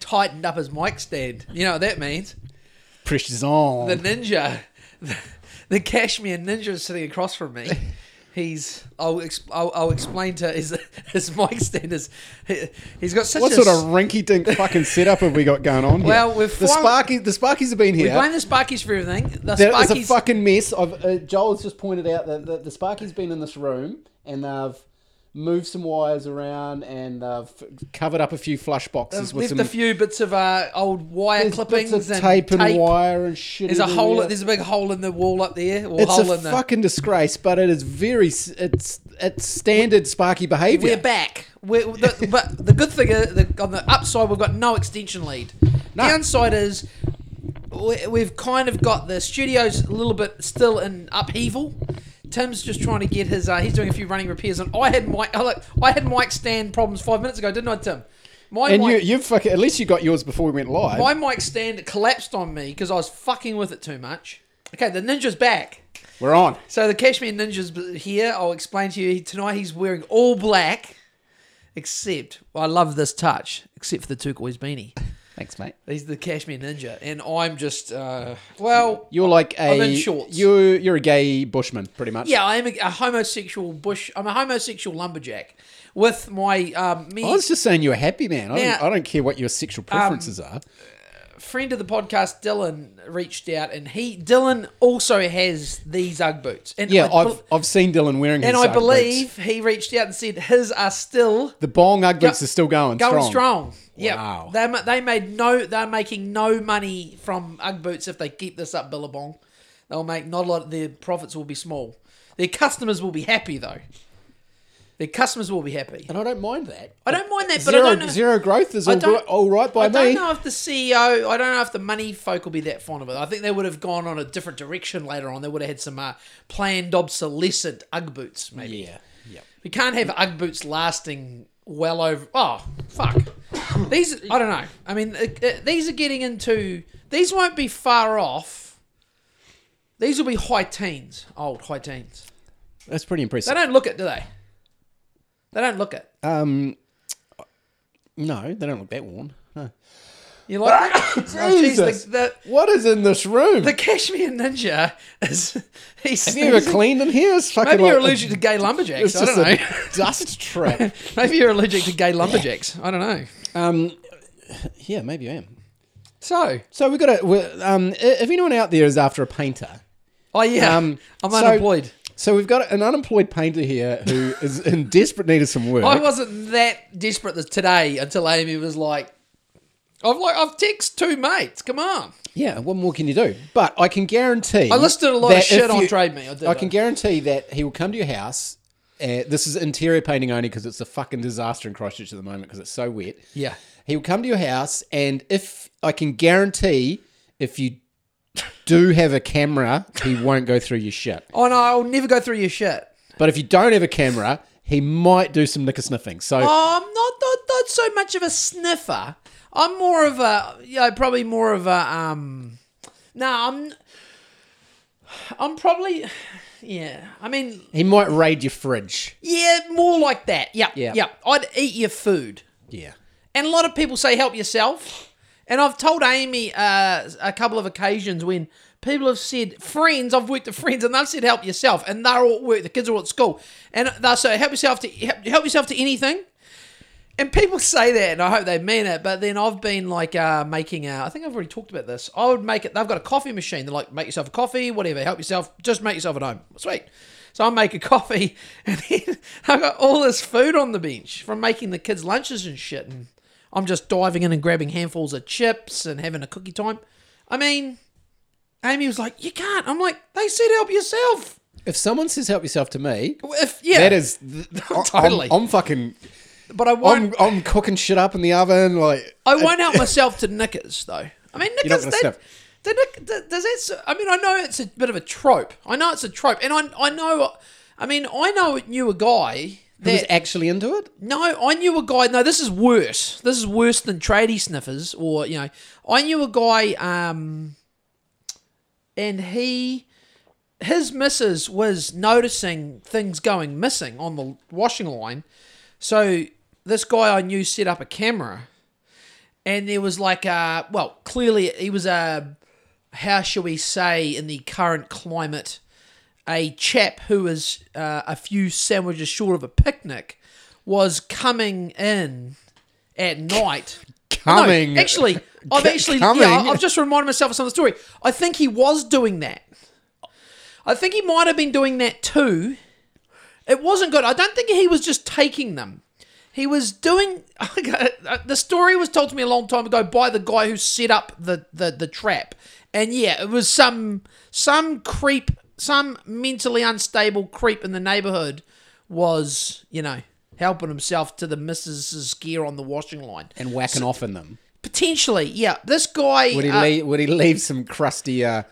Tightened up his mic stand. You know what that means? Pressure's on. The ninja, the, the cashmere ninja is sitting across from me. He's. I'll, ex, I'll, I'll explain to his his mic stand is. He, he's got such what a. sort of rinky-dink fucking setup have we got going on here? Well, we've the Sparky, the Sparkies have been here. We blame the Sparkies for everything. The There is a Sparkies. fucking mess. I've, uh, Joel's just pointed out that the, the Sparky's been in this room and they've moved some wires around and they've covered up a few flush boxes with left some a few bits of uh, old wire clippings bits and tape and wire and shit. There's a hole. everywhere. There's a big hole in the wall up there. Or It's hole a in the. fucking disgrace, but it is very. It's it's standard Sparky behaviour. We're back. We're, the, but the good thing is, the, on the upside, we've got no extension lead. No. Downside is we, we've kind of got the studio's a little bit still in upheaval. Tim's just trying to get his. Uh, he's doing a few running repairs, and I had mic. Oh, look, I had mic stand problems five minutes ago, didn't I, Tim? My And you, mic, you fucking. At least you got yours before we went live. my mic stand collapsed on me because I was fucking with it too much. Okay, the ninja's back. We're on. So the Kashmir Ninja's here. I'll explain to you tonight. He's wearing all black, except I love this touch, except for the turquoise beanie. Thanks, mate. He's the cashmere Ninja, and I'm just uh, well, You're like a. I'm in shorts. You're you're a gay bushman, pretty much. yeah, I am a, a homosexual bush. I'm a homosexual lumberjack with my um, me I was just saying you're a happy man. I, Now- don't, I don't care what your sexual preferences are. friend of the podcast, Dylan, reached out, and he Dylan also has these UGG boots, and Yeah, I, I've I've seen Dylan wearing. and his I Ugg believe boots. he reached out and said his are still the Bong Ugg boots are still going, going strong. strong. Yeah, Wow. they they made no. They're making no money from UGG boots if they keep this up, Billabong. They'll make not a lot. Their profits will be small. Their customers will be happy though. Their customers will be happy. And I don't mind that. I don't mind that, but Zero, I don't know. zero growth is all, all right by me. I don't me. know if the CEO, I don't know if the money folk will be that fond of it. I think they would have gone on a different direction later on. They would have had some uh, planned obsolescent UGG boots, maybe. Yeah. Yep. We can't have UGG boots lasting well over. Oh, fuck. These, I don't know. I mean, uh, uh, these are getting into. These won't be far off. These will be high teens, old high teens. That's pretty impressive. They don't look it, do they? They don't look it. Um, no, they don't look that worn. No. You like? oh, jeez, Jesus. the, the, What is in this room? the Kashmir Ninja is. He's, Have you ever cleaned in here? It's fucking Maybe you're allergic to gay lumberjacks. I don't know. a dust trap. Maybe you're allergic to gay lumberjacks. I don't know. Um, yeah, maybe I am. So, So we've got a. Um, if anyone out there is after a painter, oh yeah, Um, I'm so- unemployed. so we've got an unemployed painter here who is in desperate need of some work. I wasn't that desperate today until Amy was like, "I've like I've texted two mates. Come on." Yeah, what more can you do? But I can guarantee. I listed a lot of shit on you- Trade Me. I, did I can guarantee that he will come to your house. Uh, this is interior painting only because it's a fucking disaster in Christchurch at the moment because it's so wet. Yeah. He will come to your house, and if I can guarantee, if you do have a camera, he won't go through your shit. Oh no, I'll never go through your shit. But if you don't have a camera, he might do some knicker sniffing. So Oh, I'm not, not not so much of a sniffer. I'm more of a you know, probably more of a um. No, I'm. I'm probably. Yeah, I mean, he might raid your fridge. yeah, more like that. Yep, Yeah. yep. I'd eat your food. Yeah. And a lot of people say help yourself. And I've told Amy uh, a couple of occasions when people have said, friends, I've worked with friends, and they've said help yourself. And they're all at work, the kids are all at school. And they'll say help yourself to help, help yourself to anything. And people say that, and I hope they mean it. But then I've been like uh, making, a, I think I've already talked about this. I would make it, they've got a coffee machine. They're like, make yourself a coffee, whatever, help yourself, just make yourself at home. Sweet. So I make a coffee, and then I've got all this food on the bench from making the kids' lunches and shit. And I'm just diving in and grabbing handfuls of chips and having a cookie time. I mean, Amy was like, you can't. I'm like, they said help yourself. If someone says help yourself to me, If, yeah. that is Totally. I'm, I'm fucking. But I won't. I'm, I'm cooking shit up in the oven. Like I won't help myself to knickers though. I mean, You're not knickers. gonna That, sniff. the knick, the, does that? s- I mean, I know it's a bit of a trope. I know it's a trope, and I I know. I mean, I know knew a guy who was actually into it. No, I knew a guy. No, this is worse. This is worse than tradie sniffers, or you know, I knew a guy. Um, and he, his missus was noticing things going missing on the washing line. So this guy I knew set up a camera, and there was like a well, clearly he was a how shall we say in the current climate, a chap who was uh, a few sandwiches short of a picnic was coming in at night. Coming. No, actually, I've actually coming. yeah, I've just reminded myself of some of the story. I think he was doing that. I think he might have been doing that too. It wasn't good. I don't think he was just taking them. He was doing. the story was told to me a long time ago by the guy who set up the, the, the trap, and yeah, it was some some creep, some mentally unstable creep in the neighborhood was you know helping himself to the missus's gear on the washing line. and whacking off in them. Potentially, yeah. This guy. Would he uh, leave? Would he leave some crusty, uh,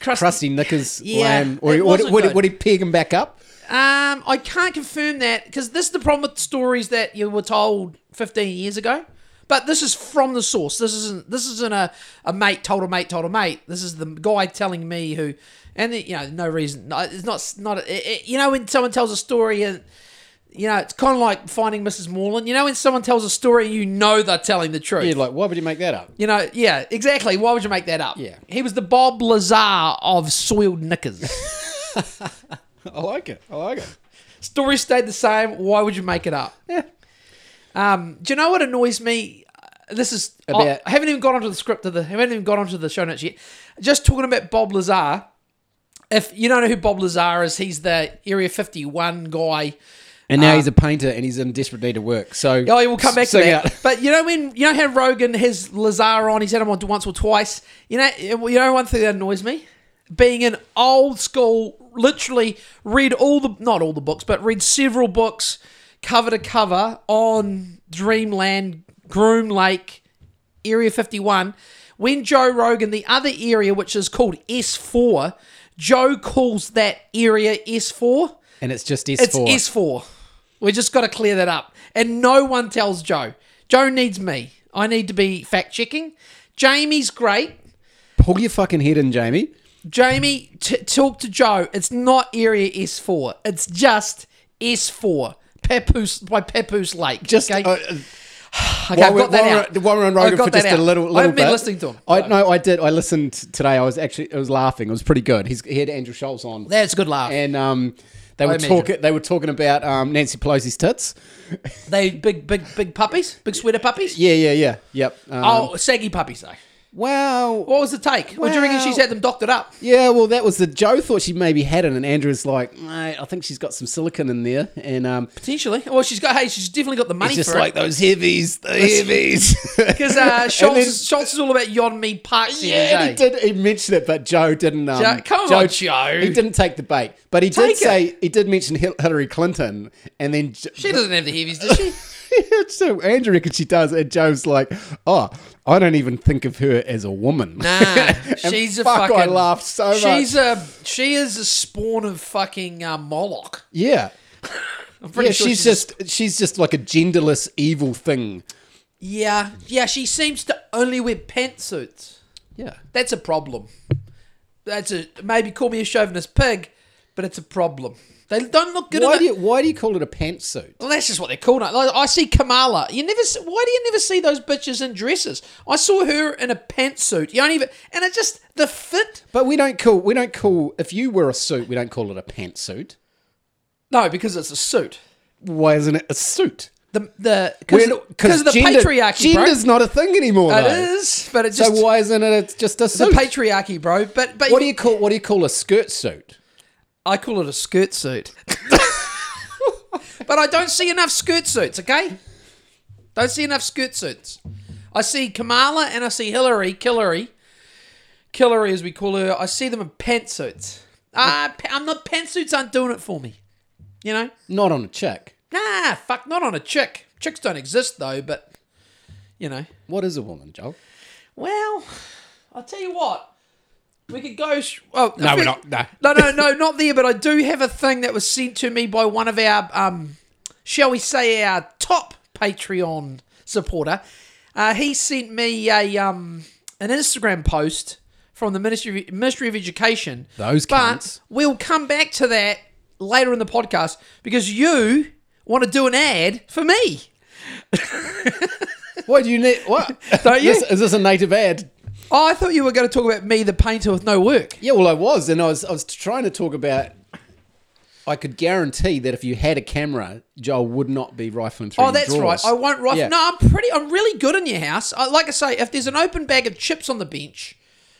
crusty- crusty knickers Yeah, laying- or would, would, would he peg him back up? Um, I can't confirm that because this is the problem with stories that you were told 15 years ago. But this is from the source. This isn't. This isn't a, a mate told a mate told a mate. This is the guy telling me who, and the, you know, no reason. no, It's not. Not. It, it- you know, when someone tells a story and. You know, it's kind of like finding Mrs. Morland. You know, when someone tells a story, you know they're telling the truth. Yeah, like why would you make that up? You know, yeah, exactly. Why would you make that up? Yeah. He was the Bob Lazar of soiled knickers. I like it. I like it. Story stayed the same. Why would you make it up? Yeah. Um, do you know what annoys me? This is About- I haven't even got onto the script of the. I haven't even got onto the show notes yet. Just talking about Bob Lazar. If you don't know who Bob Lazar is, he's the Area Fifty One guy. And now he's a painter and he's in desperate need of work. So Oh, we'll come back to that. out. But you know when you know how Rogan has Lazar on, he's had him on once or twice. You know, you know one thing that annoys me, being an old school, literally read all the not all the books, but read several books cover to cover on Dreamland, Groom Lake, Area Fifty One. When Joe Rogan, the other area which is called S Four, Joe calls that area S Four. And it's just S4. It's S4. We just got to clear that up. And no one tells Joe. Joe needs me. I need to be fact checking. Jamie's great. Pull your fucking head in, Jamie. Jamie, t- talk to Joe. It's not Area S4. It's just S4. Papoose by Papoose Lake. Just okay? uh, okay, while, we're, got that while, out. we're, while we're on Rogan for just a out. little, I haven't been bit. listening to him. I no, I did. I listened today. I was actually, I was laughing. It was pretty good. He's, he had Andrew Schulz on, That's a good laugh. and um, they were talking. They were talking about um, Nancy Pelosi's tits. they big, big, big puppies, big sweater puppies. Yeah, yeah, yeah. Yep. Um, Oh, saggy puppies though. Wow. What was the take? What do you reckon Well- she's had them doctored up? Yeah, well, that was the Joe thought she maybe had it, and Andrew's like, mate, I think she's got some silicon in there, and um, Potentially. Well, she's got. Hey, she's definitely got the money for it. it's just for like it. those heavies, the heavies. Because uh, Schulz, then- is, Schulz is all about Yeonmi Parks. the Yeah, other he day. did. He mentioned it, but Joe didn't. Um, Joe- come on, Joe. He didn't take the bait, but he Take did it. say he did mention Hil- Hillary Clinton, and then J- She doesn't have the heavies, does she? so Andrew reckons she does, and Joe's like, "Oh, I don't even think of her as a woman." Nah, she's a fuck, fucking. I laughed so much. She's a. She is a spawn of fucking uh, Moloch. yeah, I'm pretty yeah. sure she's, just she's just like a genderless evil thing. Yeah, yeah. She seems to only wear pantsuits. Yeah, That's a problem. That's a maybe call me a chauvinist pig, but it's a problem. They don't look good. why do you why do you call it a pantsuit? Well, that's just what they're called. Like, I see Kamala. You never. See, why do you never see those bitches in dresses? I saw her in a pantsuit. You don't even. And it just the fit. But we don't call we don't call if you wear a suit, we don't call it a pantsuit. No, because it's a suit. Why isn't it a suit? The the because of the gender, patriarchy, bro. gender's not a thing anymore. It though. is, but it So just why isn't it just a suit. the patriarchy, bro. But but what do you call what do you call a skirt suit? I call it a skirt suit. but I don't see enough skirt suits. Okay, don't see enough skirt suits. I see Kamala and I see Hillary, Killary, Killary as we call her. I see them in pantsuits. Ah, pa- I'm not pantsuits aren't doing it for me. You know, Not on a chick. nah, fuck, not on a chick. Chicks don't exist though, but you know. What is a woman, Joel? Well, I'll tell you what. We could go. sh- Oh No, we're not- no. no, no, no, not there. But I do have a thing that was sent to me by one of our, um, shall we say, our top Patreon supporter. Uh, he sent me a um an Instagram post from the Ministry of, Ministry of Education. Those but we'll come back to that later in the podcast because you want to do an ad for me. What do you need? What? Don't you? This- is this a native ad? Oh, I thought you were going to talk about me, the painter with no work. Yeah, well, I was, and I was, I was trying to talk about. I could guarantee that if you had a camera, Joel would not be rifling through. Oh, your that's drawers. right. I won't rifle. Yeah. No, I'm pretty. I'm really good in your house. I, like I say, if there's an open bag of chips on the bench,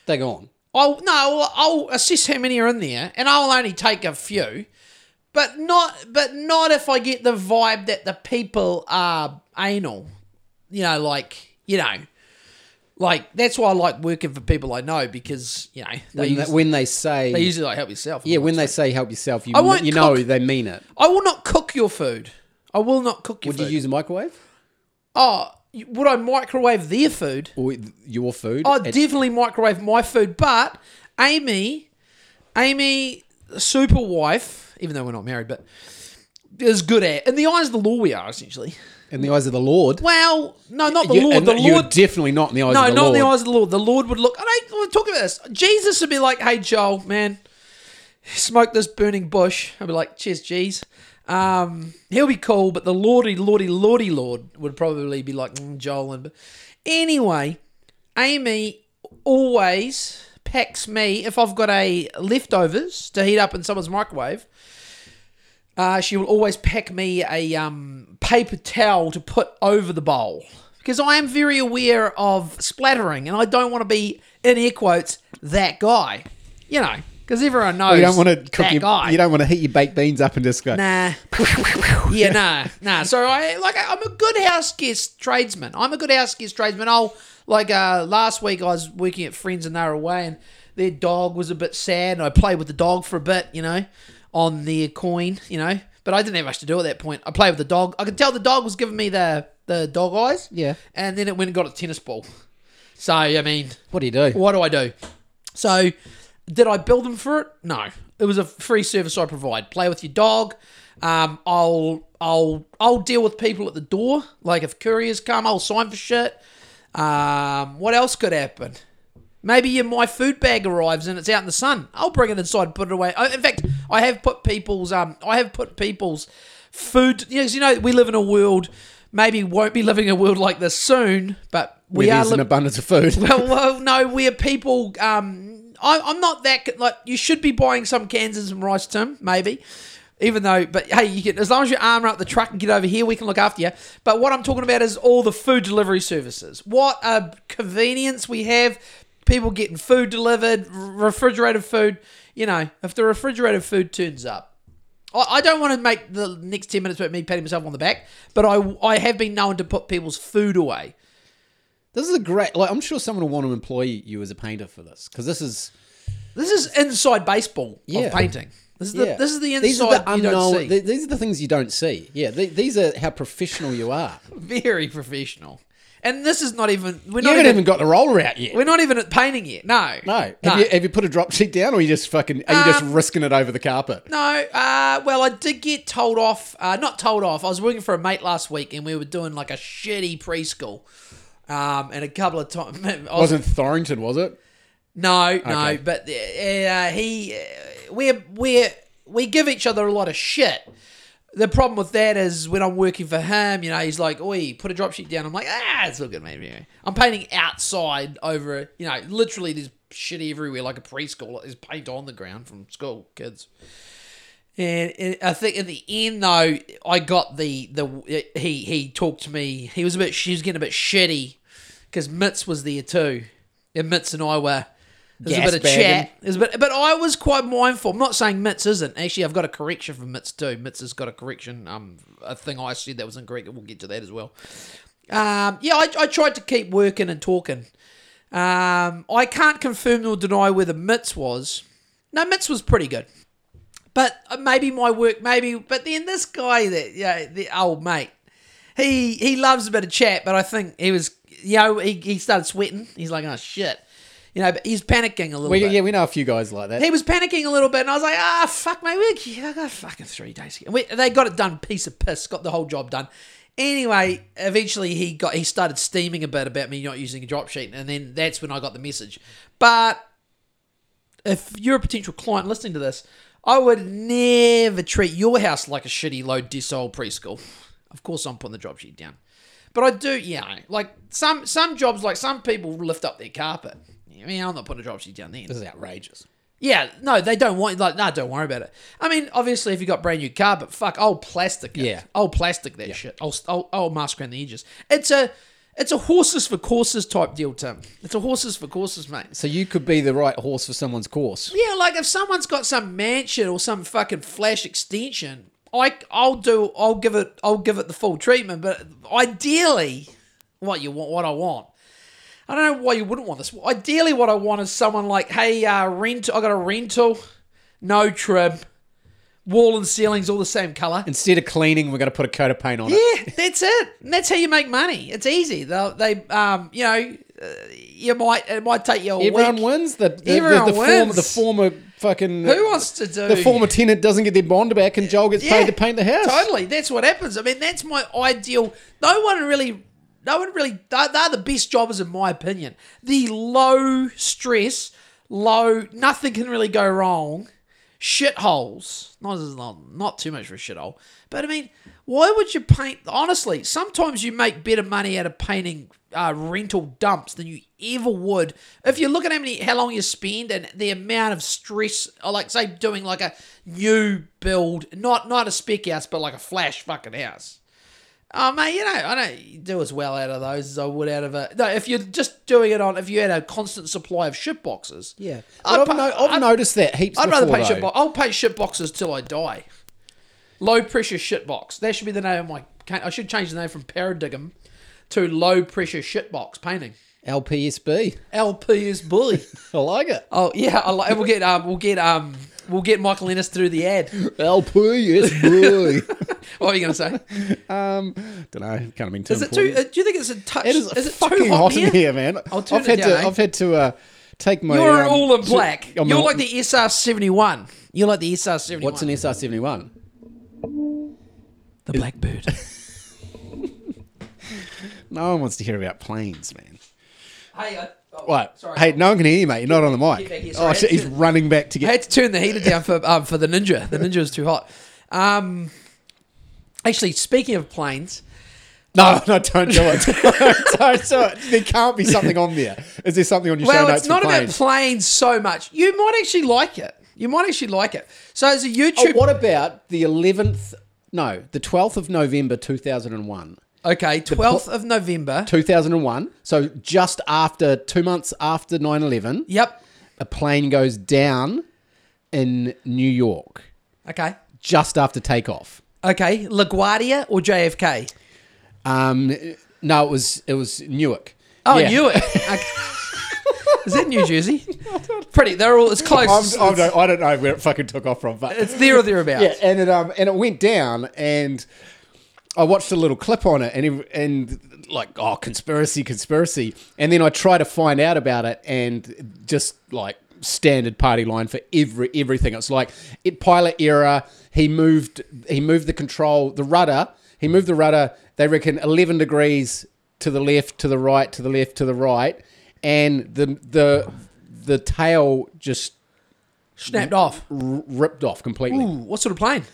They're gone. I'll no, I'll, I'll assess how many are in there, and I'll only take a few. But not, but not if I get the vibe that the people are anal. You know, like you know, like that's why I like working for people I know because you know they, When, they, when they say, they usually like help yourself. yeah, when they say help yourself, you, I won't you know cook. they mean it. I will not cook your food. I will not cook your Would food. you use a microwave oh, you- would I microwave their food? or your food? I definitely microwave my food, but Amy, Amy, super wife, even though we're not married, but is good at. In the eyes of the law, we are essentially. In the eyes of the Lord. Well, no, not the You- Lord. The you're Lord. definitely not in the eyes No, of the not in Lord. the eyes of the Lord. The Lord would look. I don't want talk about this. Jesus would be like, "Hey, Joel, man, smoke this burning bush." I'd be like, "Cheers, Jeez." Um, he'll be cool, but the Lordy, Lordy, Lordy, Lord would probably be like mm, Joel. And anyway, Amy always packs me if I've got a leftovers to heat up in someone's microwave. Uh, she will always pack me a um, paper towel to put over the bowl because I am very aware of splattering and I don't want to be in air quotes that guy, you know, because everyone knows You don't want to cook that your, guy. you don't want to heat your baked beans up and just go. Nah. yeah, nah, nah. So I like I'm a good house guest tradesman. I'm a good house guest tradesman. I'll like uh last week I was working at friends and they were away and their dog was a bit sad and I played with the dog for a bit, you know, on the coin, you know. But I didn't have much to do at that point. I played with the dog. I could tell the dog was giving me the the dog eyes. Yeah. And then it went and got a tennis ball. So I mean What do you do? what do I do? So, did I build them for it? No. It was a free service I provide. Play with your dog. Um, I'll I'll I'll deal with people at the door. Like if couriers come, I'll sign for shit. Um, what else could happen? Maybe your my food bag arrives and it's out in the sun. I'll bring it inside, put it away. I, in fact, I have put people's um I have put people's food. Yes, you know we live in a world. Maybe won't be living in a world like this soon, but we Where are there's an abundance of food. well, well, no, we're people. Um, I, I'm not that like. You should be buying some cans and some rice, Tim. Maybe, even though. But hey, you can as long as you arm up the truck and get over here, we can look after you. But what I'm talking about is all the food delivery services. What a convenience we have. People getting food delivered, refrigerated food. You know, if the refrigerated food turns up, I I don't want to make the next 10 minutes about me patting myself on the back, but I, I have been known to put people's food away. This is a great. Like, I'm sure someone will want to employ you as a painter for this because this is This is inside baseball Yeah. of painting. This is the this is the inside these are the you don't unknown. see. these are the things you don't see. Yeah, these are how professional you are. Very professional. And this is not even we're You not haven't even, even got the roller out yet. we're not even at painting yet. No. No. No. Have you have you put a drop sheet down, or are you just fucking? Are you just Um, risking it over the carpet? No, uh, well, I did get told off. Uh, not told off. I was working for a mate last week, and we were doing like a shitty preschool. Um, and a couple of times, Wasn't Thorrington? Was it? No, no, but uh, he, uh, we're we we give each other a lot of shit. The problem with that is when I'm working for him, you know, he's like, "Oi, put a drop sheet down." I'm like, "Ah, it's all good, mate." Anyway, I'm painting outside over, you know, literally there's shit everywhere, like a preschool. There's paint on the ground from school kids. And, and I think in the end, though, I got the the he he talked to me. He was a bit she was getting a bit shitty because Mitz was there too, and Mitz and I were. There's a bit of chat. There's a bit, but I was quite mindful. I'm not saying Mitz isn't. Actually, I've got a correction from Mitz too. Mitz has got a correction. Um, a thing I said that was incorrect. We'll get to that as well. Um, yeah, I, I tried to keep working and talking. Um, I can't confirm nor deny whether Mitz was. No, Mitz was pretty good. But uh, maybe my work, maybe. But then this guy, that yeah, the old mate, he he loves a bit of chat. But I think he was, you know, he, he started sweating. He's like, oh shit, you know. But he's panicking a little We, bit. yeah, we know a few guys like that. He was panicking a little bit, and I was like, ah, fuck, mate, we I got fucking three days. We, they got it done, piece of piss, got the whole job done. Anyway, eventually he got he started steaming a bit about me not using a drop sheet, and then that's when I got the message. But if you're a potential client listening to this, I would never treat your house like a shitty low decile preschool. Of course, I'm putting the drop sheet down. But I do, you know, like some some jobs, like some people lift up their carpet. I mean, I'm not putting a job sheet down there. This is outrageous. Yeah, no, they don't want like no, don't worry about it. I mean, obviously, if you got brand new car, but fuck, I'll plastic it. Yeah. I'll plastic that shit. I'll, I'll I'll mask around the edges. It's a it's a horses for courses type deal, Tim. It's a horses for courses, mate. So you could be the right horse for someone's course. Yeah, like if someone's got some mansion or some fucking flash extension, I I'll do I'll give it I'll give it the full treatment. But ideally, what you want, what I want. I don't know why you wouldn't want this. Ideally, what I want is someone like, hey, uh, rent. I got a rental, no trim, wall and ceilings all the same color. Instead of cleaning, we're going to put a coat of paint on it. Yeah, that's it. And that's how you make money. It's easy. They, they um, you know, uh, you might it might take you a Everyone week. wins. The, the, the, Everyone the, former, wins. the former fucking. Who wants to do The former tenant doesn't get their bond back, and Joel gets paid to paint the house. Totally, that's what happens. I mean, that's my ideal. No one really, no one really. They're, they're the best jobbers, in my opinion. The low stress, low, nothing can really go wrong. Shitholes. Not, not not too much for a shithole, but I mean, why would you paint? Honestly, sometimes you make better money out of painting uh, rental dumps than you ever would if you look at how many how long you spend and the amount of stress or like say doing like a new build not not a spec house but like a flash fucking house oh mate you know i don't do as well out of those as i would out of a no if you're just doing it on if you had a constant supply of shit boxes Yeah, but I've, pa- no, I've noticed that heaps. i'd rather before, paint shit box i'll paint shit boxes till i die low pressure shit box that should be the name of my i should change the name from paradigm to low pressure shit box painting LPSB. LPS bully. I like it. Oh yeah, I like, we'll get um we'll get um we'll get Michael Ennis through the ad. LPSB. What are you gonna say? um, don't know. Can't have been too Is it too? Uh, do you think it's a touch? It is, is it fucking too hot, hot in here, man. I'll turn I've it had down, to. eh? I've had to uh, take my. You're um, all in black. I'm You're like the SR seventy one. You're like the SR seventy one. What's an SR seventy one? the Blackbird? No one wants to hear about planes, man. hey, I, What? Sorry. Hey, no one can hear you, mate. You're not on the mic. Here, oh shit! He's running back to get. I had to turn the heater down for um for the Ninja. The Ninja is too hot. Um, actually, speaking of planes, No, no, don't do it. don't do it. There can't be something on there. Is there something on your show well, it's not about planes? planes so much. You might actually like it. You might actually like it. So, as a YouTube, Oh, what about the 11th? No, the 12th of November 2001. Okay, twelfth of November. 2001. So just after two months after 9 11, Yep. a plane goes down in New York Okay. just after takeoff. Okay. LaGuardia or JFK? Um, no, it was it was Newark. Oh, Yeah. Newark. Okay. Is that New Jersey? Pretty. They're all. It's close. I'm, I it's, don't, I don't know where it fucking took off from, but it's there or thereabouts. yeah, and it um and it went down, and I watched a little clip on it, and and like oh conspiracy, conspiracy, and then I try to find out about it, and just like standard party line for every everything. It's like it pilot error. He moved he moved the control the rudder. He moved the rudder. They reckon eleven degrees to the left, to the right, to the left, to the right, and the the the tail just Snapped off. r- ripped off completely. Ooh, what sort of plane?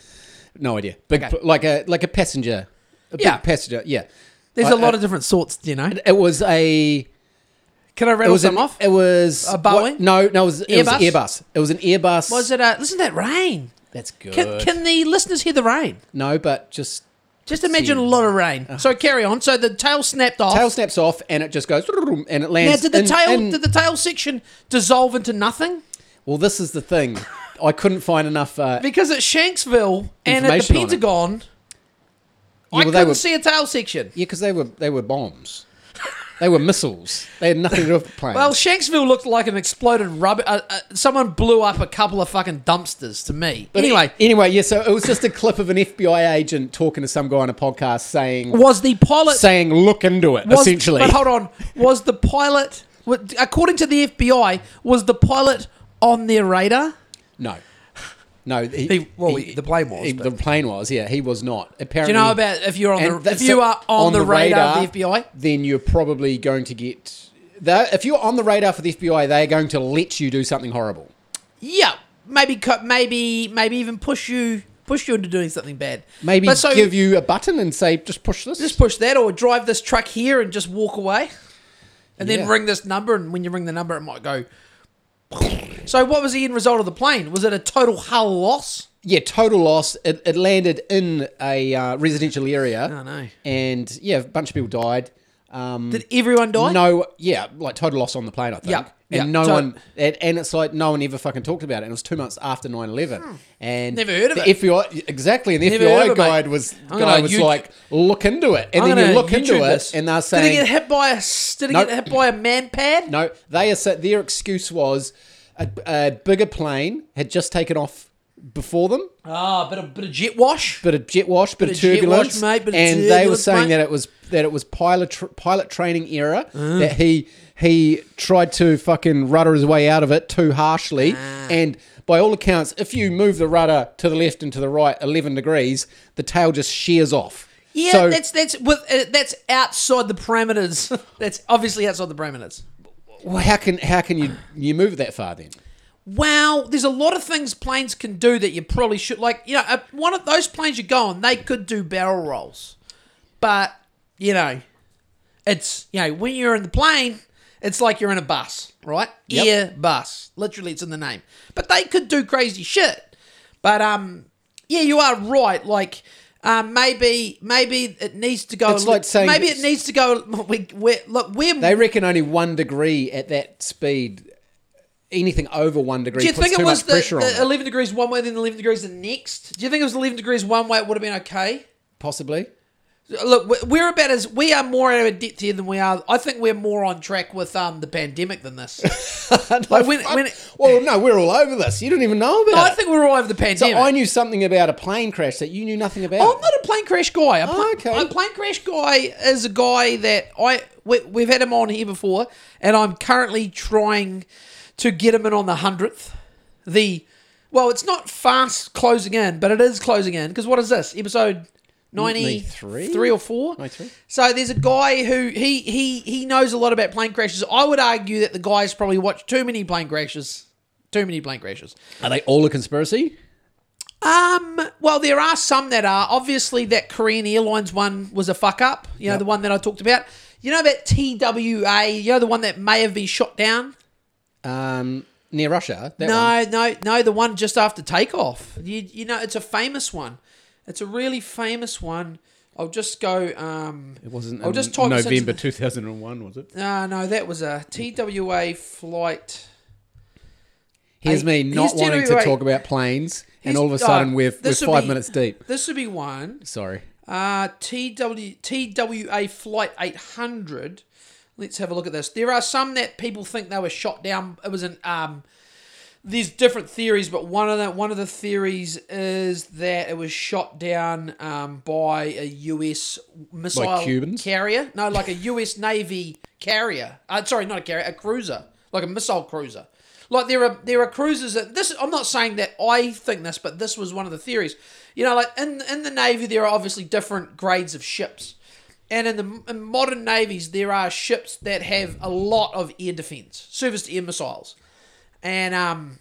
No idea. Big, Okay. like a like a passenger. A Yeah. big passenger. Yeah. There's I- a lot I- of different sorts, you know. It was a. Can I It rattle was some an, off? It was A Boeing? what- no, no. It was, it was Airbus? Airbus. It was an Airbus. Was it? Uh, listen to that rain. That's good. Can, can the listeners hear the rain? no, but just Just imagine a lot of rain. So carry on. So the tail snapped off. tail snaps off and it just goes and it lands. now, lands. did the in- tail in- did the tail section dissolve into nothing? well, this is the thing. I couldn't find enough. Uh, Because at Shanksville and at the Information on it. Pentagon, Yeah, I well, they couldn't were- see a tail section. yeah, because they were they were bombs. they were missiles. They had nothing to do with the plane. Well, Shanksville looked like an exploded rubber. Uh, uh, someone blew up a couple of fucking dumpsters to me. But anyway, anyway, yeah. So it was just a clip of an FBI agent talking to some guy on a podcast saying was the pilot saying look into it was, essentially. But hold on, was the pilot? According to the FBI, was the pilot on their radar? No. No, he, He- well, he- the plane was, he- the plane was, yeah, he was not. Apparently, Do you know about if you're on the if you are on, the, radar, radar, of the FBI? then you're probably going to get. they if you're on the radar for the FBI, they are going to let you do something horrible. Yeah, maybe maybe maybe even push you push you into doing something bad. Maybe But so- give you a button and say, just push this. Just push that, or drive this truck here and just walk away, and then ring this number. And when you ring the number, it might go. So, what was the end result of the plane? Was it a total hull loss? yeah, total loss. It, it landed in a uh, residential area. Oh, no. And yeah, a bunch of people died. Um, Did everyone die? No, yeah, like total loss on the plane, I think. Yeah, And yeah. no So- one, and, and it's like no one ever fucking talked about it. And it was two months after 9 11. And Hmm. Never heard of the it. FBI, exactly. And the Never FBI it, was, I'm guy was you- like, look into it. And I'm then you look into YouTube it, and they're saying Did he get hit by a? Did he Nope. get hit by a man pad? no, they are, their excuse was a, a bigger plane had just taken off before them. Ah, bit of bit of jet wash. bit of jet wash, bit, Bit of turbulence, wash, mate, bit and they were saying mate. that it was that it was pilot tr- pilot training error Uh. that he he tried to fucking rudder his way out of it too harshly, Ah. and by all accounts, if you move the rudder to the left and to the right eleven degrees, the tail just shears off. Yeah, so, that's that's with uh, that's outside the parameters. that's obviously outside the parameters. well, how can how can you you move it that far then? Wow, there's a lot of things planes can do that you probably should like. You know, uh, one of those planes you go on, they could do barrel rolls, but you know, it's you know when you're in the plane, it's like you're in a bus, right? Yep. Air bus, literally, it's in the name. But they could do crazy shit. But um, yeah, you are right. Like. Um, maybe, maybe it needs to go. It's like saying maybe it needs to go. We, we're, look, we're They reckon only one degree at that speed. Anything over one degree Do you think it was the, the 11 degrees one way, then 11 degrees the next? Do you think it was 11 degrees one way, it would have been okay? Possibly. Look, we- we're about as we are more out of depth here than we are. I think we're more on track with um the pandemic than this. like when, when well, no, we're all over this. You didn't even know about no, I think we're all over the pandemic. So. I knew something about a plane crash that you knew nothing about. I'm not a plane crash guy. A, Oh, okay. a plane crash guy is a guy that I we, we've had him on here before, and I'm currently trying to get him in on the hundredth. The well, it's not fast closing in, but it is closing in because what is this episode? 93 93? or 4 93? so there's a guy who he he he knows a lot about plane crashes i would argue that the guy's probably watched too many plane crashes too many plane crashes Are they all a conspiracy? um, well, there are some that are. Obviously, that Korean Airlines one was a fuck up. You know, the one that I talked about. You know about TWA, you know, the one that may have been shot down? Um, near Russia. That no, no, no, the one just after takeoff. You, you know, it's a famous one. It's a really famous one. I'll just go. Um, It wasn't. I'll just type November two thousand and one, was it? uh, no, that was a TWA flight. Here's me not here's wanting to talk about planes, and all of a sudden oh, we're, we're five be- minutes deep. This would be one. Sorry. Uh, TW, TWA Flight 800. Let's have a look at this. There are some that people think they were shot down. It was an um. There's different theories, but one of the one of the theories is that it was shot down um, by a U.S. missile Cubans? carrier. No, like a U.S. Navy carrier. Uh, sorry, not a carrier, a cruiser, like a missile cruiser. Like there are there are cruisers that this. I'm not saying that I think this, but this was one of the theories. You know, like in in the Navy, there are obviously different grades of ships. And in the in modern navies, there are ships that have a lot of air defense, surface to air missiles. And um,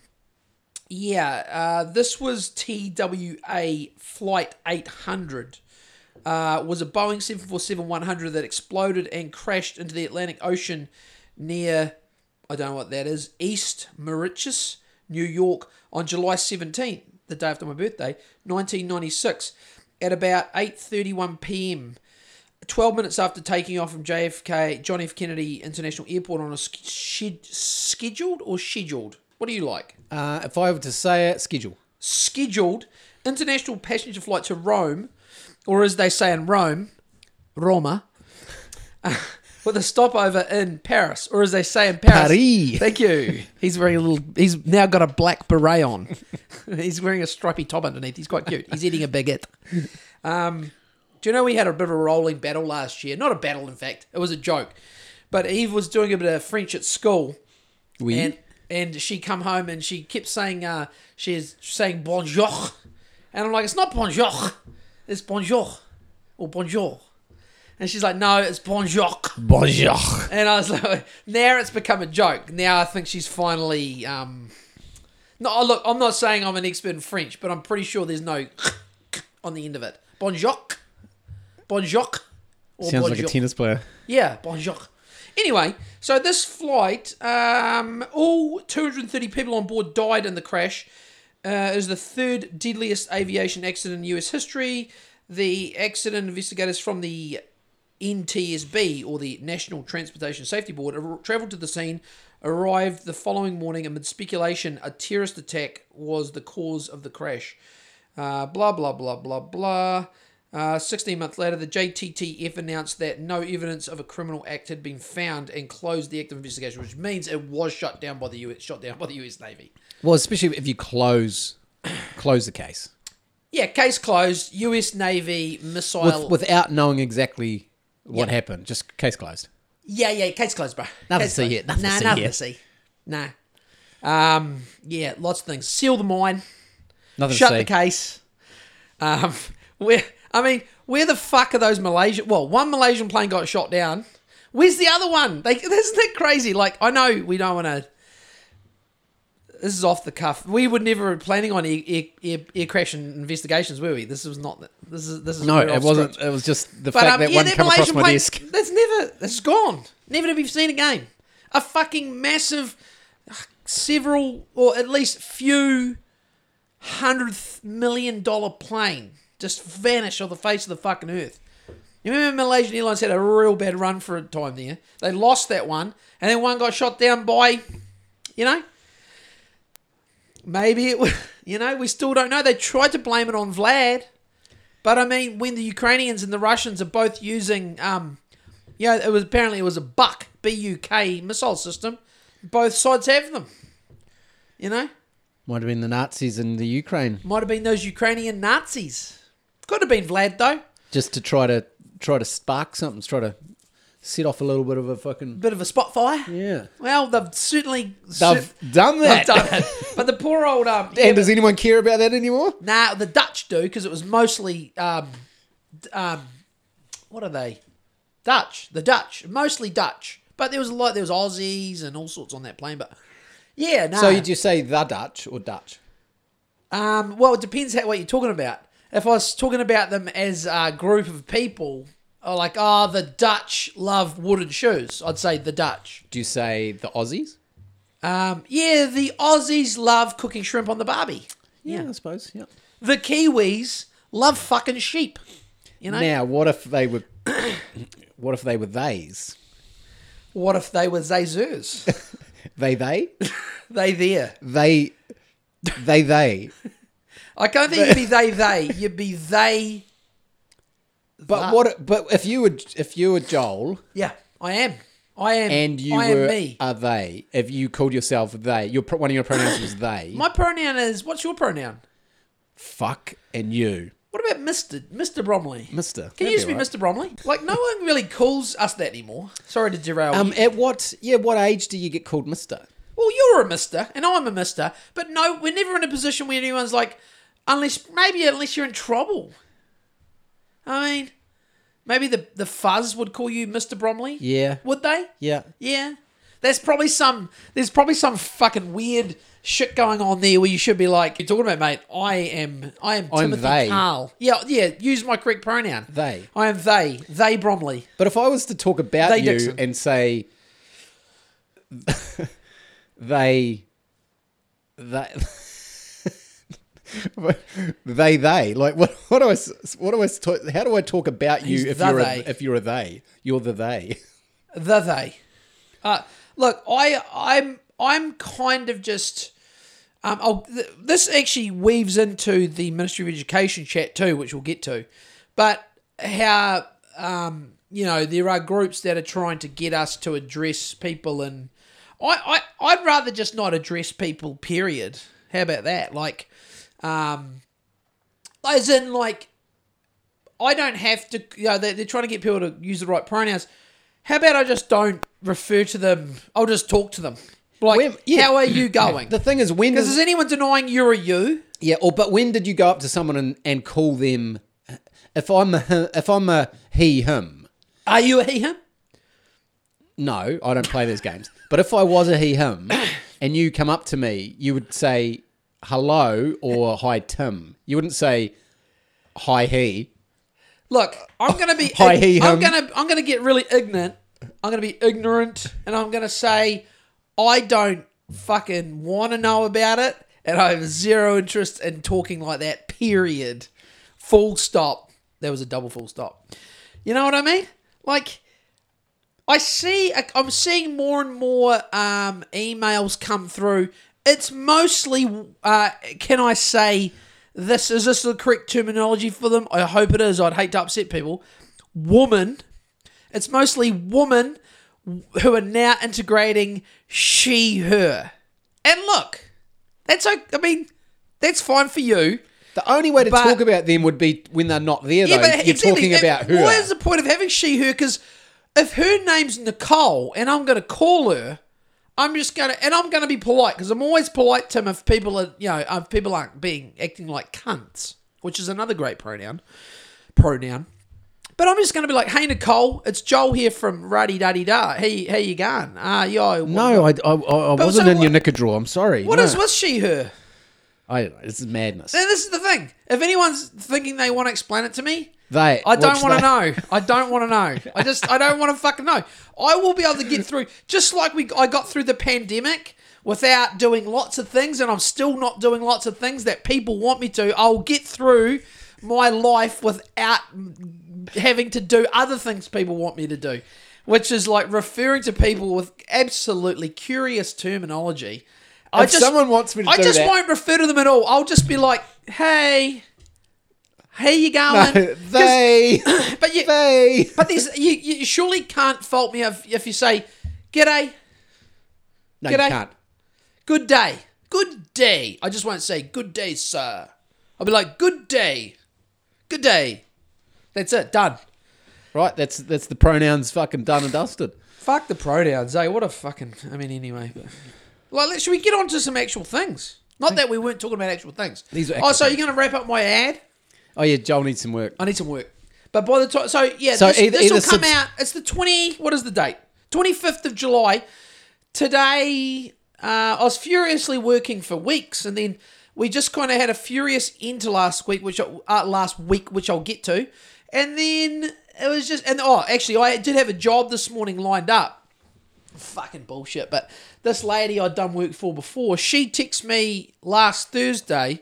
yeah, uh, this was TWA Flight 800. Uh, was a Boeing 747-100 that exploded and crashed into the Atlantic Ocean near, I don't know what that is, East Mauritius, New York, on July 17th, the day after my birthday, 1996, at about 8:31 p.m. 12 minutes after taking off from JFK, John F. Kennedy International Airport on a sch- scheduled or scheduled? What do you like? Uh, if I were to say it, schedule. Scheduled international passenger flight to Rome, or as they say in Rome, Roma, with a stopover in Paris, or as they say in Paris. Paris. Thank you. He's wearing a little. He's now got a black beret on. he's wearing a stripy top underneath. He's quite cute. He's eating a baguette. Um, do you know we had a bit of a rolling battle last year? Not a battle, in fact. It was a joke. But Eve was doing a bit of French at school, We. and and she come home and she kept saying uh, she's saying bonjour, and I'm like, it's not bonjour, it's bonjour or bonjour, and she's like, no, it's bonjour. Bonjour. And I was like, now it's become a joke. Now I think she's finally um, No, look, I'm not saying I'm an expert in French, but I'm pretty sure there's no on the end of it. Bonjour. Bonjour. Sounds like a tennis player. Yeah, bonjour. Anyway, so this flight, um, all 230 people on board died in the crash. Uh, it was the third deadliest aviation accident in U.S. history. The accident investigators from the NTSB, or the National Transportation Safety Board, ar- travelled to the scene, arrived the following morning amid speculation a terrorist attack was the cause of the crash. Uh, blah, blah, blah, blah, blah. Uh, 16 months later, the JTTF announced that no evidence of a criminal act had been found and closed the active investigation, which means it was shut down by the US, shot down by the US Navy. Well, especially if you close close the case Yeah, case closed. US Navy missile. with, without knowing exactly what Yeah. happened. Just case closed. Yeah, yeah, case closed, bro. Nothing Case to see closed. here, nothing to see nothing here. to see. Nah. Um, yeah, lots of things. Seal the mine. Nothing Shut to the case. Um, where I mean, where the fuck are those Malaysian? Well, one Malaysian plane got shot down. Where's the other one? They, isn't that crazy? Like, I know we don't want to. This is off the cuff. We would never planning on air, air, air, air crash investigations, were we? This was not. This is this is No, it wasn't. script. It was just the But fact um, that yeah, one that across Malaysian my plane, desk. That's never. It's gone. Never to be seen again. A fucking massive, several or at least few hundred million dollar plane just vanish off the face of the fucking earth. You remember Malaysian Airlines had a real bad run for a time there. They lost that one, and then one got shot down by, you know, maybe it was, you know, we still don't know. They tried to blame it on Vlad, but I mean, when the Ukrainians and the Russians are both using, um, you know, it was apparently it was a Buck B U K missile system. Both sides have them. You know, Might have been the Nazis in the Ukraine, might have been those Ukrainian Nazis. Could have been Vlad though. just to try to try to spark something, try to set off a little bit of a fucking Bit of a spot fire. yeah. Well, they've certainly They've done they've that. done it. But the poor old um, And does anyone care about that anymore? Nah, the Dutch do because it was mostly um, d- um, what are they? Dutch. The Dutch, mostly Dutch. But there was a lot. There was Aussies and all sorts on that plane. But yeah, no. So did you say the Dutch or Dutch? um, well, it depends how, what you're talking about. If I was talking about them as a group of people, or like, oh, the Dutch love wooden shoes, I'd say the Dutch. Do you say the Aussies? Um, yeah, the Aussies love cooking shrimp on the barbie. Yeah, I suppose. Yeah. The Kiwis love fucking sheep. You know. Now, what if they were? what if they were theys? What if they were Zazers? They they they there. they they they. I don't think you'd be they they. You'd be they. But That. what? But if you were if you were Joel Yeah, I am. I am. and you I were am me. a they, if you called yourself they, your one of your pronouns was they. My pronoun is. What's your pronoun? fuck and you, What about Mister Mister Bromley? Mister. Can you just be Mister Bromley? Like no one really calls us that anymore. Sorry to derail. Um, you. at what? Yeah, what age do you get called Mister? Well, you're a Mister and I'm a Mister, but no, we're never in a position where anyone's like, unless maybe unless you're in trouble. I mean, maybe the the fuzz would call you Mister Bromley. Yeah, Would they? yeah. Yeah. There's probably some there's probably some fucking weird shit going on there where you should be like you're talking about mate, I am I am I'm Timothy they. Carl. Yeah, yeah, use my correct pronoun. They. I am they. They Bromley. But if I was to talk about They you Dixon. and say they they they they like what what do I s- what do I talk, how do I talk about you He's if you're a, if you're a they you're the they The they. Uh look, I I'm I'm kind of just um I'll, th- this actually weaves into the Ministry of Education chat too, which we'll get to. But how um you know there are groups that are trying to get us to address people and I, I I'd rather just not address people period. How about that? Like um as in like I don't have to you know they're, they're trying to get people to use the right pronouns. How about I just don't refer to them? I'll just talk to them. Like, yeah. how are you going? the thing is when Because does is anyone denying you're a you? yeah or but when did you go up to someone and, and call them if I'm a if I'm a he him Are you a he him? no I don't play those games but if I was a he him and you come up to me you would say hello or hi Tim. You wouldn't say hi he. Look, I'm gonna be. Hi, he, I'm hum. gonna. I'm gonna get really ignorant. I'm gonna be ignorant, and I'm gonna say I don't fucking want to know about it, and I have zero interest in talking like that. Period. Full stop. There was a double full stop. You know what I mean? Like, I see. I'm seeing more and more um, emails come through. It's mostly. Uh, can I say? This is this the correct terminology for them? I hope it is. I'd hate to upset people. Woman. It's mostly women who are now integrating she her. And look, that's okay. I mean, that's fine for you. The only way to But- talk about them would be when they're not there, yeah, though. You're exactly. talking about her. What is the point of having she her? Because if her name's Nicole and I'm going to call her, I'm just to, and I'm going to be polite because I'm always polite, to Tim, if people are, you know, if people aren't being acting like cunts, which is another great pronoun. Pronoun. But I'm just going to be like, hey, Nicole, it's Joel here from Ruddy Daddy Da. You, how you going? Uh, yo, No, I, I, I wasn't so in your knicker drawer. I'm sorry. What no. is what's she her? I don't know. This is madness. And this is the thing. If anyone's thinking they want to explain it to me, They. I don't want to know. I don't want to know. I just I don't want to fucking know. I will be able to get through just like we I got through the pandemic without doing lots of things and I'm still not doing lots of things that people want me to. I'll get through my life without having to do other things people want me to do, which is like referring to people with absolutely curious terminology. I If someone wants me to I just that- won't refer to them at all. I'll just be like, "Hey, how you going?" 'Cause- they. but you, they. but there's you, you surely can't fault me if, if you say, "G'day, No, you can't. good day, good day." I just won't say "Good day, sir." I'll be like, "Good day, good day." That's it, done. Right? That's that's the pronouns fucking done and dusted. Fuck the pronouns, eh? What a fucking. I mean, anyway. But, like, should we get on to some actual things? Not that we weren't talking about actual things. These are oh, so things. you're going to wrap up my ad? Oh yeah, Joel needs some work. I need some work. But by the time, so yeah, So this, either- this will either come subs- out. It's the twenty. What is the date? Twenty fifth of July. Today, uh, I was furiously working for weeks, and then we just kind of had a furious end to last week, which I- uh, last week, which I'll get to, and then it was just, and oh, actually, I did have a job this morning lined up. Fucking bullshit. But this lady I'd done work for before, she texted me last Thursday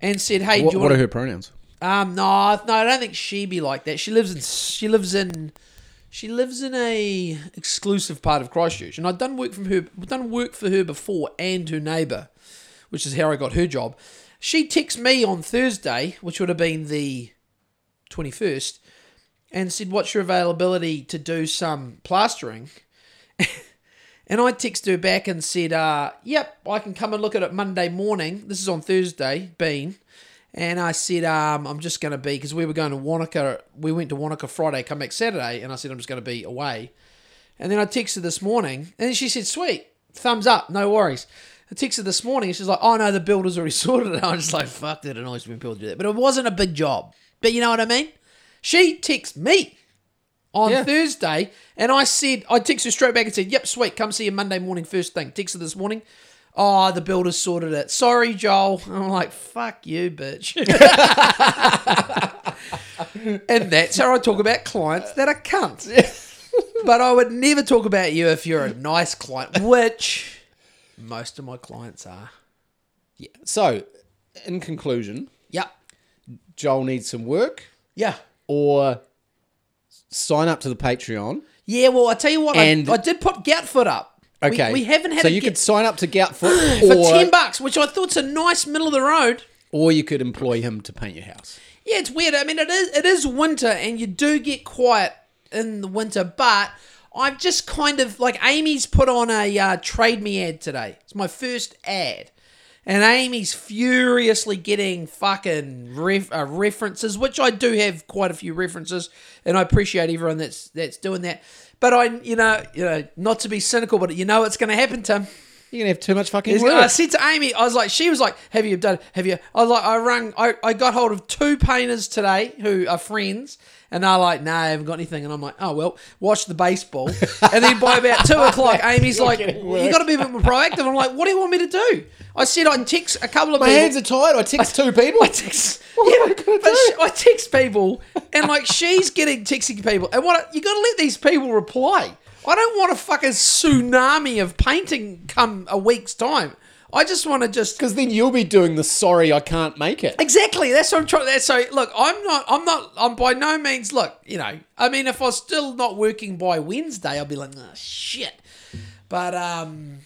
and said, "Hey, What, do you what want are her pronouns? Um, no, no, I don't think she'd be like that. She lives in she lives in she lives in a exclusive part of Christchurch, and I've done work from her, done work for her before, and her neighbour, which is how I got her job. She texted me on Thursday, which would have been the twenty first, and said, "What's your availability to do some plastering?" And I texted her back and said, uh, yep, I can come and look at it Monday morning. This is on Thursday, Bean. And I said, um, I'm just going to be, because we were going to Wanaka, we went to Wanaka Friday, come back Saturday, and I said, I'm just going to be away. And then I texted this morning, and she said, sweet, thumbs up, no worries. I texted this morning, and she's like, oh no, the builder's already sorted it. I was just like, fuck, that annoys me when people do that. But it wasn't a big job. But you know what I mean? She texted me on Yeah. Thursday, and I said, I texted her straight back and said, "Yep, sweet, come see you Monday morning first thing." Texted her this morning. Oh, the builders sorted it. Sorry, Joel. I'm like, fuck you, bitch. and that's how I talk about clients that are cunts. but I would never talk about you if you're a nice client, which most of my clients are. Yeah. So, in conclusion, Yep. Joel needs some work Yeah. or sign up to the Patreon. Yeah, well, I tell you what, And- I, I did put Goutfoot up. We- Okay. We, haven't had So you Get- could sign up to Goutfoot for or, 10 bucks, which I thought's a nice middle of the road. or you could employ him to paint your house. Yeah, it's weird. I mean, it is it is winter, and you do get quiet in the winter. But I've just kind of like Amy's put on a uh, trade me ad today. It's my first ad, and Amy's furiously getting fucking ref, uh, references, which I do have quite a few references, and I appreciate everyone that's that's doing that. But I, you know, you know, not to be cynical, but you know what's going to happen, Tim. You're gonna have too much fucking He's- work. I said to Amy, I was like, she was like, "Have you done? Have you?" I was like, I rang, I, I got hold of two painters today who are friends, and they're like, "No, I haven't got anything." And I'm like, "Oh well, watch the baseball." and then by about two o'clock, Amy's like, getting "You got to be a bit more proactive." I'm like, "What do you want me to do?" I said I'd text a couple of My people. hands are tied. I text two people. I text, What yeah, am I but do? sh- I text people, and like she's getting texting people, and what you got to let these people reply. I don't want a fucking tsunami of painting come a week's time. I just want to just Because then you'll be doing the sorry I can't make it. exactly. That's what I'm trying. That's so. Look, I'm not. I'm not. I'm by no means. Look, you know. I mean, if I was still not working by Wednesday, I'd be like, oh shit. But um,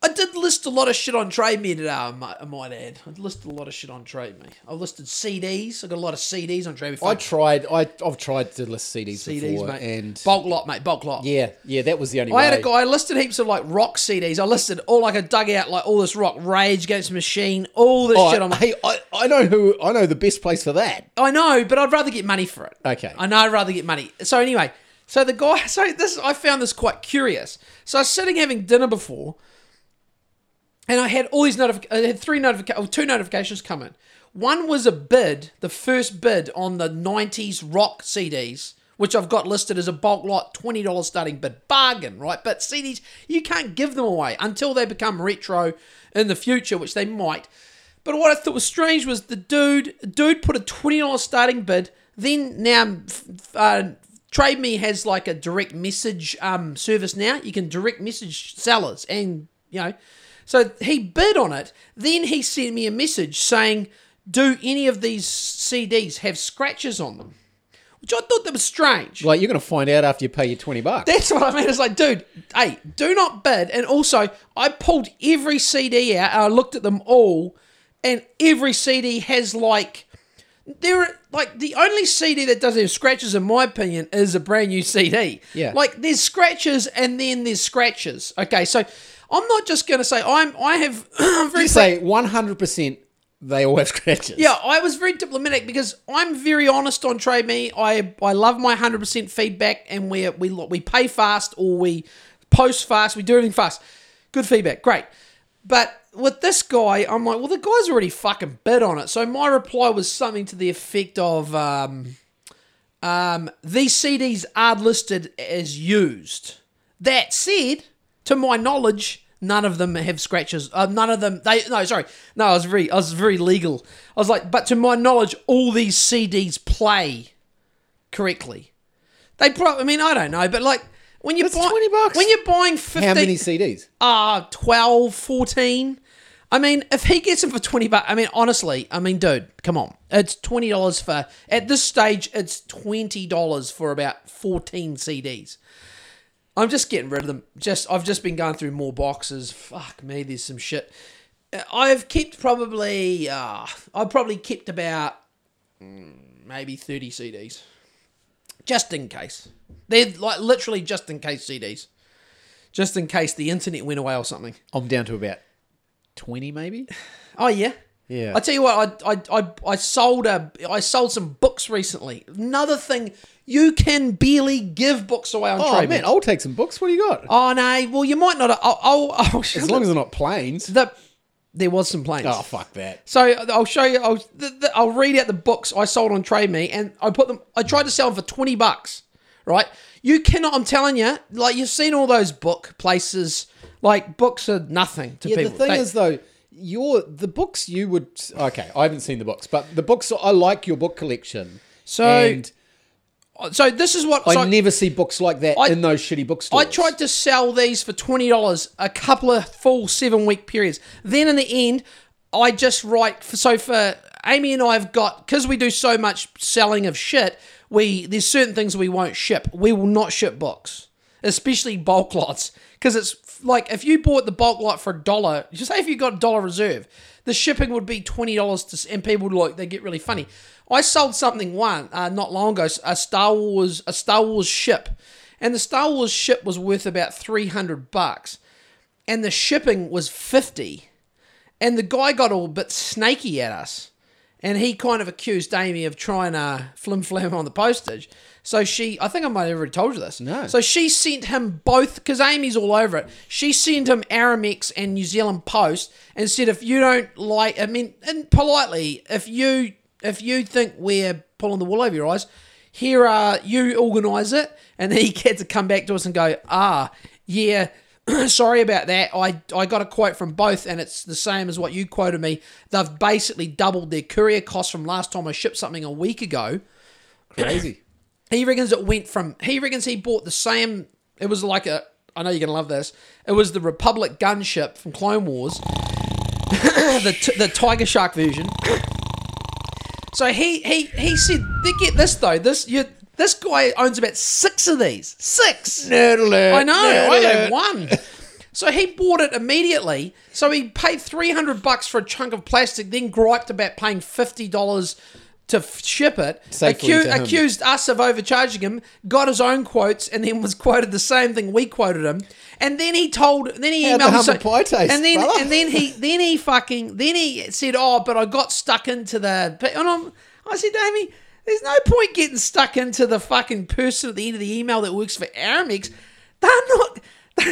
I did list a lot of shit on Trade Me today. I might, I might add. I listed a lot of shit on Trade Me. I listed CDs. I got a lot of CDs on Trade Me. I tried. I, I've tried to list CDs, CDs, before, mate. and bulk lot, mate. Bulk lot. yeah, yeah, that was the only I way. had a guy. I listed heaps of like rock CDs. I listed all like a dugout, like all this rock, Rage Against the Machine, all this Oh, shit. I'm like, hey, I, I know who. I know the best place for that. I know, but I'd rather get money for it. Okay. I know I'd rather get money. So anyway, so the guy, so this I found this quite curious. So I was sitting having dinner before, and I had all these notific. I had three notifications, two notifications come in. One was a bid, the first bid on the '90s rock CDs, which I've got listed as a bulk lot, twenty dollars starting bid, bargain, right? But CDs you can't give them away until they become retro in the future, which they might. But what I thought was strange was the dude, dude put a twenty dollars starting bid. Then now, uh, Trade Me has like a direct message um, service now. You can direct message sellers, and you know, so he bid on it. Then he sent me a message saying, "Do any of these CDs have scratches on them?" Which I thought that was strange. Like you're gonna find out after you pay your twenty bucks. That's what I mean. It's like, dude, hey, do not bid. And also, I pulled every CD out and I looked at them all, and every CD has like, there are like the only CD that doesn't have scratches, in my opinion, is a brand new CD. Yeah. Like there's scratches and then there's scratches. Okay, so I'm not just gonna say I'm. I have I'm very You say one hundred percent. They all have scratches. yeah, I was very diplomatic because I'm very honest on Trade Me. I I love my 100% feedback, and we we we pay fast or we post fast. We do everything fast. Good feedback, great. But with this guy, I'm like, well, the guy's already fucking bid on it. So my reply was something to the effect of, um, um, these CDs are listed as used. That said, to my knowledge, none of them have scratches. Uh, none of them. They no, sorry, no. I was very, I was very legal. I was like, but to my knowledge, all these CDs play correctly. They probably. I mean, I don't know, but like when you're That's buy- 20 bucks. when you're buying fifty, How many CDs? uh 12, 14. I mean, if he gets them for 20 bucks, I mean, honestly, I mean, dude, come on. It's $20 for, at this stage, it's $20 for about 14 CDs. I'm just getting rid of them. Just, I've just been going through more boxes. Fuck me, there's some shit. I've kept probably, uh, I've probably kept about maybe 30 CDs. Just in case. They're like literally just in case CDs. Just in case the internet went away or something. I'm down to about twenty, maybe. Oh yeah. Yeah. I tell you what, I, I, I, I sold a I sold some books recently. Another thing, you can barely give books away on Oh trade. man, I'll take some books. What do you got? Oh no, well you might not. I'll, I'll, I'll show As long as they're not planes. the, there was some planes. Oh fuck that. So I'll show you. I'll the, the, I'll read out the books I sold on Trade Me, and I put them. I tried to sell them for twenty bucks. Right? You cannot. I'm telling you. Like you've seen all those book places. Like books are nothing to Yeah, people. the thing They- is though, your the books you would okay. I haven't seen the books, but the books I like your book collection. So- and so this is what I never see books like that I- in those shitty bookstores. I tried to sell these for twenty dollars a couple of full seven week periods. Then in the end, I just write. For, so for Amy and I have got because we do so much selling of shit. We there's certain things we won't ship. We will not ship books, especially bulk lots, because it's like if you bought the bulk lot for a dollar. Just say if you got a dollar reserve, the shipping would be twenty dollars and people would like they get really funny. I sold something one uh, not long ago, a Star Wars a Star Wars ship, and the Star Wars ship was worth about three hundred bucks, and the shipping was fifty, and the guy got all bit snaky at us, and he kind of accused Amy of trying to flim flam on the postage. So she, I think I might have already told you this. No. So she sent him both because Amy's all over it. She sent him Aramex and New Zealand Post and said, if you don't like, I mean, and politely, if you if you think we're pulling the wool over your eyes, here are you organise it, and then he had to come back to us and go, ah, yeah. Sorry about that. I, I got a quote from both, and it's the same as what you quoted me. They've basically doubled their courier costs from last time I shipped something a week ago. Crazy. He reckons it went from. He reckons he bought the same. It was like a. I know you're gonna love this. It was the Republic gunship from Clone Wars, the t- the Tiger Shark version. So he he he said, "They get this though. This you this guy owns about six of these. Six. Nerd alert. I know. I have one. So he bought it immediately. So he paid three hundred bucks for a chunk of plastic, then griped about paying fifty dollars to f- ship it. Safely to him. accused us of overcharging him. Got his own quotes, and then was quoted the same thing we quoted him. And then he told. Then he How'd the emailed. humble so- pie taste, and then brother? and then he then he fucking then he said, "Oh, but I got stuck into the." And I'm, I said, Amy, there's no point getting stuck into the fucking person at the end of the email that works for Aramex. They're not.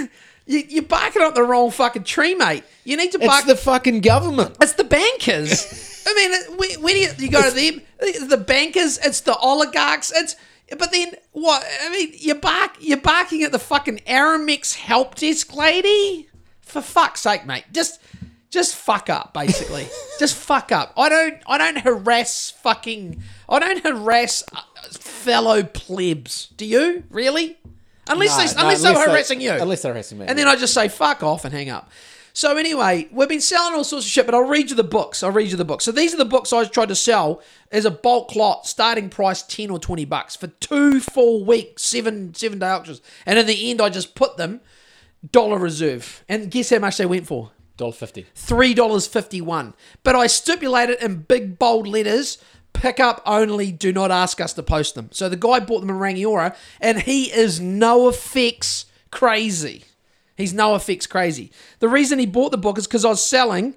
you, you're barking up the wrong fucking tree, mate. You need to It's bark. the fucking government. It's the bankers. I mean, when, when you, you go to them, the bankers, it's the oligarchs, it's. But then what? I mean, you're bark, you're barking at the fucking Aramex help desk lady. For fuck's sake, mate, just, just fuck up, basically. just fuck up. I don't, I don't harass fucking, I don't harass uh, fellow plebs. Do you really? Unless No, they, no, unless they're harassing you. Unless they're harassing me. And then I just say fuck off and hang up. So anyway, we've been selling all sorts of shit, but I'll read you the books. I'll read you the books. So these are the books I tried to sell as a bulk lot, starting price ten or twenty bucks for two full weeks seven seven day auctions. And in the end, I just put them dollar reserve. And guess how much they went for? Dollar fifty. three dollars fifty one. But I stipulated in big bold letters. Pick up only. Do not ask us to post them. So the guy bought them in Rangiora, and he is NoFX crazy. He's NoFX crazy. The reason he bought the book is because I was selling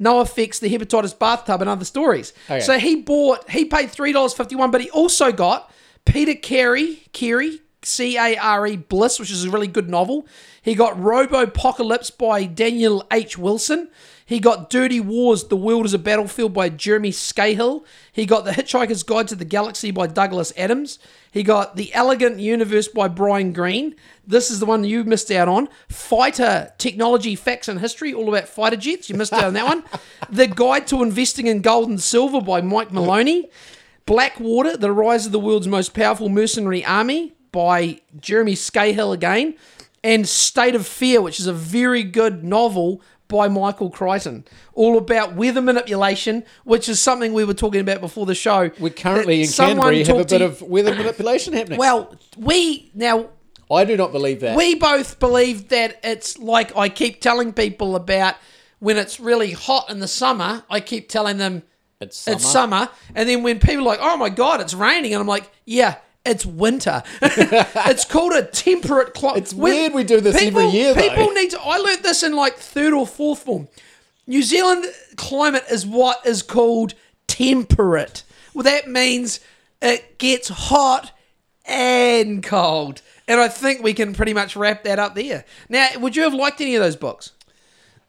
NoFX, the hepatitis bathtub, and other stories. Okay. So he bought. He paid three dollars fifty one, but he also got Peter Carey, Carey, C A R E Bliss, which is a really good novel. He got Robopocalypse by Daniel H. Wilson. He got Dirty Wars, The World is a Battlefield by Jeremy Scahill. He got The Hitchhiker's Guide to the Galaxy by Douglas Adams. He got The Elegant Universe by Brian Greene. This is the one you missed out on. Fighter Technology, Facts and History, all about fighter jets. You missed out on that one. The Guide to Investing in Gold and Silver by Mike Maloney. Blackwater, The Rise of the World's Most Powerful Mercenary Army by Jeremy Scahill again. And State of Fear, which is a very good novel by Michael Crichton, all about weather manipulation, which is something we were talking about before the show. We currently in someone Canterbury have a bit you- of weather manipulation happening. Well, we now I do not believe that. we both believe that it's like I keep telling people about when it's really hot in the summer. I keep telling them it's summer. it's summer, and then when people are like, "Oh my god, it's raining," and I'm like, "Yeah." It's winter. it's called a temperate climate. It's weird we do this every year, though. People need to. I learned this in like third or fourth form. New Zealand climate is what is called temperate. Well, that means it gets hot and cold. And I think we can pretty much wrap that up there. Now, would you have liked any of those books?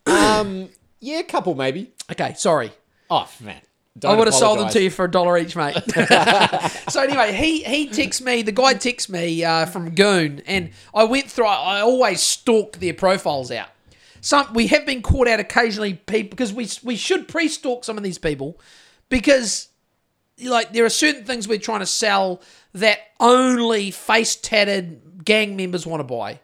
Um, yeah, a couple maybe. Okay, sorry. Oh man, I would have sold them to you for a dollar each, mate. so anyway, he he texts me. The guy texts me uh, from Goon, and I went through. I always stalk their profiles out. Some we have been caught out occasionally, people, because we we should pre-stalk some of these people, because like there are certain things we're trying to sell that only face tatted gang members want to buy,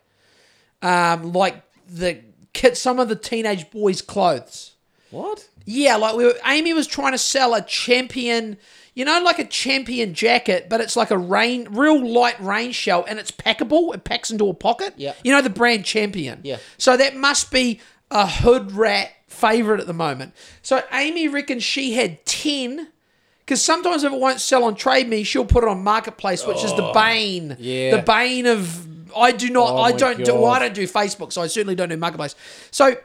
um, like the kit some of the teenage boys' clothes. What? Yeah, like we were, Amy was trying to sell a champion, you know, like a champion jacket, but it's like a rain, real light rain shell, and it's packable. It packs into a pocket. Yeah. You know the brand Champion. Yeah. So that must be a hood rat favorite at the moment. So Amy reckons she had ten. Because sometimes if it won't sell on Trade Me, she'll put it on Marketplace, which is the oh, bane. Oh, yeah. The bane of I do not. Oh I don't do. Well, I don't do Facebook, so I certainly don't do Marketplace. So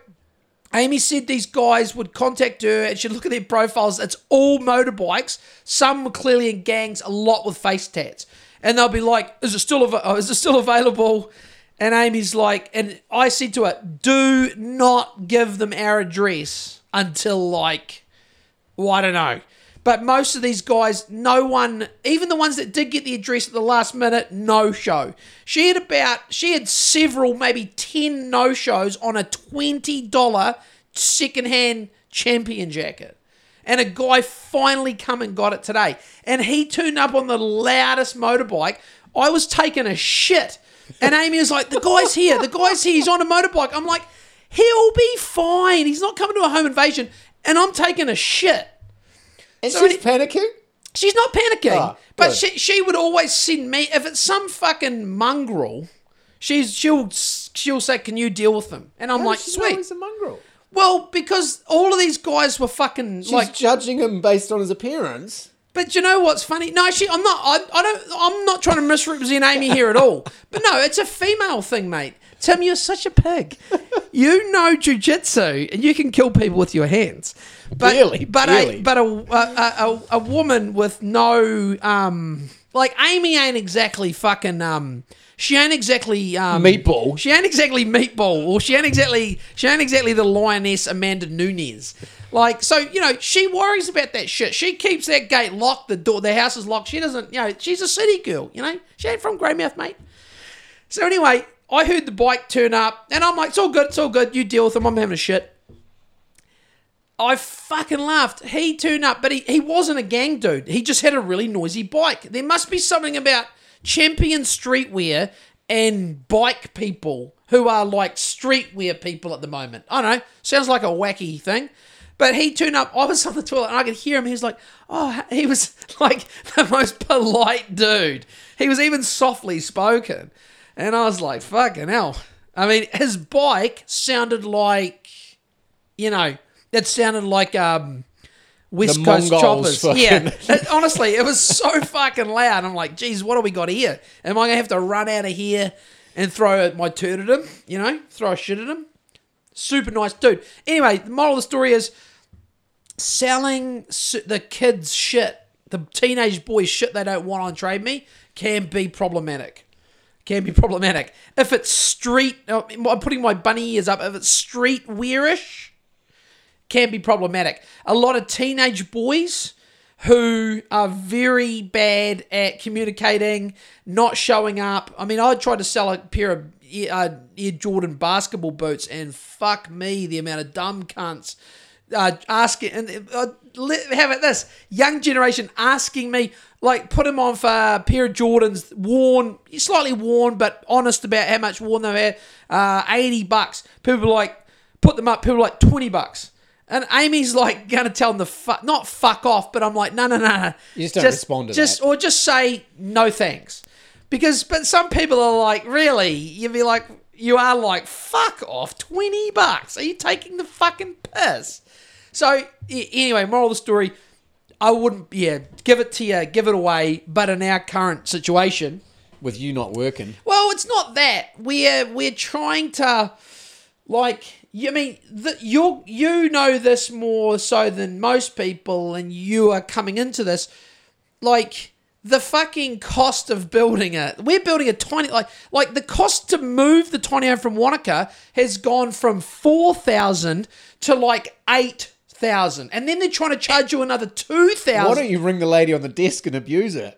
Amy said these guys would contact her and she'd look at their profiles. It's all motorbikes. Some were clearly in gangs, a lot with face tats. And they'll be like, "Is it still av- oh, is it still available?" And Amy's like, and I said to her, "Do not give them our address until like, well, I don't know." But most of these guys, no one, even the ones that did get the address at the last minute, no show. She had about, she had several, maybe 10 no shows on a $20 secondhand champion jacket. And a guy finally come and got it today. And he tuned up on the loudest motorbike. I was taking a shit. And Amy was like, the guy's here. The guy's here. He's on a motorbike. I'm like, he'll be fine. He's not coming to a home invasion. And I'm taking a shit. And So she's panicking. She's not panicking, Ah, but she she would always send me if it's some fucking mongrel. She's she'll she'll say, "Can you deal with them?" And I'm like, How she "Sweet." he's a mongrel. Well, because all of these guys were fucking She's like. judging him based on his appearance. But you know what's funny? No, she. I'm not. I, I don't. I'm not trying to misrepresent Amy here at all. But no, it's a female thing, mate. Tim, you're such a pig. You know jujitsu, and you can kill people with your hands. But, Really? But Really? a but a, a a a woman with no um like Amy ain't exactly fucking um. She ain't exactly um, Meatball. She ain't exactly meatball, or she ain't exactly she ain't exactly the lioness Amanda Nunes. Like so, you know, she worries about that shit. She keeps that gate locked, the door, the house is locked. She doesn't, you know, she's a city girl. You know, she ain't from Greymouth, mate. So anyway, I heard the bike turn up, and I'm like, it's all good, it's all good. You deal with him. I'm having a shit. I fucking laughed. He turned up, but he, he wasn't a gang dude. He just had a really noisy bike. There must be something about champion streetwear and bike people who are like streetwear people at the moment. I don't know. Sounds like a wacky thing. But he turned up. I was on the toilet and I could hear him. He was like, oh, he was like the most polite dude. He was even softly spoken. And I was like, fucking hell. I mean, his bike sounded like, you know, it sounded like um, West The Coast Mongols choppers. Yeah, It- honestly, it was so fucking loud. I'm like, geez, what do we got here? Am I gonna have to run out of here and throw my turd at him? You know, throw a shit at him? Super nice dude. Anyway, the moral of the story is selling the kids shit, the teenage boys shit they don't want on Trade Me can be problematic. Can be problematic. If it's street, uh, I'm putting my bunny ears up. If it's street wearish, can be problematic. A lot of teenage boys who are very bad at communicating, not showing up. I mean, I tried to sell a pair of uh, Air Jordan basketball boots, and fuck me, the amount of dumb cunts uh, asking, and uh, how about this young generation asking me, like, put them on for a pair of Jordans, worn, slightly worn, but honest about how much worn they had, uh, 80 bucks. People like, put them up, people like, 20 bucks. And Amy's like gonna tell them to fuck, not fuck off, but I'm like, no, no, no, no. You just don't respond to just, that. Or just say no thanks, because but some people are like, really? You'd be like, you are like, fuck off, twenty bucks. Are you taking the fucking piss? So anyway, moral of the story, I wouldn't, yeah, give it to you, give it away. But in our current situation, With you not working. well, it's not that we're we're trying to like. You I mean you you know this more so than most people, and you are coming into this like the fucking cost of building it. We're building a tiny like like the cost to move the tiny home from Wanaka has gone from four thousand to like eight thousand, and then they're trying to charge you another two thousand. Why don't you ring the lady on the desk and abuse her?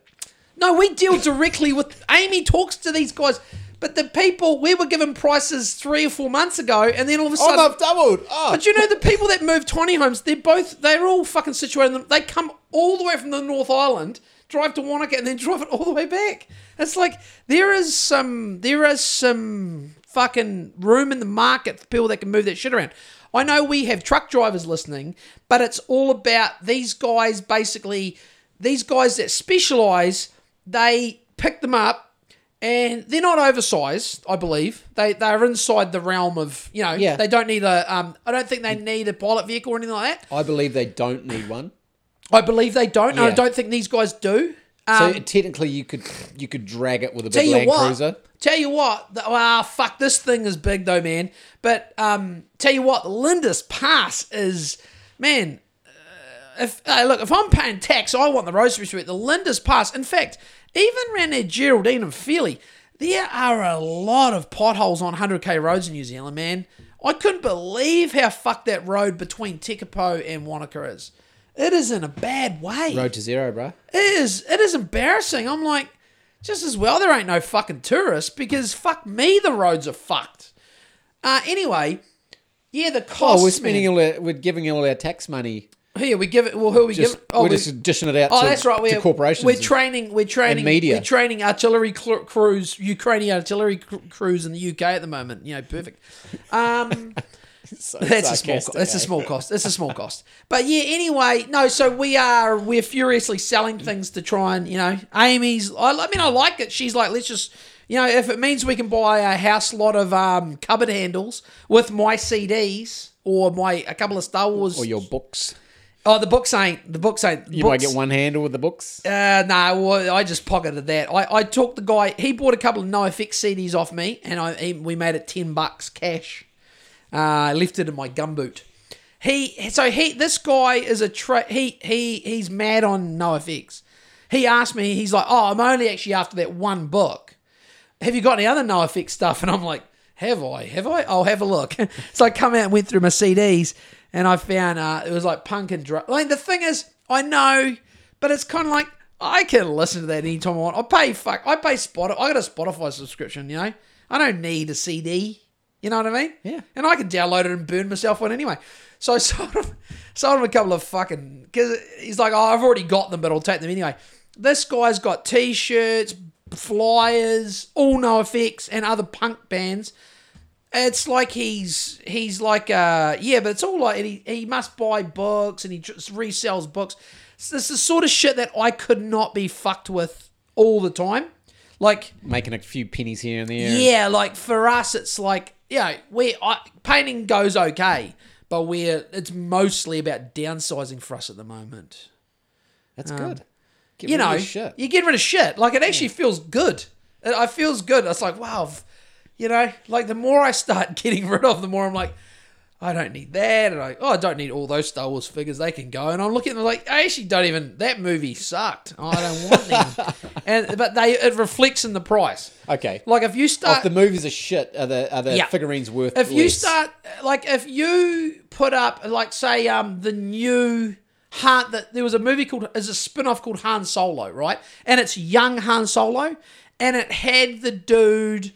No, we deal directly with Amy. Talks to these guys, but the people we were given prices three or four months ago, and then all of a Oh, sudden, they've doubled. Oh, but you know the people that move tiny homes, they're both they're all fucking situated. They come all the way from the North Island, drive to Wanaka, and then drive it all the way back. It's like there is some there is some fucking room in the market for people that can move that shit around. I know we have truck drivers listening, but it's all about these guys basically these guys that specialize, they pick them up and they're not oversized, I believe. They they are inside the realm of you know. Yeah. They don't need a. Um, I don't think they need a pilot vehicle or anything like that. I believe they don't need one. I believe they don't. and I don't think these guys do. So technically, you could you could drag it with a big Land what. Cruiser. Tell you what. The, ah, fuck. This thing is big though, man. But um, tell you what, Lindis Pass is, man. Uh, if uh, look, if I'm paying tax, I want the Rosary Street. The Lindis Pass. In fact, even around there, Geraldine and Fairlie, there are a lot of potholes on 100k roads in New Zealand, man. I couldn't believe how fucked that road between Tekapo and Wanaka is. It is in a bad way. Road to zero, bro. It is. It is embarrassing. I'm like, just as well there ain't no fucking tourists because fuck me, the roads are fucked. Uh, anyway, yeah, the cost. Oh, we're spending all our, we're giving all our tax money. here. We give it. Well, who are we Just, giving? Oh, we're we- just dishing it out Oh, to, that's right. We're corporations. We're training. We're training. media. We're training artillery cl- crews, Ukrainian artillery cr- crews in the UK at the moment. You know, perfect. Um, So that's a small. Co- that's a small cost. It's a small cost. But yeah. Anyway, no. So we are. We're furiously selling things to try and you know. Amy's. I, I mean, I like it. She's like, let's just. You know, if it means we can buy a house lot of um, cupboard handles with my CDs or my a couple of Star Wars. Or your books. oh, the books ain't. The books ain't. You books, might get one handle with the books. uh, no, well, I just pocketed that. I, I took the guy. He bought a couple of NoFX CDs off me, and I he, we made it ten bucks cash. Uh, it in my gumboot. He so he this guy is a tra- he he he's mad on NoFX. He asked me. He's like, oh, I'm only actually after that one book. Have you got any other NoFX stuff? And I'm like, have I? Have I? I'll have a look. so I come out and went through my CDs, and I found uh, it was like punk and drum. Like the thing is, I know, but it's kind of like I can listen to that anytime I want. I pay fuck. I pay Spotify. I got a Spotify subscription. You know, I don't need a CD. You know what I mean? Yeah. And I can download it and burn myself one anyway. So I sold him, sold him a couple of fucking. Because he's like, oh, I've already got them, but I'll take them anyway. This guy's got t-shirts, flyers, all NoFX, and other punk bands. It's like he's he's like uh yeah, but it's all like he he must buy books and he just resells books. So This is the sort of shit that I could not be fucked with all the time. Like Making a few pennies here and there. yeah, like for us, it's like you know, we I, painting goes okay, but we're it's mostly about downsizing for us at the moment. That's um, good. Get you rid know, you get rid of shit. Like it actually feels good. It, it feels good. It's like wow, you know, like the more I start getting rid of, the more I'm like. I don't need that, and I oh I don't need all those Star Wars figures. They can go, and I'm looking at them like I actually don't even. That movie sucked. I don't want them, and but they it reflects in the price. Okay. Like if you start if the movies are shit, are the are the Yeah. figurines worth? if you start like if you put up like say um the new Han that there was a movie called is a spin-off called Han Solo, right? And it's young Han Solo and it had the dude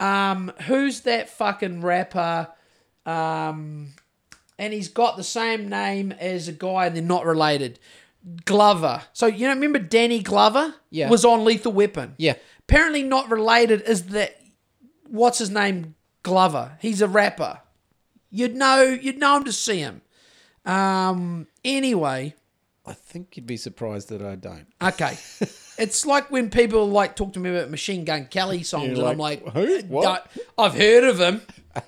um who's that fucking rapper um and he's got the same name as a guy and they're not related. Glover. So you know remember Danny Glover Yeah. was on Lethal Weapon. Yeah. Apparently not related is that what's his name Glover. He's a rapper. You'd know you'd know him to see him. Um anyway, I think you'd be surprised that I don't. okay. it's like when people like talk to me about Machine Gun Kelly songs You're and I'm like, like, "Who? What?" I've heard of him.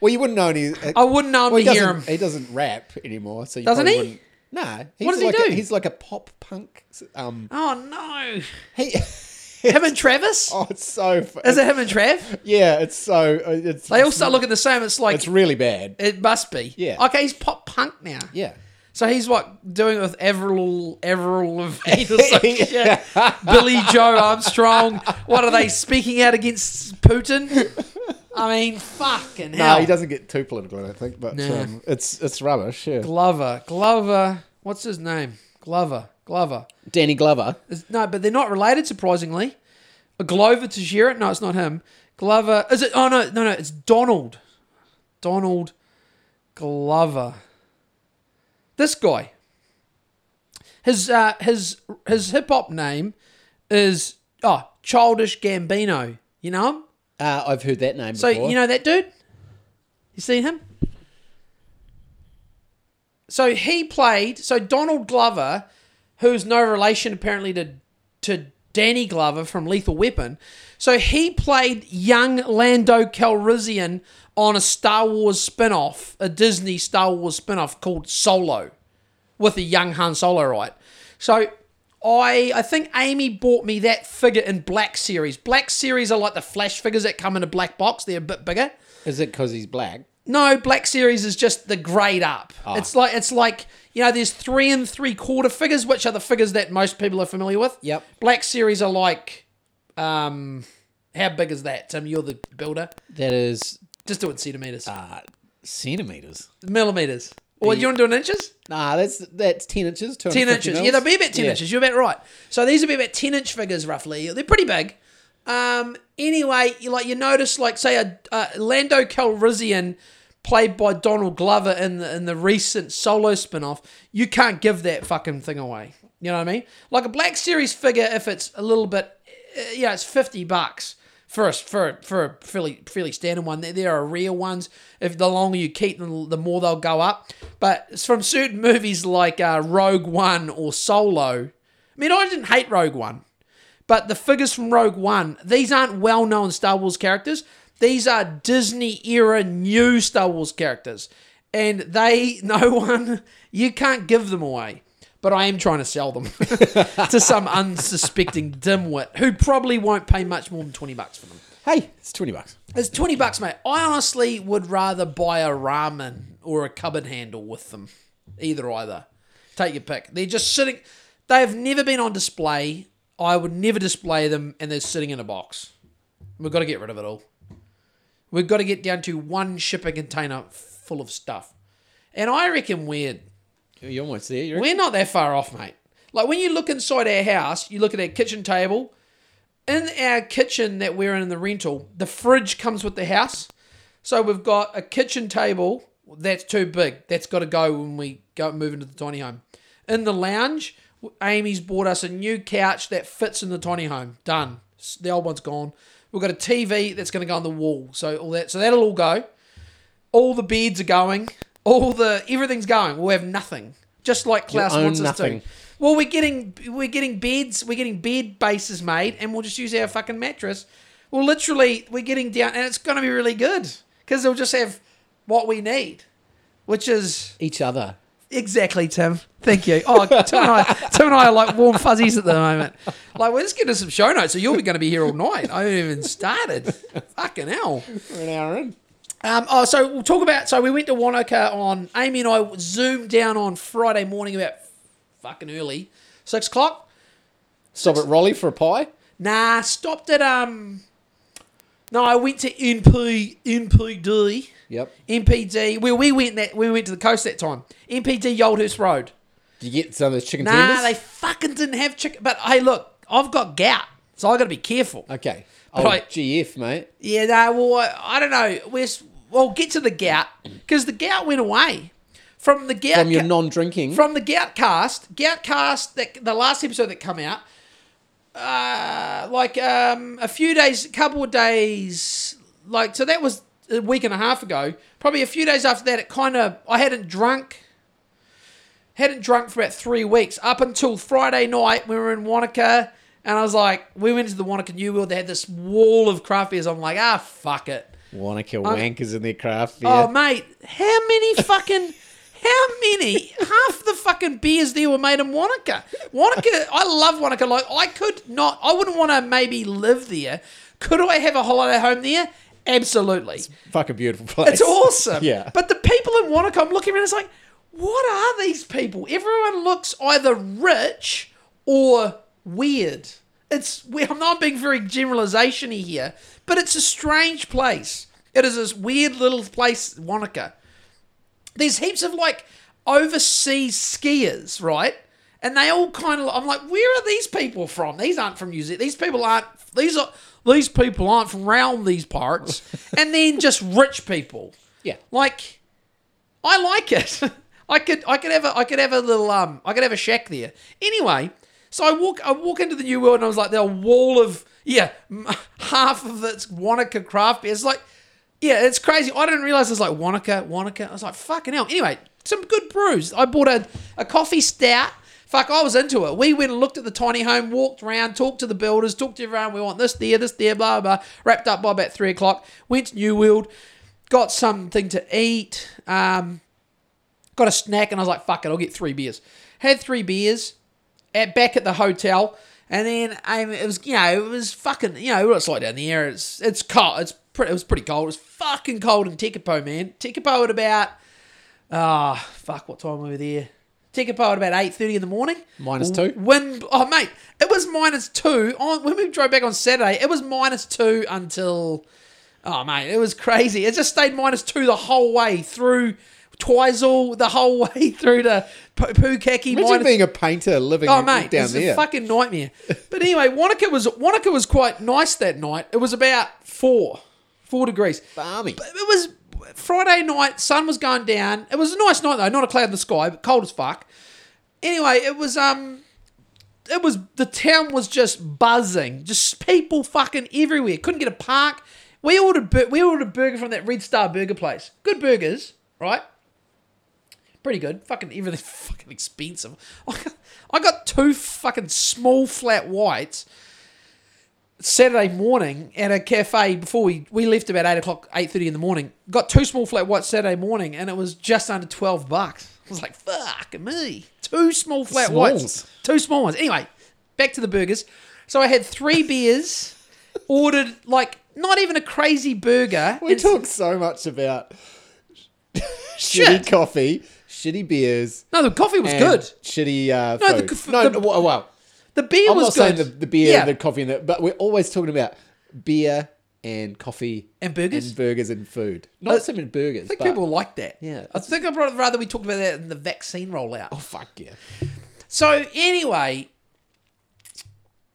Well, you wouldn't know any. I wouldn't know him well, he to hear doesn't. him. He doesn't rap anymore, so you Doesn't probably he? Wouldn't, nah. He's What does he like do? A, he's like a pop punk. Um, Oh no. he. Him and Travis? oh, it's so. fu- Is it him and Trav? Yeah, it's so. uh, It's. They all start looking the same. It's like It's really bad. it must be. Yeah. Okay, he's pop punk now. Yeah. So he's what doing it with Avril Avril Lavigne or some shit. Billie Joe Armstrong. What are they speaking out against Putin? I mean, fucking hell. No, he doesn't get too political. I don't think, but Nah. um, it's it's rubbish. Yeah. Glover, Glover. What's his name? Glover, Glover. Danny Glover. Is- no, but they're not related. Surprisingly, Glover to Teixeira. No, it's not him. Glover. Is it? Oh no, no, no. It's Donald. Donald Glover. This guy. His uh, his his hip hop name is oh Childish Gambino. You know him? Uh, I've heard that name So before. you know that dude? You seen him? So he played. So Donald Glover, who's no relation apparently to to Danny Glover from Lethal Weapon. So he played young Lando Calrissian on a Star Wars spin-off, a Disney Star Wars spin-off called Solo, with a young Han Solo, right? So I I think Amy bought me that figure in Black Series. Black Series are like the Flash figures that come in a black box. They're a bit bigger. Is it because he's black? No, Black Series is just the grade up. It's like it's like you know, there's three and three quarter figures, which are the figures that most people are familiar with. Yep. Black Series are like, um, how big is that, Tim? You're the builder. That is Just do it in centimeters, uh, centimeters. millimeters. Or you want to do in inches? Nah, that's that's ten inches. 10 inches. mils. Yeah, they'll be about 10 Yeah. inches. You're about right. So these will be about 10 inch figures roughly. They're pretty big. Um, anyway, you like you notice like say a, Lando Calrissian played by Donald Glover in the, in the recent solo spin-off, you can't give that fucking thing away. You know what I mean? Like a Black Series figure if it's a little bit uh, yeah, it's 50 bucks for a, for a, for a fairly fairly standard one. There, there are rare ones. If the longer you keep them, the more they'll go up. But it's from certain movies like uh, Rogue One or Solo. I mean, I didn't hate Rogue One, but the figures from Rogue One, these aren't well known Star Wars characters. These are Disney era new Star Wars characters, and they no one you can't give them away. But I am trying to sell them to some unsuspecting dimwit who probably won't pay much more than twenty bucks for them. Hey, it's twenty bucks. It's 20 bucks, mate. I honestly would rather buy a ramen or a cupboard handle with them. Either, either. Take your pick. They're just sitting, they have never been on display. I would never display them, and they're sitting in a box. We've got to get rid of it all. We've got to get down to one shipping container full of stuff. And I reckon we're You're almost there. You're we're not that far off, mate. Like when you look inside our house, you look at our kitchen table. In our kitchen that we're in, in the rental, the fridge comes with the house. So we've got a kitchen table that's too big. That's got to go when we go move into the tiny home. In the lounge, Amy's bought us a new couch that fits in the tiny home. Done. The old one's gone. We've got a TV that's going to go on the wall. So all that. So that'll all go. All the beds are going. All the everything's going. We'll have nothing. Just like Klaus wants us nothing. to. Well, we're getting we're getting beds, we're getting bed bases made, and we'll just use our fucking mattress. Well, literally, we're getting down, and it's going to be really good because they'll just have what we need, which is each other. exactly Tim. Thank you. Oh, Tim and I, Tim and I are like warm fuzzies at the moment. Like we're just getting some show notes, so you'll be going to be here all night. I haven't even started. Fucking hell. We're an hour in. Um, oh, so we'll talk about. So we went to Wanaka on. Amy and I zoomed down on Friday morning about fucking early, six o'clock. Stop at Raleigh for a pie. Nah, stopped at um. No, I went to NP NPD Yep. MPD. Well, we went that we went to the coast that time. MPD Yaldhurst Road. Did you get some of those chicken Nah, tenders? they fucking didn't have chicken. But hey, look, I've got gout, so I got to be careful. Okay. But Oh, I- GF, mate. Yeah, no, well, I, I don't know. We're s- well, get to the gout because the gout went away from the gout. From your ca- non-drinking. from the gout cast, gout cast that the last episode that come out, uh, like um, a few days, a couple of days, like so that was a week and a half ago. Probably a few days after that, it kind of I hadn't drunk, hadn't drunk for about three weeks up until Friday night. We were in Wanaka, and I was like, we went to the Wanaka New World. They had this wall of craft beers. I'm like, ah, fuck it. Wanna kill wankers um, in their craft beer. Oh, mate, how many fucking. How many? Half the fucking beers there were made in Wanaka. Wanaka, I love Wanaka. Like, I could not, I wouldn't want to maybe live there. Could I have a holiday home there? Absolutely. It's Fucking beautiful place. It's awesome. Yeah. But the people in Wanaka, I'm looking around, it's like, what are these people? Everyone looks either rich or weird. It's I'm not being very generalization here, but it's a strange place. It is this weird little place, Wanaka. There's heaps of like overseas skiers, right? And they all kind of I'm like, where are these people from? These aren't from New Zealand. These people aren't these are these people aren't from around these parts. and then just rich people. Yeah. Like I like it. I could I could have a I could have a little um I could have a shack there. Anyway, so I walk I walk into the new world and I was like, there a wall of yeah, half of it's Wanaka craft beer. It's like yeah, it's crazy. I didn't realize it's like Wanaka, Wanaka. I was like, fucking hell. Anyway, some good brews. I bought a, a coffee stout. Fuck, I was into it. We went and looked at the tiny home, walked around, talked to the builders, talked to everyone. We want this there, this there, blah, blah. Wrapped up by about three o'clock. Went to New World, got something to eat, um, got a snack, and I was like, fuck it, I'll get three beers. Had three beers, at back at the hotel, and then um, it was you know it was fucking you know what it's like down there. It's it's cold. It's pretty, it was pretty cold. It was fucking cold in Tekapo, man. Tekapo at about ah fuck what time were we were there. Tekapo at about eight thirty in the morning. Minus two? When oh mate, it was minus two on when we drove back on Saturday. It was minus two until oh mate, it was crazy. It just stayed minus two the whole way through Twizel, the whole way through to Pukaki. Imagine minus- being a painter living Oh mate, down it's there. a fucking nightmare. But anyway, Wanaka was Wanaka was quite nice that night. It was about four, four degrees. Balmy. But it was Friday night. Sun was going down. It was a nice night though, not a cloud in the sky, but cold as fuck. Anyway, it was um, it was the town was just buzzing, just people fucking everywhere. Couldn't get a park. We ordered bur- we ordered a burger from that Red Star Burger place. Good burgers, right? Pretty good. Fucking everything's fucking expensive. I got, I got two fucking small flat whites Saturday morning at a cafe before we, we left about eight o'clock, eight thirty in the morning. Got two small flat whites Saturday morning, and it was just under twelve bucks. I was like, "Fuck me!" Two small flat Smalls. whites, two small ones. Anyway, back to the burgers. So I had three beers, ordered like not even a crazy burger. we talk so much about Shit. shitty coffee, shitty beers, No, the coffee was good. shitty uh, No, the food. c- no, the- no, well, well, The beer was. Good. I'm was not good. saying the, the beer, Yeah. the coffee, and the, but we're always talking about beer and coffee And burgers? and burgers and food. Not so many burgers. I think but, people like that. Yeah. I think I'd rather we talked about that in the vaccine rollout. Oh fuck yeah! So anyway,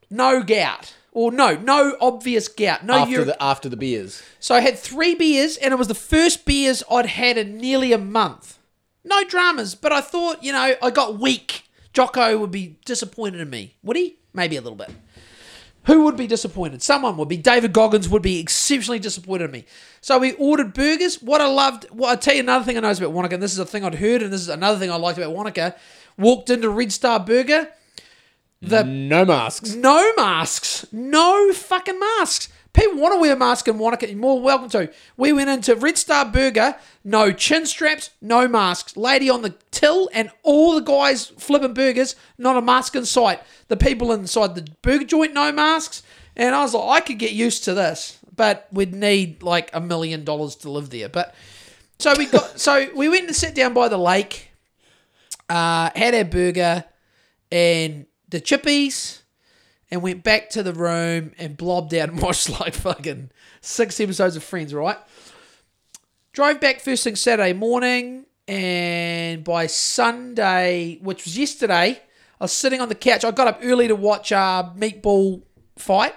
no gout. Or no, no obvious gout. No After the after the beers, So I had three beers, and it was the first beers I'd had in nearly a month. No dramas, but I thought, you know, I got weak. Jocko would be disappointed in me. Would he? Maybe a little bit. Who would be disappointed? Someone would be. David Goggins would be exceptionally disappointed in me. So we ordered burgers. What I loved, well, I'll tell you another thing I noticed about Wanaka, and this is a thing I'd heard, and this is another thing I liked about Wanaka. Walked into Red Star Burger, the no masks. no masks. No fucking masks. People want to wear a mask in Wanaka. You're more welcome to. We went into Red Star Burger. No chin straps. No masks. Lady on the till and all the guys flipping burgers. Not a mask in sight. The people inside the burger joint. No masks. And I was like, I could get used to this, but we'd need like a million dollars to live there. But so we got. so we went and sat down by the lake. Uh, had our burger and the chippies and went back to the room and blobbed out and watched like fucking six episodes of Friends, right? Drove back first thing Saturday morning, and by Sunday, which was yesterday, I was sitting on the couch. I got up early to watch a meatball fight.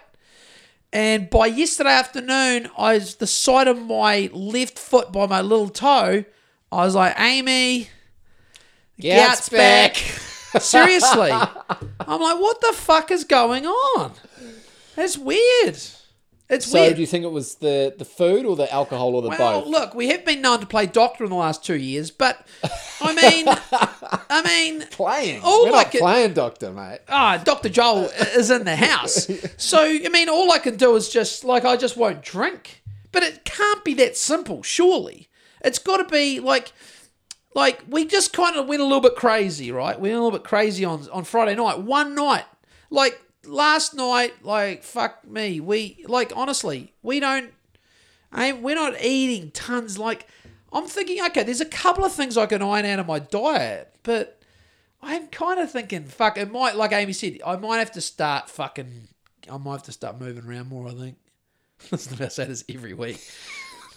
And by yesterday afternoon, I was the side of my left foot by my little toe. I was like, Amy, Gout's Gout's back. Seriously. I'm like, what the fuck is going on? That's weird. It's So weird. do you think it was the the food or the alcohol or the well, both? look, we have been known to play doctor in the last two years, but I mean, I mean, playing. all We're I not playing, doctor, mate. ah, Dr. Joel is in the house. So, I mean, all I can do is just, like, I just won't drink. But it can't be that simple, surely. It's got to be, like, like, we just kind of went a little bit crazy, right? We went a little bit crazy on, on Friday night. One night. Like, last night, like, fuck me. We, like, honestly, we don't, I we're not eating tons. Like, I'm thinking, okay, there's a couple of things I can iron out of my diet, but I'm kind of thinking, fuck, it might, like Amy said, I might have to start fucking, I might have to start moving around more, I think. Listen to I say this every week.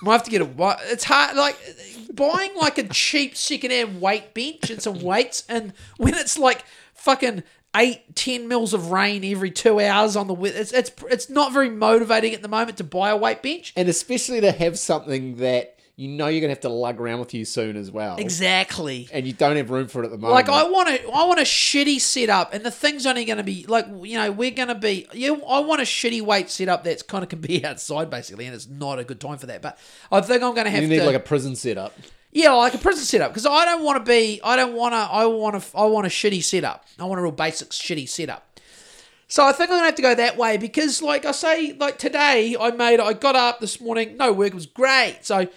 Might have to get a, it's hard, like, buying like a cheap second-hand weight bench and some weights, and when it's like fucking eight, ten mils of rain every two hours on the, it's, it's, it's not very motivating at the moment to buy a weight bench. And especially to have something that you know you're gonna have to lug around with you soon as well. Exactly. And you don't have room for it at the moment. Like I want to, I want a shitty setup, and the thing's only going to be like, you know, we're going to be. You, I want a shitty weight setup that's kind of can be outside basically, and it's not a good time for that. But I think I'm going to have to you need to, like a prison setup. yeah, like a prison setup, because I don't want to be, I don't want to, I want to, I want a shitty setup. I want a real basic shitty setup. So I think I'm gonna have to go that way because, like I say, like today I made, I got up this morning, no work, it was great. So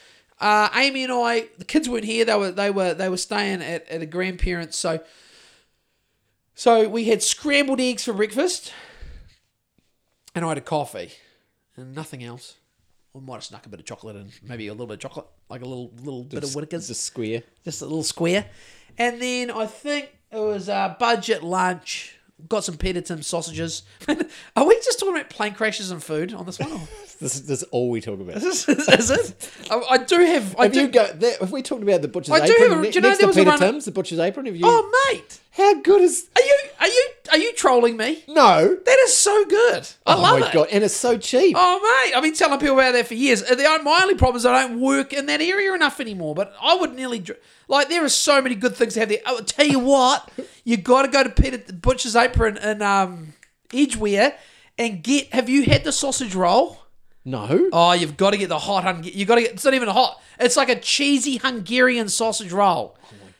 uh, Amy and I, the kids weren't here; they were they were they were staying at, at a grandparents. So So we had scrambled eggs for breakfast, and I had a coffee, and nothing else. I might have snuck a bit of chocolate and maybe a little bit of chocolate, like a little little bit of Whittaker's, Just a square. just a little square. And then I think it was a budget lunch. Got some Peter Timbs sausages. Are we just talking about plane crashes and food on this one? This, this is all we talk about. is, this, is it? I, I do have. I Have do. you got that? Have we talked about the butcher's I do have a- do you know next there to was a Peter run- Tim's, the butcher's apron. Have you? oh mate, how good is? are you are you are you trolling me? No. That is so good. I oh love my it. god! And it's so cheap. Oh mate, I've been telling people about that for years. Uh, The, my only problem is I don't work in that area enough anymore. But I would nearly dr- like there are so many good things to have there. I'll tell you what, you got to go to Peter Butcher's Apron in um, Edgeware and get. Have you had the sausage roll? No. Oh, you've got to get the hot. Hung- you got to get. It's not even hot. It's like a cheesy Hungarian sausage roll.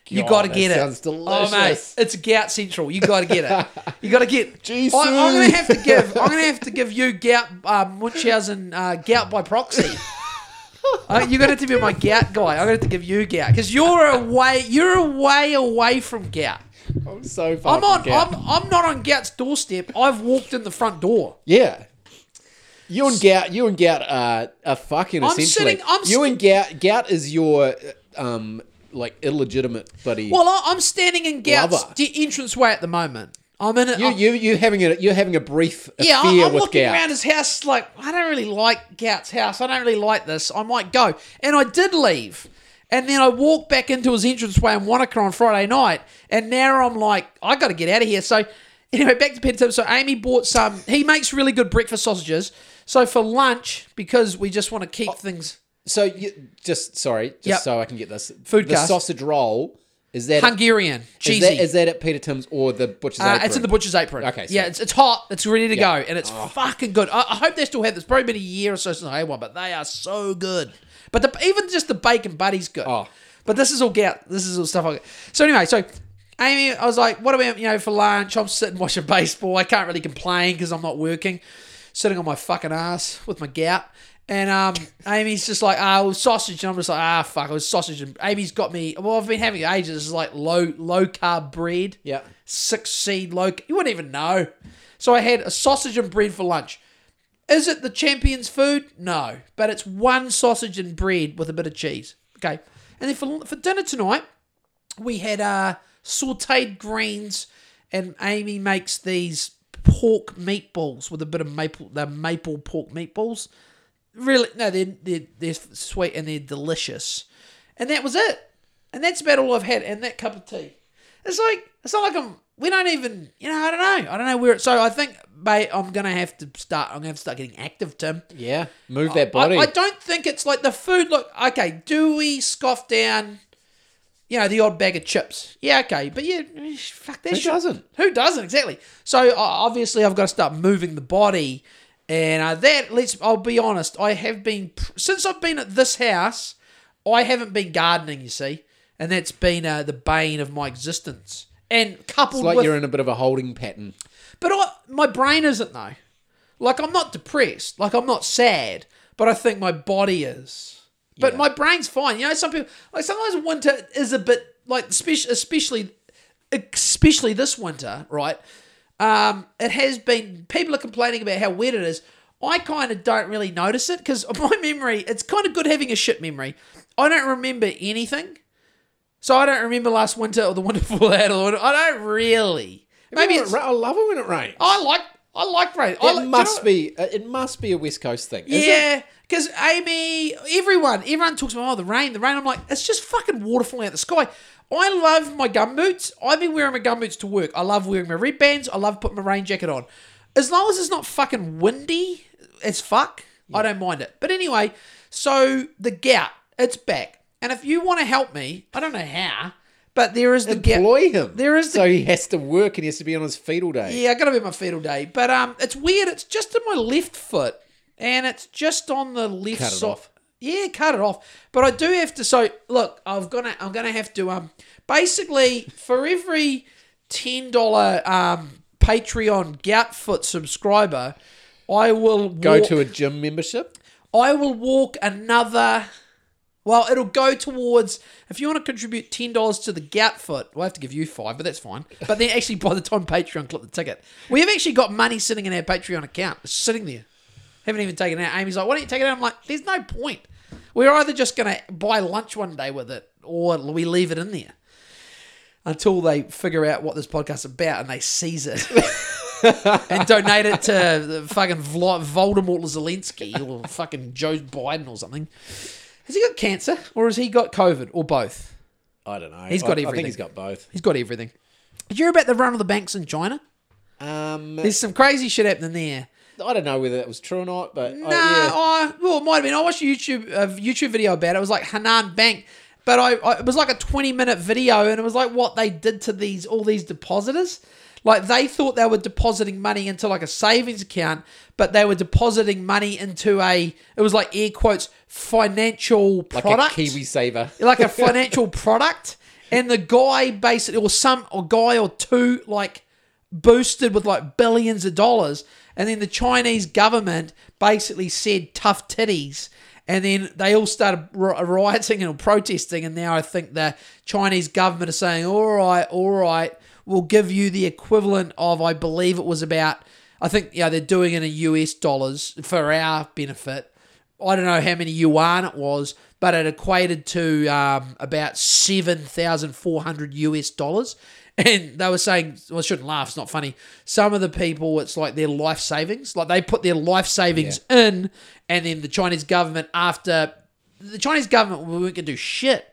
You got to get it. sounds Oh mate, it's gout central. You got to get it. You got to get. Jesus. I, am gonna have to give. I'm gonna have to give you gout um, Munchausen uh, gout by proxy. Uh, you're gonna have to be my gout guy. I'm gonna have to give you gout because you're away. You're away away from gout. I'm so far. I'm on. I'm. I'm not on gout's doorstep. I've walked in the front door. Yeah. You and Gout, you and Gout are, are fucking I'm essentially. sitting- I'm you and Gout, Gout is your uh, um like illegitimate buddy. Well, I, I'm standing in gout's Lover. entranceway at the moment. I'm in it. you you you having a you're having a brief Yeah, I'm, affair I'm with looking Gout. around his house like I don't really like Gout's house. I don't really like this. I might go, and I did leave, and then I walked back into his entranceway in Wanaka on Friday night, and now I'm like, I got to get out of here. So anyway, back to Tim. So Amy bought some. He makes really good breakfast sausages. So for lunch, because we just want to keep oh. things So you, just sorry, just Yep. so I can get this. Food the cast. sausage roll is that Hungarian is cheesy. that, is that at Peter Timbs or the butcher's Uh, apron? it's in the butcher's apron. Okay, so- yeah, it's, it's hot. It's ready to go, and it's fucking good. I, I hope they still have this. Probably been a year or so since I had one, but they are so good. But the, even just the bacon buddy's good. Oh. But this is all gout. This is all stuff. I So anyway, so Amy, I was like, "What about you know for lunch?" I'm sitting watching baseball. I can't really complain because I'm not working. Sitting on my fucking ass with my gout. And um, Amy's just like, ah, was sausage. And I'm just like, ah, fuck, it was sausage. And Amy's got me, well, I've been having it ages. It's like low low carb bread Yeah. six seed low. You wouldn't even know. So I had a sausage and bread for lunch. Is it the champion's food? No, but it's one sausage and bread with a bit of cheese. Okay, and then for for dinner tonight, we had uh, sautéed greens, and Amy makes these pork meatballs with a bit of maple. The maple pork meatballs. Really, no, they're, they're they're sweet and they're delicious, and that was it. And that's about all I've had. And that cup of tea. It's like it's not like I'm. We don't even. You know, I don't know. I don't know where. So I think, mate, I'm gonna have to start. I'm gonna have to start getting active, Tim. yeah, move that body. I, I don't think it's like the food. Look, okay. Do we scoff down? You know, the odd bag of chips. Yeah, okay, but yeah, fuck that. Who shit. doesn't? Who doesn't exactly? So uh, obviously, I've got to start moving the body, and uh, that. Let's. I'll be honest. I have been since I've been at this house. I haven't been gardening. You see, and that's been uh, the bane of my existence. And coupled it's like with you're in a bit of a holding pattern. but I, my brain isn't though. Like I'm not depressed. Like I'm not sad. But I think my body is. But Yeah. my brain's fine. You know, some people like sometimes winter is a bit like especially especially especially this winter, right? Um, it has been people are complaining about how weird it is. I kind of don't really notice it because my memory. It's kind of good having a shit memory. I don't remember anything, so I don't remember last winter or the winter before that. Or the winter, I don't really. Maybe it's, I love it when it rains. I like I like rain. It like, do you must know- be. uh, It must be a West Coast thing. Yeah, because Amy, everyone, everyone talks about oh the rain, the rain. I'm like, it's just fucking water falling out the sky. I love my gum boots. I've been wearing my gum boots to work. I love wearing my red bands. I love putting my rain jacket on. As long as it's not fucking windy as fuck, I don't mind it. But anyway, so the gout, it's back. And if you want to help me, I don't know how, but there is the gout. Employ him. There is the so he has to work and he has to be on his feet all day. Yeah, I gotta be on my feet all day. But um, it's weird. It's just in my left foot, and it's just on the left Cut it side. off. Yeah, cut it off. But I do have to. So look, I'm gonna I'm gonna have to um basically for every ten dollar um Patreon Goutfoot subscriber, I will Go walk, to a gym membership. I will walk another Well, it'll go towards if you want to contribute ten dollars to the Gout Foot. We'll have to give you five, but that's fine. But then actually, by the time Patreon clip the ticket, we have actually got money sitting in our Patreon account, sitting there. Haven't even taken it out. Amy's like, "Why don't you take it out?" I'm like, "There's no point. We're either just gonna buy lunch one day with it, or we leave it in there until they figure out what this podcast's about and they seize it." and donate it to the fucking Voldemort Zelensky or fucking Joe Biden or something. Has he got cancer or has he got COVID or both? I don't know. He's got I, I everything. think he's got both. He's got everything. Did you hear about the run of the banks in China? Um, There's some crazy shit happening there. I don't know whether that was true or not, but uh, Nah, I, yeah. I, well, it might have been. I watched a YouTube a YouTube video about it. It was like Henan Bank, but I, I it was like a 20 minute video, and it was like what they did to these all these depositors. Like they thought they were depositing money into like a savings account, but they were depositing money into a it was like air quotes financial product, like a Kiwi saver. like a financial product. And the guy basically, or some or guy or two, like boosted with like billions of dollars. And then the Chinese government basically said tough titties. And then they all started rioting and protesting. And now I think the Chinese government is saying, all right, all right, we'll give you the equivalent of, I believe it was about, I think, yeah, they're doing it in US dollars for our benefit. I don't know how many yuan it was, but it equated to um, about 7,400 US dollars. And they were saying, well, I shouldn't laugh, it's not funny. Some of the people, it's like their life savings. Like they put their life savings in, and then the Chinese government, after the Chinese government, we weren't going to do shit.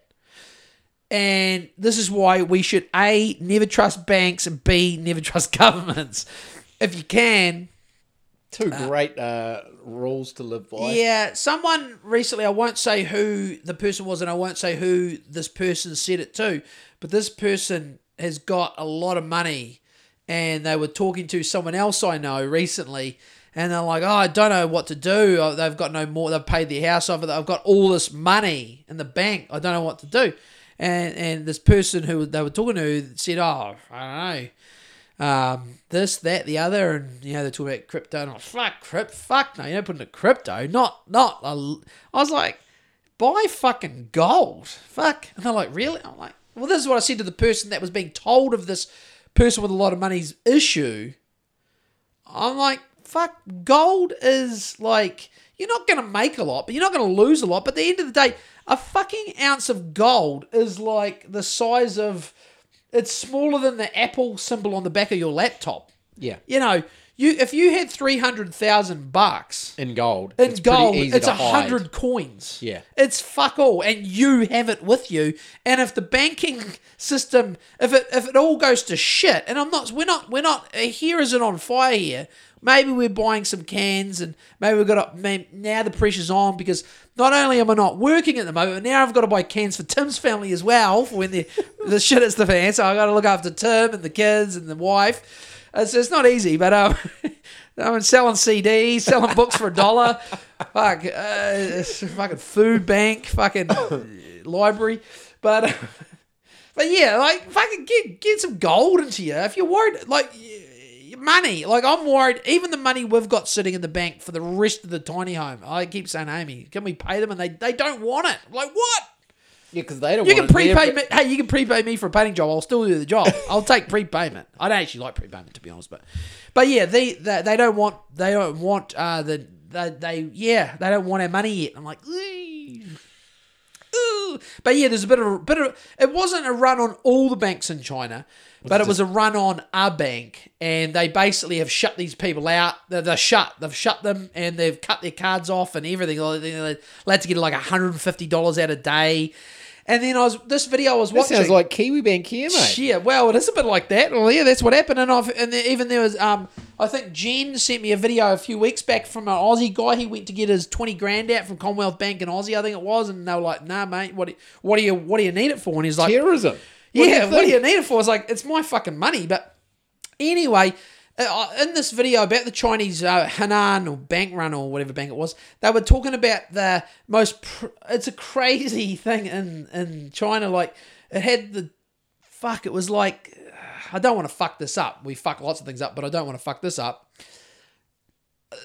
And this is why we should A, never trust banks, and B, never trust governments. If you can, Two great uh, rules to live by. Yeah, someone recently, I won't say who the person was, and I won't say who this person said it to, but this person has got a lot of money, and they were talking to someone else I know recently, and they're like, "Oh, I don't know what to do. Oh, They've got no more. They've paid their house off. I've got all this money in the bank. I don't know what to do." And and this person who they were talking to said, "Oh, I don't know." um, this, that, the other, and you know they're talking about crypto. And I'm like, fuck crypto, fuck no, you don't put into crypto, not not. A, I was like, buy fucking gold, fuck. And they're like, really? I'm like, well, this is what I said to the person that was being told of this person with a lot of money's issue. I'm like, fuck, gold is like you're not gonna make a lot, but you're not gonna lose a lot. But at the end of the day, a fucking ounce of gold is like the size of it's smaller than the Apple symbol on the back of your laptop. Yeah. You know, you if you had three hundred thousand bucks In gold. in it's gold, it's a hundred coins. Yeah. it's fuck all, and you have it with you. And if the banking system, if it if it all goes to shit, and I'm not, we're not, we're not. Here isn't on fire here. Maybe we're buying some cans, and maybe we've got to, now the pressure's on because not only am I not working at the moment, but now I've got to buy cans for Tim's family as well for when the the shit hits the fan. So I got to look after Tim and the kids and the wife. It's, it's not easy, but um, I'm selling CDs, selling books for a dollar. Fuck, uh, fucking food bank, fucking library, but. But yeah, like fucking get get some gold into you. If you're worried, like money, like I'm worried. Even the money we've got sitting in the bank for the rest of the tiny home, I keep saying, Amy, can we pay them? And they they don't want it. Like what? Yeah, because they don't You want can prepay me. Hey, you can prepay me for a painting job. I'll still do the job. I'll take prepayment. I don't actually like prepayment to be honest, but but yeah, they they, they don't want they don't want uh the they, they yeah they don't want our money yet. I'm like. "Ooh." Ooh. But yeah, there's a bit of a bit of it wasn't a run on all the banks in China, but it was a run on a bank, and they basically have shut these people out. They're, they're shut. They've shut them, and they've cut their cards off and everything. They're allowed to get like 150 dollars out a day. And then I was this video I was watching. sounds like Kiwi Bank here, mate. Yeah, well, it is a bit like that. Well, yeah, that's what happened. And I've and there, even there was um, I think Jen sent me a video a few weeks back from an Aussie guy. He went to get his twenty grand out from Commonwealth Bank in Aussie, I think it was, and they were like, "Nah, mate, what do, what do you what do you need it for?" And he's like, Terrorism. yeah, do what do you need it for? It's like it's my fucking money. But anyway, in this video about the Chinese uh, Henan or bank run or whatever bank it was, they were talking about the most. Pr- it's a crazy thing in in China. Like it had the fuck. It was like I don't want to fuck this up. We fuck lots of things up, but I don't want to fuck this up. Uh,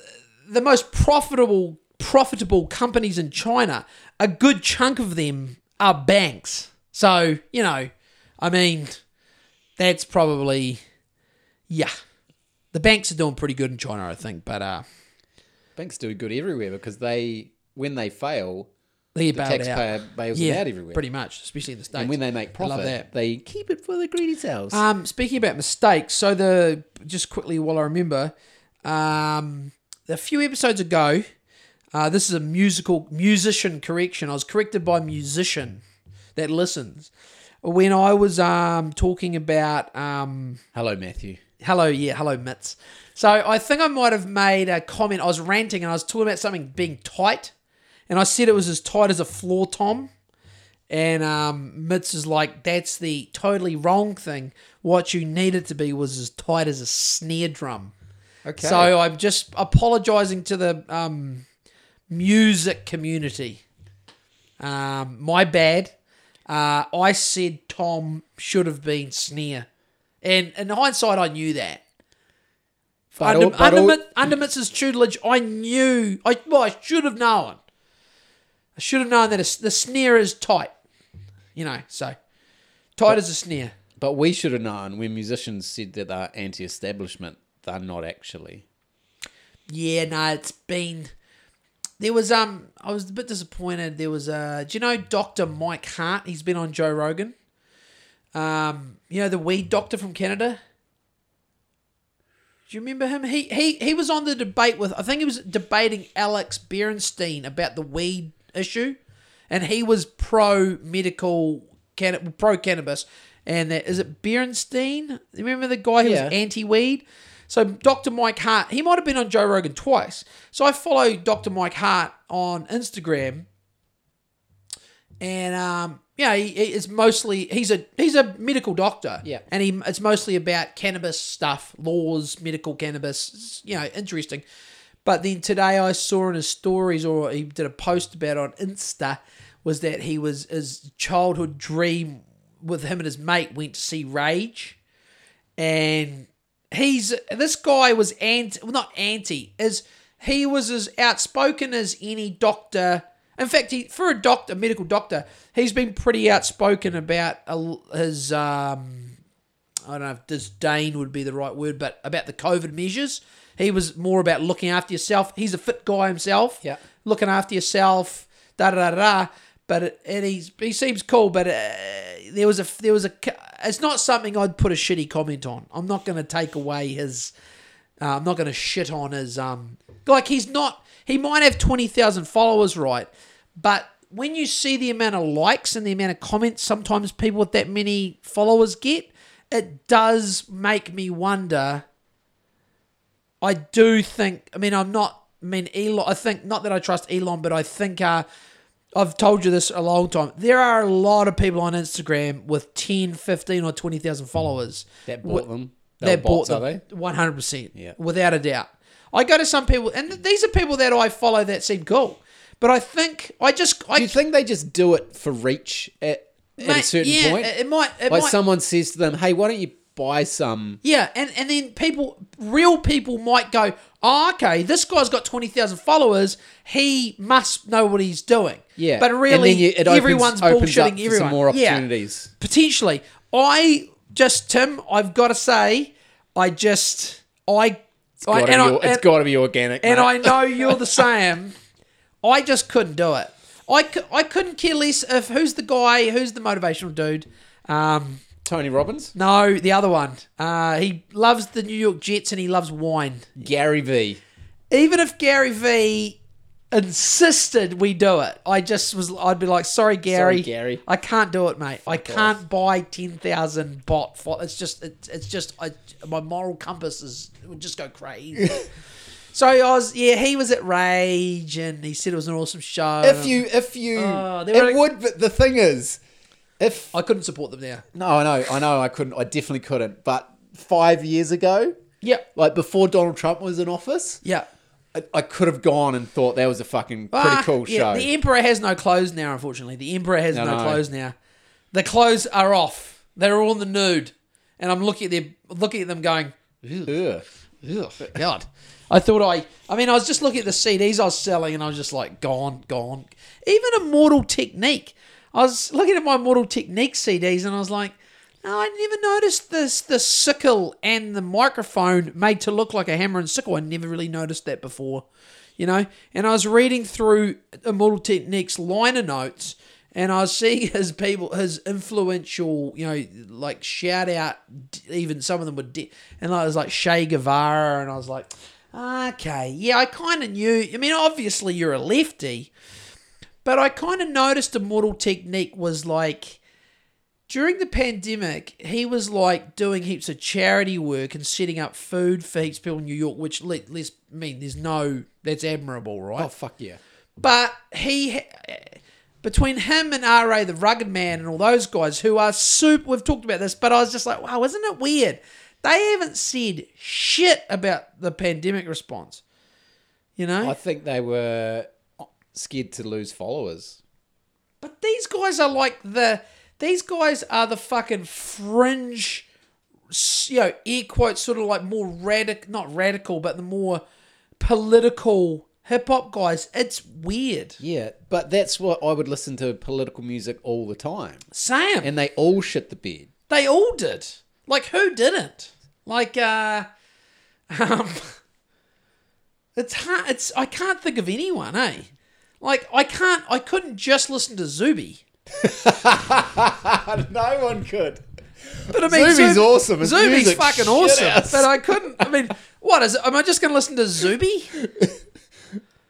The most profitable profitable companies in China, a good chunk of them are banks. So, you know, I mean, that's probably, yeah. The banks are doing pretty good in China, I think, but uh, Banks do good everywhere because they, when they fail, they the bailed taxpayer out. bails Yeah, them out everywhere. pretty much, especially in the States. and when they make I love profit, that. they keep it for the greedy selves. Um, speaking about mistakes, so the just quickly while I remember, um, a few episodes ago, uh, this is a musical musician correction. I was corrected by a musician that listens when I was um talking about um Hello, Matthew. Hello yeah hello mitts. So I think I might have made a comment. I was ranting and I was talking about something being tight, and I said it was as tight as a floor tom. And um, Mitz is like, that's the totally wrong thing. What you needed to be was as tight as a snare drum. Okay. So I'm just apologizing to the um, music community. Um, my bad. Uh, I said Tom should have been snare. And in hindsight, I knew that. But under, but under, all- Mit- under Mitz's tutelage, I knew. I, well, I should have known. I should have known that a, the snare is tight. You know, so tight as a snare. But we should have known when musicians said that they're anti-establishment, they're not actually. Yeah, no, it's been. There was um, I was a bit disappointed. There was uh, do you know Doctor Mike Hart? He's been on Joe Rogan. Um, you know the weed doctor from Canada. Do you remember him? He he he was on the debate with. I think he was debating Alex Berenstein about the weed issue, and he was pro medical, can pro cannabis. And that is it Berenstein? Remember the guy who Yeah. was anti weed? So Dr. Mike Hart, he might have been on Joe Rogan twice. So I follow Dr. Mike Hart on Instagram, and um, yeah, he, he is mostly he's a he's a medical doctor. Yeah. and he it's mostly about cannabis stuff, laws, medical cannabis. It's, You know, interesting. But then today I saw in his stories, or he did a post about it on Insta, was that he was his childhood dream with him and his mate went to see Rage, and he's this guy was anti, well not anti, is he was as outspoken as any doctor. In fact, he for a doctor, a medical doctor, he's been pretty outspoken about his um, I don't know if disdain would be the right word, but about the COVID measures. He was more about looking after yourself. He's a fit guy himself. Yeah. Looking after yourself, da da da da. But it, and he's he seems cool, but uh, there was a there was a it's not something I'd put a shitty comment on. I'm not going to take away his. Uh, I'm not going to shit on his um like he's not he might have 20,000 followers right but when you see the amount of likes and the amount of comments sometimes people with that many followers get it does make me wonder I do think I mean I'm not I mean Elon I think not that I trust Elon but I think uh I've told you this a long time. There are a lot of people on Instagram with 10, 15 or 20,000 followers That bought them. they They bought bots, are them they? one hundred percent. Yeah. without a doubt. I go to some people, and these are people that I follow that seem cool. But I think I just I Do you think they just do it for reach at, at a certain yeah, point? It, it might. It like might someone says to them, "Hey, why don't you buy some?" yeah, and and then people, real people, might go, "Oh, okay, this guy's got twenty thousand followers. He must know what he's doing." Yeah, but really, you- it opens- everyone's bullshitting everyone. Some more Yeah. opportunities. potentially. I just Tim, I've got to say, I just I. Gotta and be I- it's got to be organic. and mate. I know you're the same. I just couldn't do it. I, I couldn't care less if who's the guy, who's the motivational dude. Um, Tony Robbins, no, the other one. Uh, he loves the New York Jets and he loves wine. Gary V. Even if Gary V insisted we do it, I just was. I'd be like, sorry, Gary, Sorry, Gary. I can't do it, mate. I can't buy ten thousand bot. It's just, it's, it's just, I, my moral compass is would just go crazy. so I was, yeah, he was at Rage, and he said it was an awesome show. If you, if you, Oh, it would. But the thing is, if I couldn't support them now. no, I know, I know, I couldn't. I definitely couldn't. But five years ago, yeah, like before Donald Trump was in office, yeah. I, I could have gone and thought that was a fucking pretty Ah, cool yeah, show. The Emperor has no clothes now, unfortunately. The Emperor has No, no, no. clothes now. The clothes are off. They're all in the nude. And I'm looking at them looking at them going, Ugh. Ugh, God. I thought I, I mean, I was just looking at the CDs I was selling, and I was just like, gone, gone. Even Immortal Technique. I was looking at my Mortal Technique CDs, and I was like, no, I never noticed this the sickle and the microphone made to look like a hammer and sickle. I never really noticed that before, you know. And I was reading through Immortal Technique's liner notes, and I was seeing his people, his influential, you know, like shout out. Even some of them were, de- and I was like Che Guevara, and I was like, okay, yeah, I kind of knew. I mean, obviously you're a lefty, but I kind of noticed Immortal Technique was like during the pandemic, he was like doing heaps of charity work and setting up food for heaps of people in New York, which let, let's mean there's no that's admirable, right? Oh fuck yeah! But he, eh, between him and RA, the rugged man, and all those guys who are super, we've talked about this, but I was just like, wow, isn't it weird? They haven't said shit about the pandemic response. You know? I think they were scared to lose followers. But these guys are like the, these guys are the fucking fringe, you know, air quotes, sort of like more radical, not radical, but the more political hip hop guys. It's weird. Yeah, but that's what I would listen to political music all the time, Sam. and they all shit the bed. They all did. Like who didn't? Like uh um it's hard it's I can't think of anyone, eh? Like I can't I couldn't just listen to Zuby. no one could. But I mean Zuby's Zub- awesome. His Zuby's fucking awesome. But I couldn't I mean what is it? Am I just gonna listen to Zuby?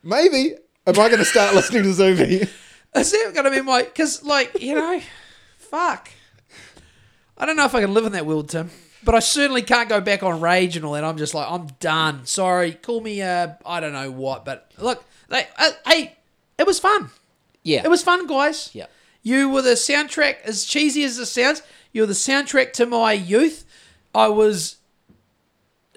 Maybe. Am I going to start listening to Zuby? Is that gonna be my because like, you know, fuck. I don't know if I can live in that world, Tim. But I certainly can't go back on rage and all that. I'm just like, I'm done. Sorry, call me uh, I don't know what. But look, they, uh, hey, it was fun. Yeah. It was fun, guys. Yeah. You were the soundtrack, as cheesy as it sounds. You were the soundtrack to my youth. I was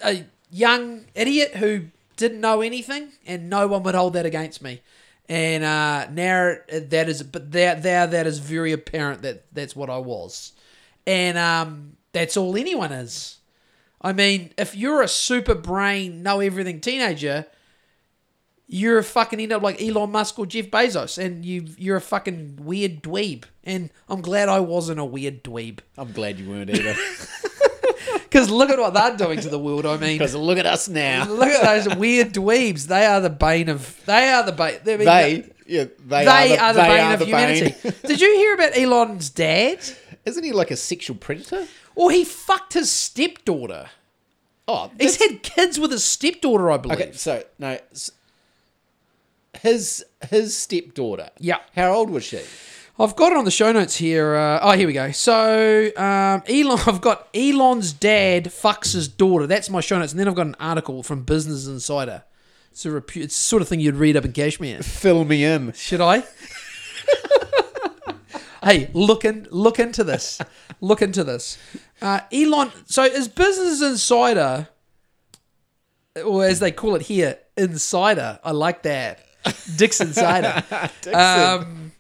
a young idiot who didn't know anything, and no one would hold that against me. And uh, now that is, but that there that is very apparent that that's what I was, and um, that's all anyone is. I mean, if you're a super brain, know everything teenager, you're a fucking end up like Elon Musk or Jeff Bezos, and you you're a fucking weird dweeb. And I'm glad I wasn't a weird dweeb, I'm glad you weren't either. because look at what they're doing to the world. I mean, Because look at us now. look at those weird dweebs. They are the bane of. They are the bane. They, yeah, they, they are the, bane they are of the humanity. bane. Did you hear about Elon's dad? Isn't he like a sexual predator? Well, he fucked his stepdaughter. Oh, He's had kids with his stepdaughter, I believe. okay. So no, his his stepdaughter. Yeah. How old was she? I've got it on the show notes here. Uh, oh, here we go. So, um, Elon, I've got Elon's dad fucks his daughter. That's my show notes, and then I've got an article from Business Insider. It's a repu- it's the sort of thing you'd read up and cash me in Kashmir. Fill me in. Should I? hey, look in, look into this. Look into this. Uh, Elon. So, is Business Insider, or as they call it here, Insider? I like that. Dick's Insider. Um,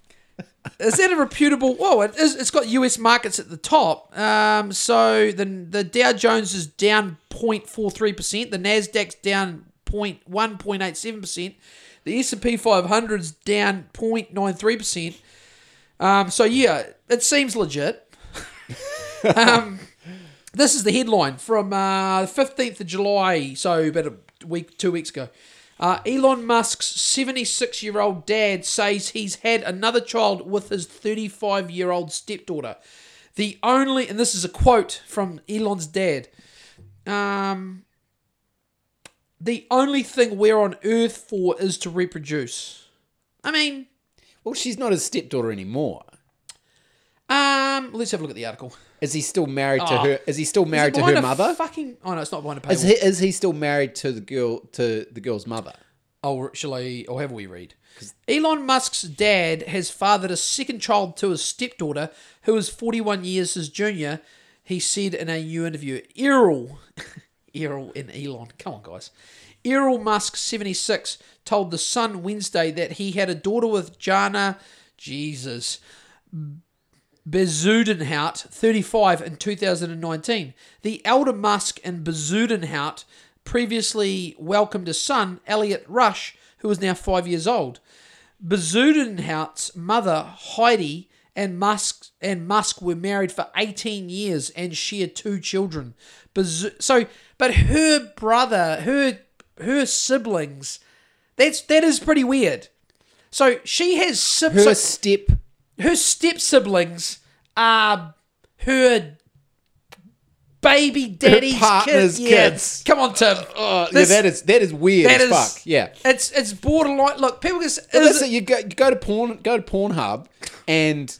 is that a reputable? Whoa! It is, it's got U.S. markets at the top. Um, so the the Dow Jones is down 0.43 percent. The Nasdaq's down 0.1.87 percent. The S and P 500's down 0.93 percent. Um, so yeah, it seems legit. um, this is the headline from uh, 15th of July, so about a week, two weeks ago. Uh, Elon Musk's 76 year old dad says he's had another child with his 35 year old stepdaughter. The only, and this is a quote from Elon's dad um, the only thing we're on earth for is to reproduce. I mean, Well, she's not his stepdaughter anymore. Um, let's have a look at the article. Is he still married to Oh. her? Is he still married to behind her a mother? Fucking, oh no, it's not behind a paywall. Is he, is he still married to the girl to the girl's mother? Oh, shall I? Or have we read? Elon Musk's dad has fathered a second child to his stepdaughter, who is 41 years his junior. He said in a new interview, Errol, Errol and Elon, come on, guys. Errol Musk, 76, told The Sun Wednesday that he had a daughter with Jana, Jesus, Bezuidenhout, 35, in 2019. The elder Musk and Bezuidenhout previously welcomed a son, Elliot Rush, who is now five years old. Bezuidenhout's mother, Heidi, and Musk and Musk were married for 18 years and shared two children. Bezu- so, but her brother, her her siblings, that's that is pretty weird. So she has Her so- step. Her step siblings are her baby daddy's partner's kid. Yeah. kids. Come on, Tim. Oh, This- yeah, that is that is weird that as is fuck. Yeah. It's it's borderline. Look, people just But is listen, it- you go you go to porn go to Pornhub and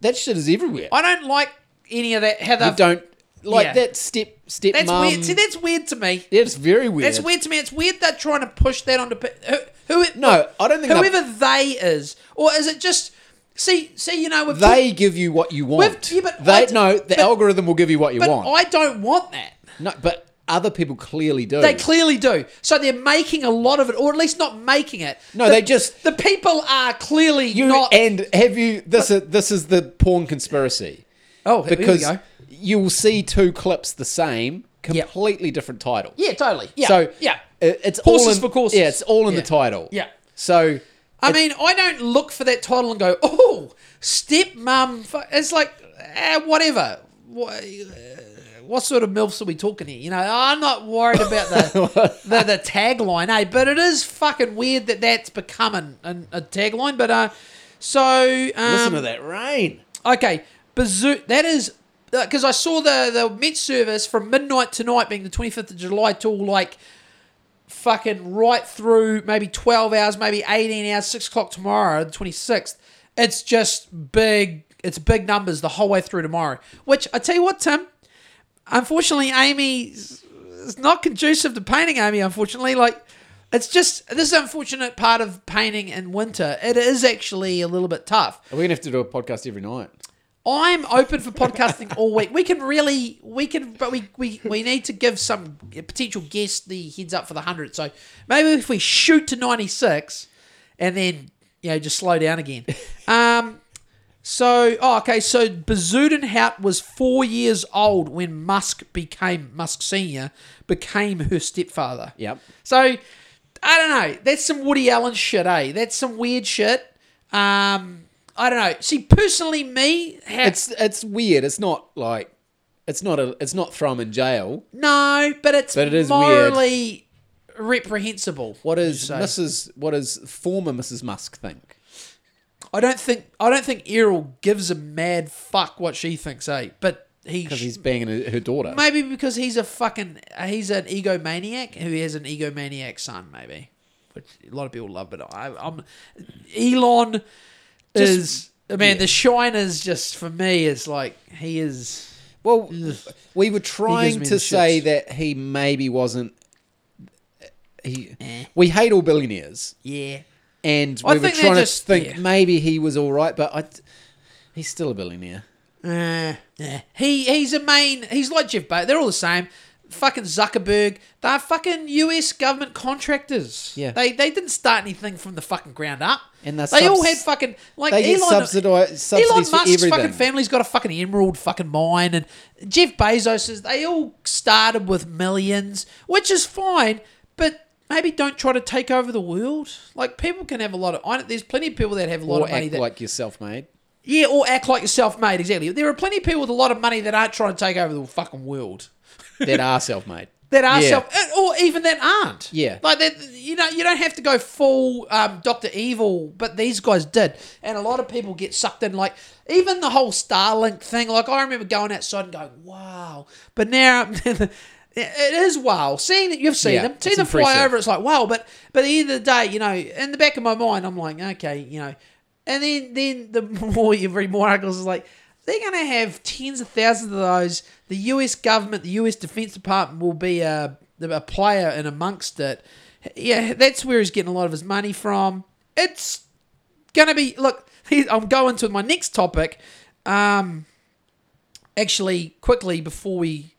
that shit is everywhere. I don't like any of that. How you they don't like yeah. that step step That's mum. weird. See, that's weird to me. That's very weird. That's weird to me. It's weird they're trying to push that onto who. who No, I don't think whoever they is, or is it just see see you know with They give you what you want. yeah, but they I- no, the but- algorithm will give you what you but want. I don't want that. no, but other people clearly do. They clearly do. So they're making a lot of it, or at least not making it. No, The- they just- the people are clearly you not. and have you this is this is the porn conspiracy oh, here because we go. you will see two clips the same, completely different title. Yeah, totally. Yeah, So yeah. it- it's Horses all in, for courses. Yeah, it's all in Yeah. the title. Yeah. So I mean, I don't look for that title and go, "Oh, stepmom." fu-" It's like, eh, whatever. What, uh, what sort of milfs are we talking here? You know, I'm not worried about the the, the tagline, eh? But it is fucking weird that that's becoming a, a tagline. But uh, so um, listen to that rain. Okay, Bazoo. That is because I saw the the Met service from midnight tonight, being the twenty fifth of July, till like fucking right through maybe twelve hours, maybe eighteen hours, six o'clock tomorrow, the twenty sixth. It's just big. It's big numbers the whole way through tomorrow. Which I tell you what, Tim. Unfortunately, Amy is not conducive to painting. Amy, unfortunately, like. It's just this unfortunate part of painting in winter. It is actually a little bit tough. We're gonna have to do a podcast every night? I'm open for podcasting all week. We can really, we can, but we, we, we need to give some potential guests the heads up for the 100. So maybe if we shoot to 96 and then, you know, just slow down again. Um, so, oh, okay. So Bezuidenhout was four years old when Musk became, Musk Sr. became her stepfather. Yep. So I don't know. That's some Woody Allen shit, eh? That's some weird shit. Um, I don't know. See, personally, me, ha- It's it's weird. It's not like it's not a it's not throw 'em in jail. no, but it's But it is weird. morally reprehensible. What is say. Mrs. What does former Mrs. Musk think? I don't think I don't think Errol gives a mad fuck what she thinks, eh? But he Because he's banging her her daughter. maybe because he's a fucking he's an egomaniac who has an egomaniac son, maybe, which a lot of people love. But I, I'm Elon is man. The shine is just for me is like he is. Well, we were trying to say shits. that he maybe wasn't. He, Eh. we hate all billionaires, Yeah, and I we were think they're trying to think yeah. maybe he was all right, but I, he's still a billionaire. Uh, yeah. He he's a main. He's like Jeff Bezos. They're all the same. Fucking Zuckerberg. They're fucking U.S. government contractors. Yeah. They they didn't start anything from the fucking ground up. And they all had fucking like They get Elon. subsidies Elon for Musk's everything. fucking family's got a fucking emerald fucking mine, and Jeff Bezos is. They all started with millions, which is fine, but maybe don't try to take over the world. Like people can have a lot of. I, there's plenty of people that have a lot Or of money that like you're self-made. yeah, or act like you're self-made. Exactly. There are plenty of people with a lot of money that aren't trying to take over the fucking world. that are self-made. That are Yeah. self, or even that aren't. Yeah. like that. You know, you don't have to go full um, Doctor Evil, but these guys did, and a lot of people get sucked in. Like even the whole Starlink thing. Like I remember going outside and going, "Wow!" But now. It is wow. Seeing that you've seen Yeah, them, seeing it's them fly impressive. over, it's like wow. But but at the end of the day, you know, in the back of my mind, I'm like, okay, you know, and then then the more you read more articles, it's like they're going to have tens of thousands of those. The U.S. government, the U.S. Defense Department will be a, a player in amongst it. Yeah, that's where he's getting a lot of his money from. It's going to be look. I'm going to my next topic. Um, actually, quickly before we,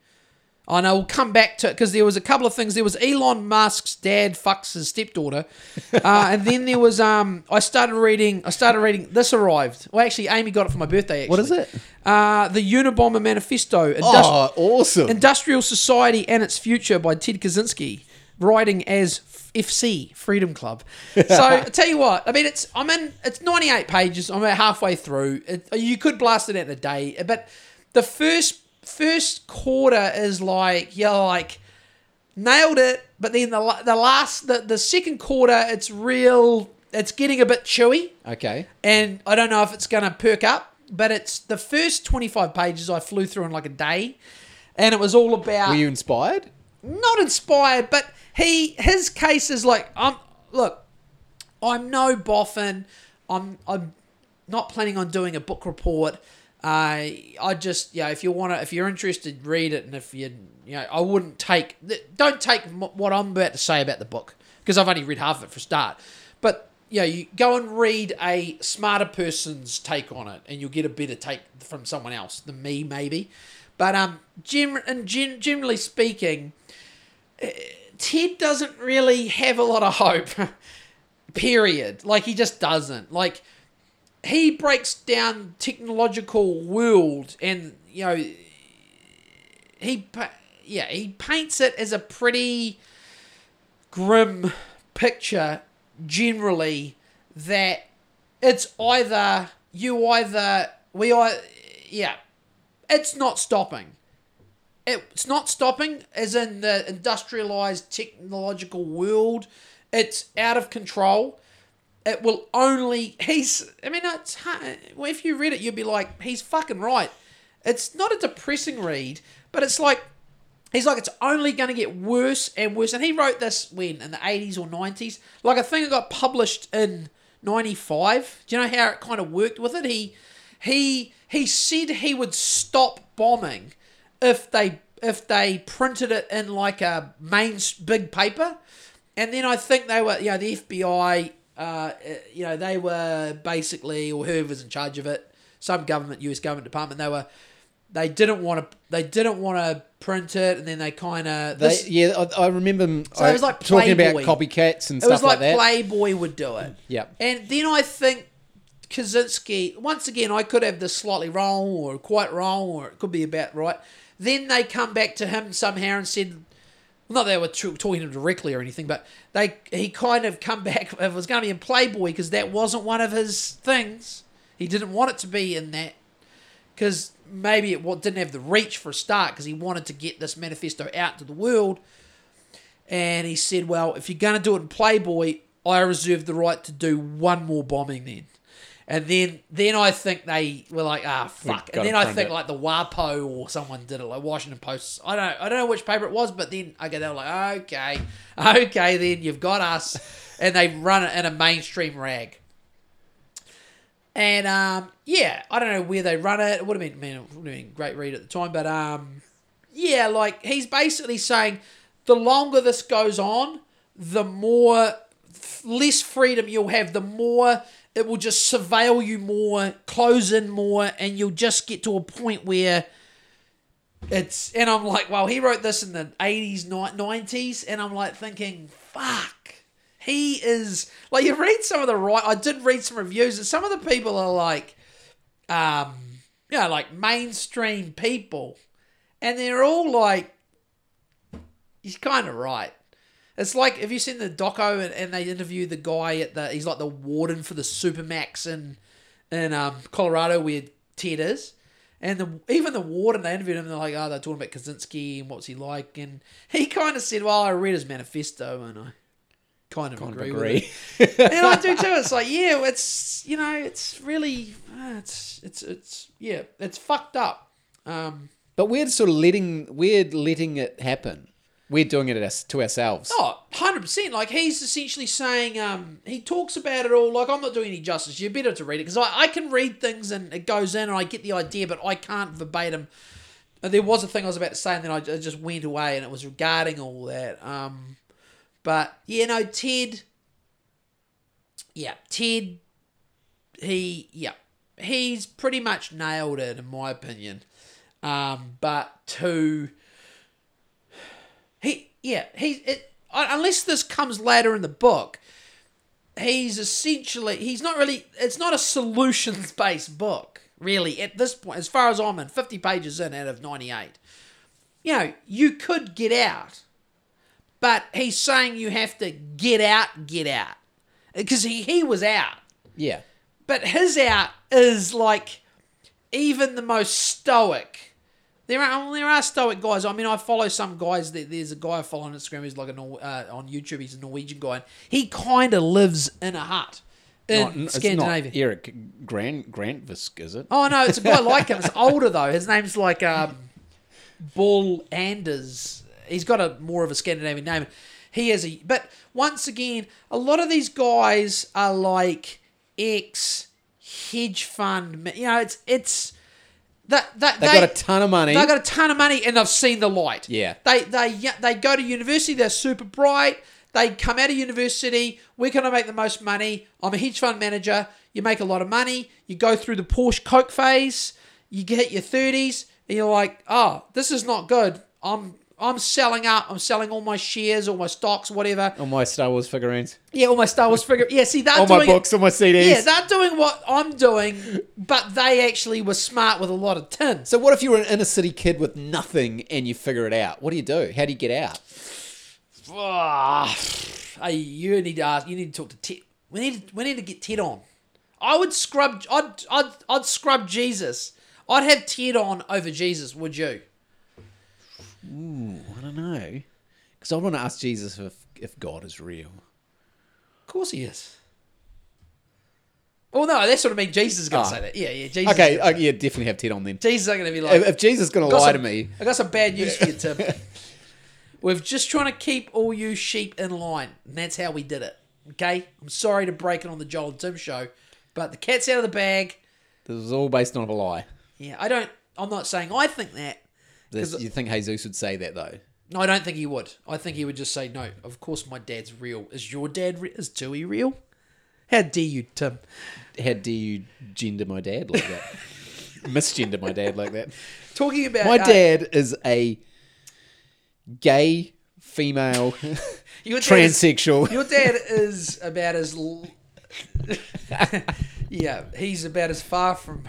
I know we'll come back to it, because there was a couple of things. There was Elon Musk's dad fucks his stepdaughter, uh, and then there was um. I started reading. I started reading. This arrived. Well, actually, Amy got it for my birthday. Actually. What is it? Uh, the Unabomber Manifesto. Industri- Oh, awesome. Industrial Society and Its Future by Ted Kaczynski, writing as FC Freedom Club. So I tell you what, I mean, it's I'm in. It's 98 pages. I'm about halfway through. It, you could blast it out in a day, but the first first quarter is like you're like nailed it, but then the the last the the second quarter, it's real. It's getting a bit chewy okay. and I don't know if it's going to perk up, but it's the first 25 pages I flew through in like a day, and it was all about Were you inspired? not inspired, but he his case is like I'm look, I'm no boffin. I'm I'm not planning on doing a book report. Uh, I just yeah, if you want to, if you're interested, read it, and if you you know, I wouldn't take don't take what I'm about to say about the book because I've only read half of it for start, but. Yeah, you go and read a smarter person's take on it, and you'll get a better take from someone else than me, maybe. But um, gen- and gen- generally speaking, Ted doesn't really have a lot of hope. Period. Like he just doesn't. Like he breaks down technological world and you know he yeah, he paints it as a pretty grim picture generally that it's either you either we are yeah, it's not stopping. It's not stopping as in the industrialized technological world. It's out of control it will only he's i mean it's if you read it you'd be like he's fucking right. It's not a depressing read but it's like he's like it's only going to get worse and worse. And he wrote this when? In the 80s or 90s like i think it got published in 95 do you know how it kind of worked with it? He he he said he would stop bombing if they if they printed it in like a main big paper. And then i think they were you know the fbi uh, you know they were basically or whoever's in charge of it some government us government department they were they didn't want to they didn't want to print it and then they kind of They, yeah, I, I remember. So it was like talking about copycats and it stuff was like, like that. Playboy would do it. Yep. And then I think Kaczynski, once again, I could have this slightly wrong or quite wrong or it could be about right. Then they come back to him somehow and said, not that they were tr- talking to him directly or anything, but they he kind of come back it was going to be in Playboy because that wasn't one of his things. He didn't want it to be in that because maybe it didn't have the reach for a start because he wanted to get this manifesto out to the world. And he said, "Well, if you're going to do it in Playboy, I reserve the right to do one more bombing then." And then, then I think they were like, "Ah, fuck!" And then I think it. like the WAPO or someone did it, like Washington Post. I don't, I don't know which paper it was, but then okay, they were like, "Okay, okay, then you've got us," and they run it in a mainstream rag. And um, yeah, I don't know where they run it. It would have been, I mean, it would have been great read at the time, but um, yeah, like he's basically saying the longer this goes on, the more less freedom you'll have, the more it will just surveil you more, close in more, and you'll just get to a point where it's. And I'm like, well, he wrote this in the 80s, ni- 90s, and I'm like thinking, fuck. He is like you read some of the right. I did read some reviews, and some of the people are like, um, you know, like mainstream people, and they're all like, he's kind of right. It's like have you seen the doco and, and they interview the guy at the he's like the warden for the Supermax in in um, Colorado where Ted is. And the even the warden they interviewed him and they're like, oh, they're talking about Kaczynski and what's he like and he kind of said, Well, I read his manifesto and I kind of agree, agree. with it. and I do too. It's like, yeah, it's you know, it's really uh, it's it's it's yeah, it's fucked up. Um But we're sort of letting we're letting it happen. We're doing it as, to ourselves. Oh, 100%. Like, he's essentially saying, um, he talks about it all. Like, I'm not doing any justice. You're better to read it because I, I can read things and it goes in and I get the idea, but I can't verbatim. There was a thing I was about to say and then I, just went away and it was regarding all that. Um, but, yeah, no, Ted. Yeah, Ted. He, yeah, he's pretty much nailed it, in my opinion. Um, but to he yeah he it, unless this comes later in the book he's essentially he's not really it's not a solutions based book really at this point as far as i'm in 50 pages in out of 98 you know you could get out but he's saying you have to get out get out because he, he was out Yeah. but his out is like even the most stoic. There are well, there are stoic guys. I mean, I follow some guys. That there's a guy I follow on Instagram who's like a Nor- uh, on YouTube. He's a Norwegian guy, and he kind of lives in a hut in Not- it's Scandinavia. not Eric Grant Grantvisk, is it? Oh no, it's a guy like him. It's older though. His name's like um, Bull Anders. He's got a more of a Scandinavian name. He has a. But once again, a lot of these guys are like ex hedge fund. You know, it's it's that that They, they got a ton of money. They got a ton of money and they've seen the light. Yeah. They they they go to university. They're super bright. They come out of university. Where can I make the most money. I'm a hedge fund manager. You make a lot of money. You go through the Porsche Coke phase. You get your 30s, and you're like, oh, this is not good. I'm I'm selling up. I'm selling all my shares, all my stocks, whatever. on my Star Wars figurines. Yeah, all my Star Wars figure. Yeah, see, they're All doing my it- books, all my CDs. Yeah, they're doing what I'm doing, but they actually were smart with a lot of tins. so what if you were an inner city kid with nothing and you figure it out? What do you do? How do you get out? Ah, hey, you need to ask. You need to talk to Ted. We need. We need to get Ted on. I would scrub. I'd. I'd. I'd scrub Jesus. I'd have Ted on over Jesus. Would you? I don't know. Because I want to ask Jesus if, if God is real. Of course he is. Well, no, that's what I mean. Jesus is going to Oh. say that. Yeah, yeah. Jesus. Okay, is- uh, yeah, definitely have Ted on then. Jesus ain't going to be like. If, if Jesus is going to got lie some- to me, I got some bad news for you, Tim. We're just trying to keep all you sheep in line, and that's how we did it. Okay, I'm sorry to break it on the Joel and Tim show, but the cat's out of the bag. this is all based on a lie. Yeah, I don't. I'm not saying I think that. This, you think Jesus would say that though? No, I don't think he would. I think he would just say, "No, of course my dad's real. Is your dad? Re- is Tui real? How dare you, Tim? How do you gender my dad like that? Misgender my dad like that? Talking about My uh, dad is a gay female your dad is- transsexual. Your dad is about as. L- yeah, he's about as far from.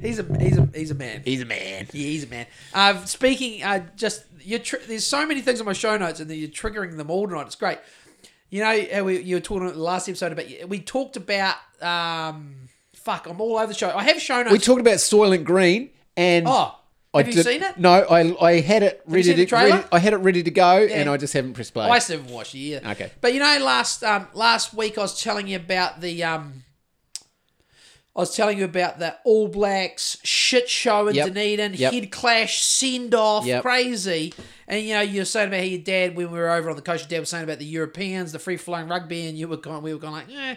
He's a he's a he's a man. He's a man. Yeah, he's a man. Uh, speaking, uh, just you. Tr- there's so many things on my show notes, and then you're triggering them all tonight. It's great. You know, how we, you were talking about the last episode about we talked about. Um, fuck, I'm all over the show. I have show notes. We talked about Soylent Green, and oh, I have you did- seen it? No, I I had it ready seen the to. trailer? ready- I had it ready to go, and I just haven't pressed play. I still haven't watched it yet. Okay. But you know, last um, last week I was telling you about the um, I was telling you about the All Blacks shit show in Yep. Dunedin, Yep. head clash, send off, Yep. crazy. And you know, you were saying about how your dad when we were over on the coast, your dad was saying about the Europeans, the free flowing rugby, and you were going, we were going like, eh.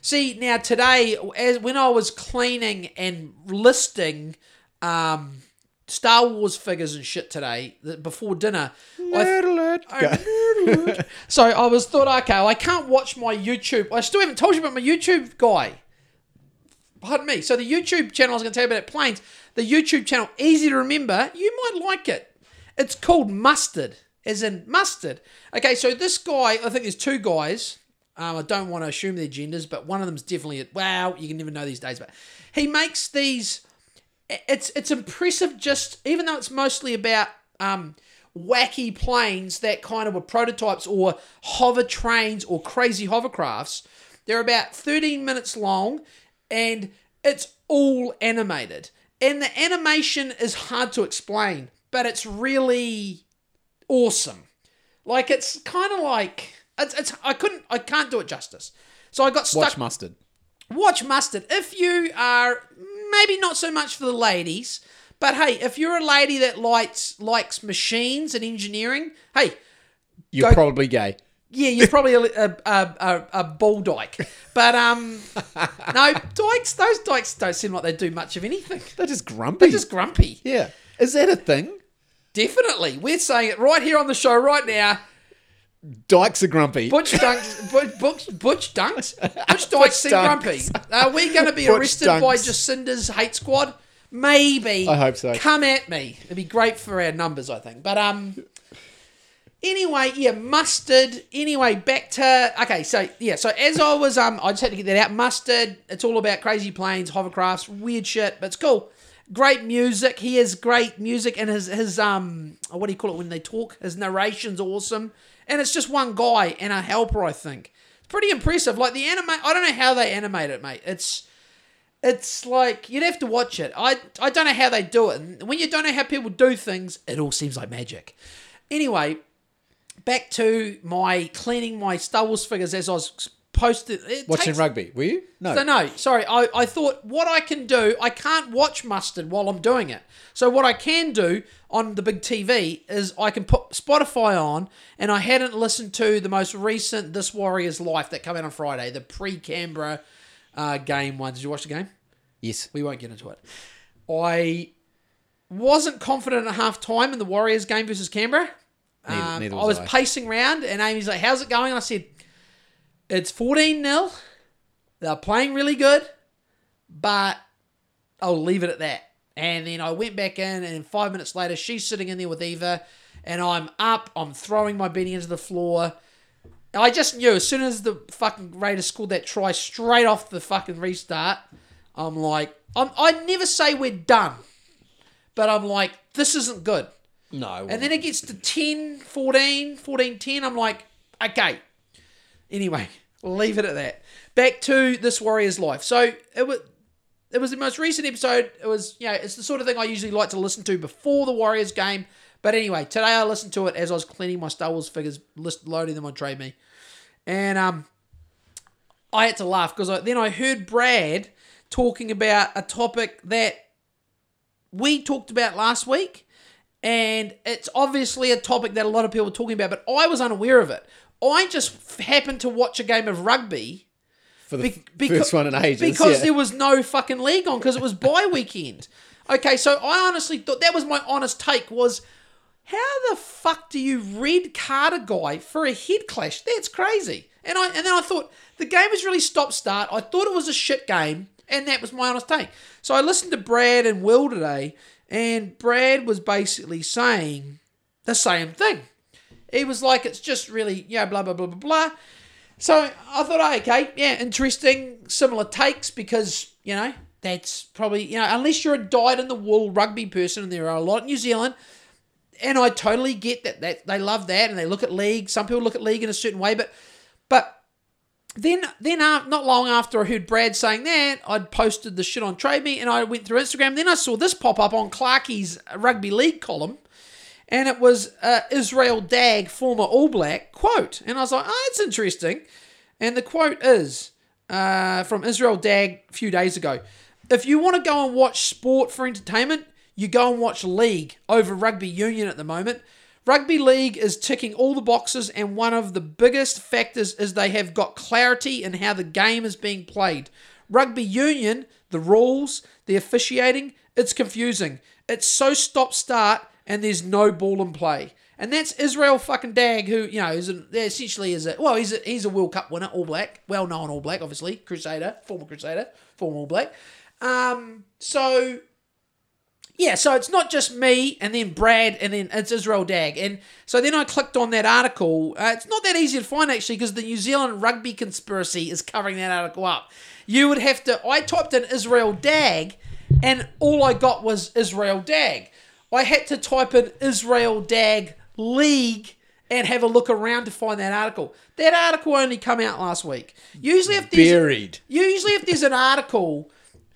See now today, as when I was cleaning and listing um, Star Wars figures and shit today th- before dinner, I, Nerd alert. Go. so I was thought, okay, well, I can't watch my YouTube. I still haven't told you about my YouTube guy. Pardon me. So the YouTube channel I was going to tell you about at Planes, the YouTube channel, easy to remember. You might like it. It's called Mustard, as in mustard. Okay, so this guy, I think there's two guys. Um, I don't want to assume their genders, but one of them's definitely wow. You can never know these days, but he makes these. It's it's impressive. Just even though it's mostly about um, wacky planes that kind of were prototypes or hover trains or crazy hovercrafts. They're about 13 minutes long, and it's all animated. And the animation is hard to explain, but it's really awesome. Like it's kind of like it's, it's I couldn't I can't do it justice. So I got stuck Watch mustard. watch mustard if you are maybe not so much for the ladies but hey if you're a lady that likes likes machines and engineering hey You're Go- probably gay. yeah you're probably a, a, a, a, bull dyke but um no dykes those dykes don't seem like they do much of anything They're just grumpy. they're just grumpy yeah. Is that a thing? definitely we're saying it right here on the show right now Dykes are grumpy. Butch Dunks, Butch, Butch, Butch Dunks, Butch Dykes seem grumpy. Are we going to be Butch arrested by Dunks. Jacinda's hate squad? Maybe. I hope so. Come at me. It'd be great for our numbers, I think. But um, Anyway, yeah, mustard. Anyway, back to okay. So yeah, so as I was, um, I just had to get that out. Mustard. It's all about crazy planes, hovercrafts, weird shit, but it's cool. Great music. He has great music, and his his um, what do you call it when they talk? His narration's awesome, and it's just one guy and a helper. I think it's pretty impressive. Like the anime, I don't know how they animate it, mate. It's it's like you'd have to watch it. I I don't know how they do it. And when you don't know how people do things, it all seems like magic. Anyway, back to my cleaning my Star Wars figures as I was posted. It Watching takes- rugby, were you? No. so no, sorry. I, I thought what I can do, I can't watch Mustard while I'm doing it. So what I can do on the big TV is I can put Spotify on, and I hadn't listened to the most recent This Warrior's Life that came out on Friday, the pre-Canberra uh, game one. Did you watch the game? Yes. We won't get into it. I wasn't confident at half time in the Warriors game versus Canberra. Neither- Um, neither I was was I. pacing around, and Amy's like, "How's it going?" And I said, "It's 14 0 They're playing really good, but I'll leave it at that." And then I went back in, and five minutes later, she's sitting in there with Eva, and I'm up. I'm throwing my beanie into the floor. I just knew as soon as the fucking Raiders scored that try straight off the fucking restart, I'm like, I'm, I never say we're done, but I'm like, this isn't good. No. And then it gets to 10, 14, 14, 10. I'm like, okay. Anyway, leave it at that. Back to this Warrior's life. So it was it was the most recent episode. It was, you know, it's the sort of thing I usually like to listen to before the Warriors game. But anyway, today I listened to it as I was cleaning my Star Wars figures, list, loading them on Trade Me. And um, I had to laugh because I, then I heard Brad talking about a topic that we talked about last week. And it's obviously a topic that a lot of people are talking about, but I was unaware of it. I just happened to watch a game of rugby for the be- f- first one in ages. because yeah. there was no fucking league on because it was bye weekend. Okay, so I honestly thought that was my honest take was how the fuck do you red card a guy for a head clash? That's crazy. And I and then I thought the game was really stop start. I thought it was a shit game, and that was my honest take. So I listened to Brad and Will today, and Brad was basically saying the same thing. He was like, it's just really, yeah, blah blah blah blah blah. So I thought, oh, okay, yeah, interesting, similar takes because you know that's probably you know unless you're a dyed in the wool rugby person, and there are a lot in New Zealand, and I totally get that that they love that and they look at league. Some people look at league in a certain way, but but then then not long after I heard Brad saying that, I'd posted the shit on Trade Me, and I went through Instagram. Then I saw this pop up on Clarkie's rugby league column and it was uh, Israel Dagg, former All Black, quote. And I was like, oh, that's interesting. And the quote is uh, from Israel Dagg a few days ago. If you want to go and watch sport for entertainment, you go and watch League over Rugby Union at the moment. Rugby League is ticking all the boxes, and one of the biggest factors is they have got clarity in how the game is being played. Rugby Union, the rules, the officiating, it's confusing. It's so stop start, and there's no ball in play. And that's Israel fucking Dagg, who you know is a, essentially is a well, he's a, he's a World Cup winner, All Black, well known All Black, obviously, Crusader, former Crusader, former All Black. Um, so yeah, so it's not just me and then Brad and then it's Israel Dagg. And so then I clicked on that article. Uh, it's not that easy to find actually because the New Zealand Rugby Conspiracy is covering that article up. You would have to, I typed in Israel Dagg and all I got was Israel Dagg. I had to type in Israel Dagg League and have a look around to find that article. That article only come out last week. Usually if there's buried. Usually, if there's an article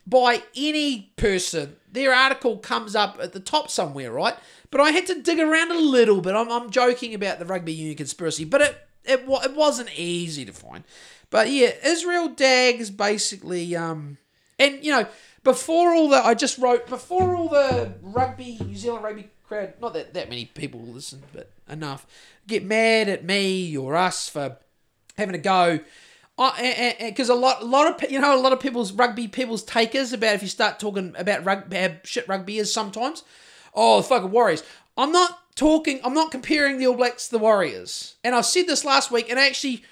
by any person, their article comes up at the top somewhere, right? But I had to dig around a little bit. I'm, I'm joking about the rugby union conspiracy, but it it, it wasn't easy to find. But yeah, Israel Dagg's basically, um, and you know, before all the, I just wrote before all the rugby New Zealand rugby crowd, not that that many people listen, but enough, get mad at me or us for having a go. Because a lot, a lot of you know, a lot of people's rugby people's takers about if you start talking about rugby, shit rugby is sometimes. Oh, the fucking Warriors! I'm not talking. I'm not comparing the All Blacks to the Warriors. And I said this last week, and I actually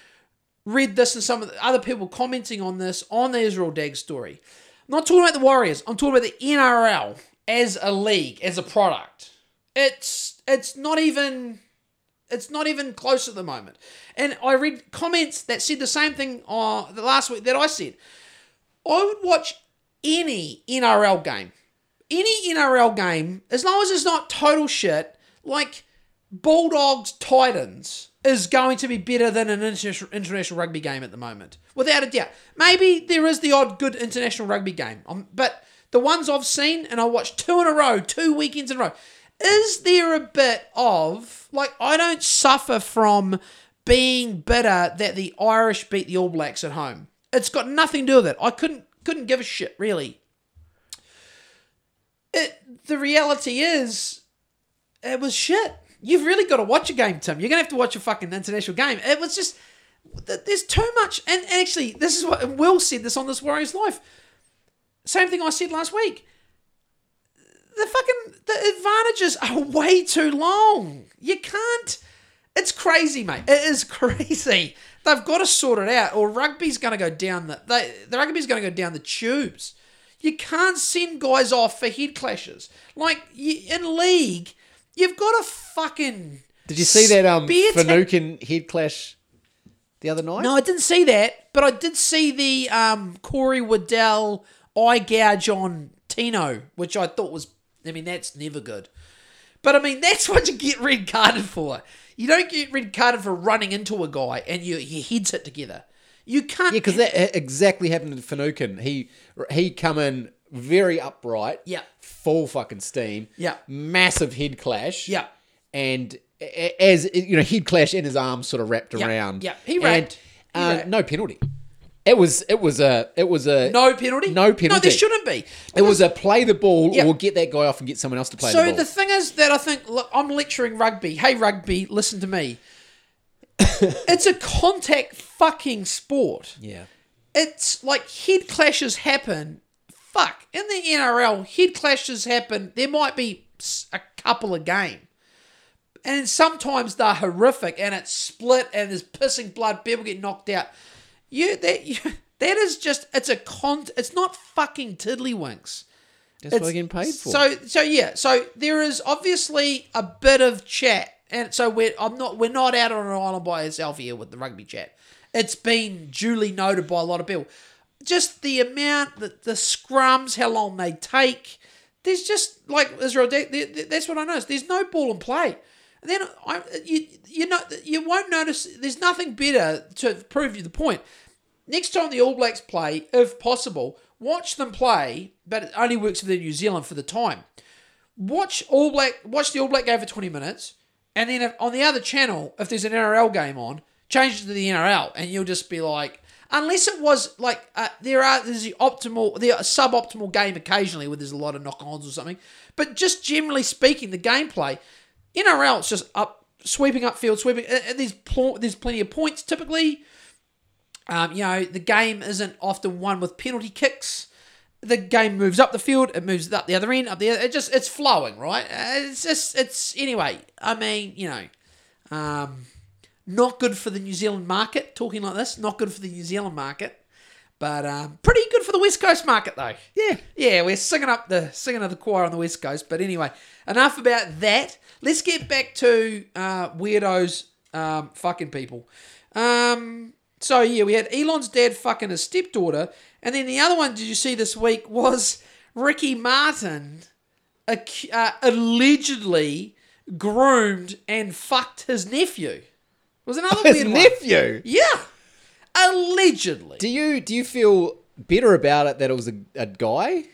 read this and some of the other people commenting on this on the Israel Dagg story. I'm not talking about the Warriors. I'm talking about the NRL as a league, as a product. It's it's not even It's not even close at the moment. And I read comments that said the same thing uh, the last week that I said. I would watch any NRL game, any NRL game, as long as it's not total shit, like Bulldogs Titans is going to be better than an international, international rugby game at the moment, without a doubt. Maybe there is the odd good international rugby game, um, but the ones I've seen, and I watched two in a row, two weekends in a row, is there a bit of like I don't suffer from being bitter that the Irish beat the All Blacks at home. It's got nothing to do with it. I couldn't couldn't give a shit really. It the reality is, it was shit. You've really got to watch a game, Tim. You're gonna have to watch a fucking international game. It was just there's too much. And actually, this is what Will said this on this Warriors Life. Same thing I said last week. The fucking the advantages are way too long. You can't. It's crazy, mate. It is crazy. They've got to sort it out, or rugby's going to go down the. They, the rugby's going to go down the tubes. You can't send guys off for head clashes. Like in league, you've got a fucking. Did you see that um spear ta- Finucane head clash the other night? No, I didn't see that, but I did see the um, Corey Waddell eye gouge on Tino, which I thought was. I mean, that's never good. But I mean, that's what you get red carded for. You don't get red carded for running into a guy and you, your heads hit together. You can't. Yeah, because that e- exactly happened to Finucane. He he come in very upright. Yeah. Full fucking steam. Yeah. Massive head clash. Yeah. And as you know, head clash and his arms sort of wrapped Yeah, around. yeah. He And. He uh, wrapped. no penalty. It was it was a it was a No penalty. No penalty. No, there shouldn't be. It was a play the ball Yeah. or get that guy off and get someone else to play So the ball. So the thing is that I think look, I'm lecturing rugby. Hey rugby, listen to me. it's a contact fucking sport. yeah. It's like head clashes happen. Fuck in the NRL, head clashes happen. There might be a couple a game, and sometimes they're horrific, and it's split, and there's pissing blood. People get knocked out. You that you, that is just it's a con. It's not fucking tiddlywinks. That's what It's- they're getting paid for. So so yeah, so there is obviously a bit of chat, and so we're I'm not we're not out on an island by ourselves here with the rugby chat. It's been duly noted by a lot of people. Just the amount that the scrums, how long they take. There's just like Israel. that- that- That's what I noticed. There's no ball in play. And then I, you you know you won't notice. There's nothing better to prove you the point. Next time the All Blacks play, if possible, watch them play, but it only works for the New Zealand for the time. Watch All Black, watch the All Black game for twenty minutes, and then if, on the other channel, if there's an NRL game on, change it to the NRL, and you'll just be like, unless it was like uh, there are there's the optimal, the suboptimal game occasionally where there's a lot of knock-ons or something, but just generally speaking, the gameplay, NRL it's just up sweeping upfield, sweeping. Uh, uh, there's pl- there's plenty of points typically. Um, you know, the game isn't often won with penalty kicks. The game moves up the field, it moves up the other end, up the other. It just it's flowing, right? Uh, It's just it's anyway. I mean, you know, um, not good for the New Zealand market. Talking like this, not good for the New Zealand market, but um, pretty good for the West Coast market though. Yeah. yeah, we're singing up the singing of the choir on the West Coast. But anyway, enough about that. Let's get back to uh, weirdos um, fucking people. Um, so yeah, we had Elon's dad fucking his stepdaughter, and then the other one. Did you see this week was Ricky Martin uh, allegedly groomed and fucked his nephew. It was another His weird one. nephew. Yeah, allegedly. Do you do you feel bitter about it that it was a, a guy?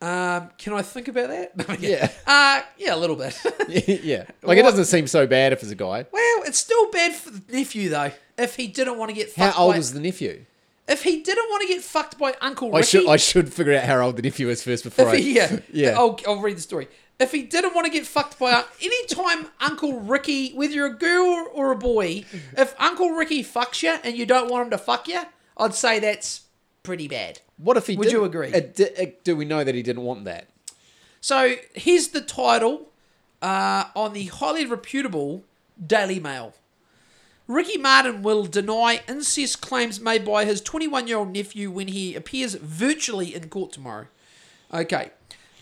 Um, can I think about that? Yeah. Uh, yeah, a little bit. yeah. Like it doesn't seem so bad if it's a guy. well, it's still bad for the nephew though. If he didn't want to get How fucked old by, is the nephew? if he didn't want to get fucked by Uncle I Ricky, should I should figure out how old the nephew is first before I. he, yeah, yeah. I'll, I'll read the story. If he didn't want to get fucked by any time Uncle Ricky, whether you're a girl or a boy, if Uncle Ricky fucks you and you don't want him to fuck you, I'd say that's pretty bad. What if he? Would you agree? di- do we know that he didn't want that? So here's the title uh, on the highly reputable Daily Mail. Ricky Martin will deny incest claims made by his 21 year old nephew when he appears virtually in court tomorrow. Okay.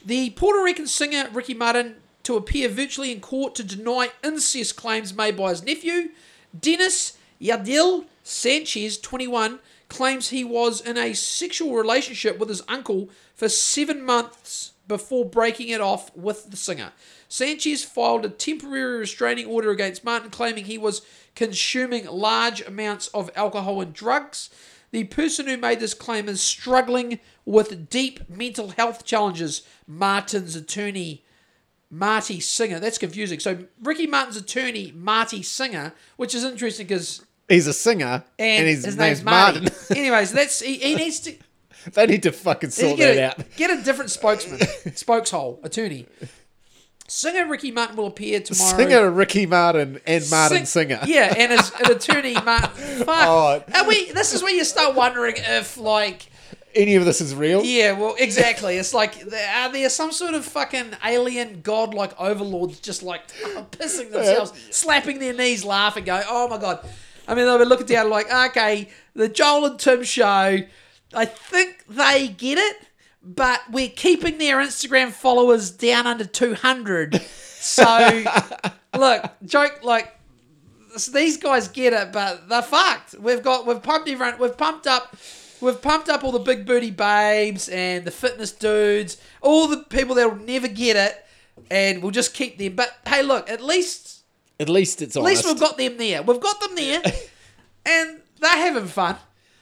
The Puerto Rican singer Ricky Martin to appear virtually in court to deny incest claims made by his nephew. Dennis Yadiel Sanchez, 21, claims he was in a sexual relationship with his uncle for seven months before breaking it off with the singer. Sanchez filed a temporary restraining order against Martin, claiming he was consuming large amounts of alcohol and drugs. The person who made this claim is struggling with deep mental health challenges, Martin's attorney Marty Singer. That's confusing. So Ricky Martin's attorney, Marty Singer, which is interesting because He's a singer, and, and, his, his, name's, name's Marty. Martin. Anyways, that's he, he needs to they need to fucking sort get, that a, out. get a different spokesman, spokeshole, attorney. Singer Ricky Martin will appear tomorrow. Singer Ricky Martin and Martin Sing- Singer. Yeah, and as an attorney, Martin. Fuck. Oh. And we. This is where you start wondering if, like, Any of this is real? yeah, well, exactly. It's like, are there some sort of fucking alien god-like overlords just like pissing themselves, slapping their knees, laughing, going, "Oh my god." I mean, they'll be looking down like, okay, the Joel and Tim show. I think they get it, but we're keeping their Instagram followers down under two hundred. So, look, joke like these guys get it, but they're fucked. We've got we've pumped everyone. We've pumped up. We've pumped up all the big booty babes and the fitness dudes, all the people that will never get it, and we'll just keep them. But hey, look, at least At least it's at honest. least we've got them there. We've got them there, and they're having fun,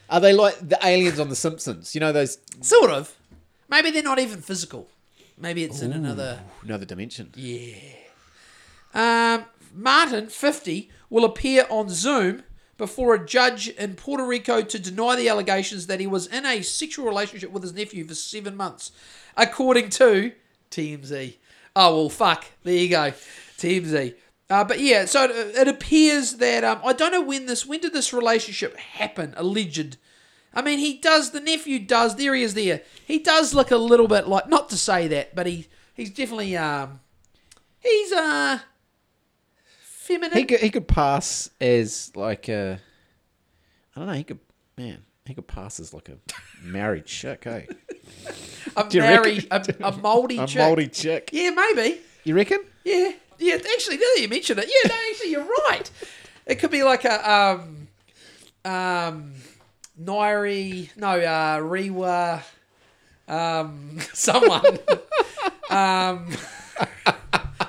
Are they like the aliens on The Simpsons? You know those sort of. Maybe they're not even physical. Maybe it's in another. another dimension? Yeah. Um, Martin, 50, will appear on Zoom before a judge in Puerto Rico to deny the allegations that he was in a sexual relationship with his nephew for seven months, according to TMZ. Oh, well, fuck. There you go. TMZ. Uh, but yeah, so it, it appears that um, I don't know when this when did this relationship happen? Alleged. I mean, he does. The nephew does. There he is. There. He does look a little bit like. Not to say that, but he he's definitely um he's uh feminine. He could he could pass as like a I don't know, he could man, he could pass as like a Māori chick, eh? a married a, a moldy A chick. moldy chick. Yeah, maybe. You reckon? Yeah, yeah. Actually, now that you mention it, yeah, no, actually, you're right. It could be like a um um Nairi, no, uh, Rewa, um, someone. um,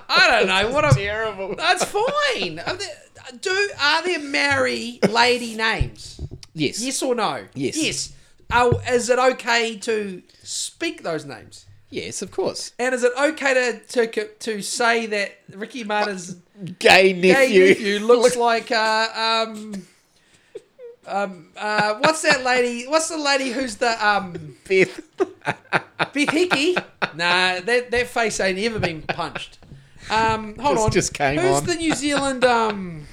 I don't know what I'm. Terrible. That's fine. Are there, do are there Māori lady names? Yes. Yes or no? Yes. Yes. Oh, is it okay to speak those names? Yes, of course. And is it okay to to, to say that Ricky Martin's Gay nephew. gay nephew looks like uh, um um uh what's that lady? What's the lady who's the um Beth. Beth Heke? Nah, that that face ain't ever been punched. Um, hold This on. just came Who's on. the New Zealand um?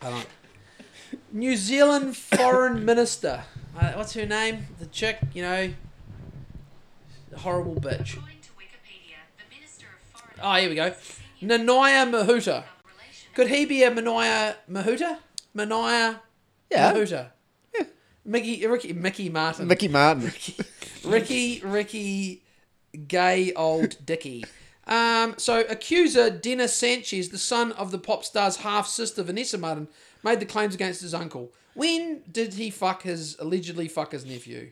I don't. New Zealand foreign minister. Uh, what's her name? The chick, you know. Horrible bitch. According to Wikipedia, the Minister of Foreign Oh, here we go. Senior Nanaia Mahuta. Could he be a Manaya Mahuta? Manaya Yeah. Mahuta. Mickey, Ricky, Mickey Martin. Mickey Martin. Ricky, Ricky, gay old Dicky. Um, so, accuser Dennis Sanchez, the son of the pop star's half sister Vanessa Martin, made the claims against his uncle. When did he fuck his allegedly fuck his nephew?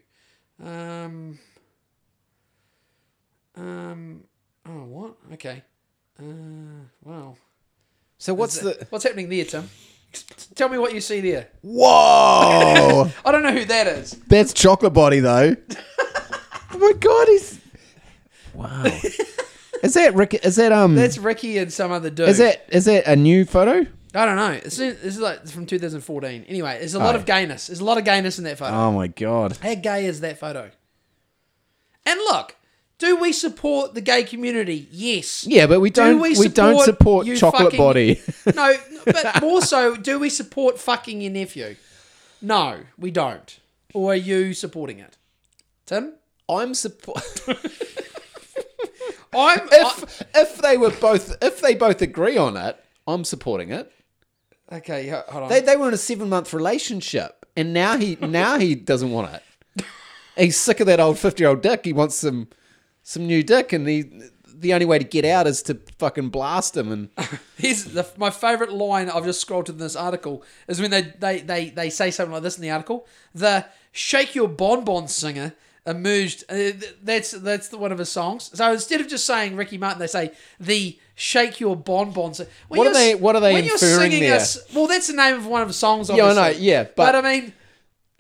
Um, um, oh, what? Okay. Uh, wow. So what's the What's happening there, Tim? Tell me what you see there. Whoa! I don't know who that is. That's chocolate body though. oh my god, he's Wow. Is that Rick is that um That's Ricky and some other dude. is that is that a new photo? I don't know. It's, this is like from 2014. Anyway, there's a lot Oh. of gayness. There's a lot of gayness in that photo. Oh my god. How gay is that photo? And look, do we support the gay community? Yes. Yeah, but we don't we we, don't support chocolate fucking- body. No, but more so, do we support fucking your nephew? No, we don't. Or are you supporting it? Tim? I'm support I'm. if if they were both if they both agree on it, I'm supporting it. Okay, ho- hold on. They they were in a seven month relationship, and now he now he doesn't want it. He's sick of that old fifty year old dick. He wants some some new dick, and he the only way to get out is to fucking blast him and Here's the, my favorite line. I've just scrolled to in this article is when they, they, they, they say something like this in the article. The "Shake Your Bon Bon" singer emerged. Uh, that's that's the, one of his songs. So instead of just saying Ricky Martin, they say the "Shake Your Bon Bon." When What are they- what are they when you're inferring singing there? a well, that's the name of one of the songs. Yeah, I know, yeah, but, but- I mean,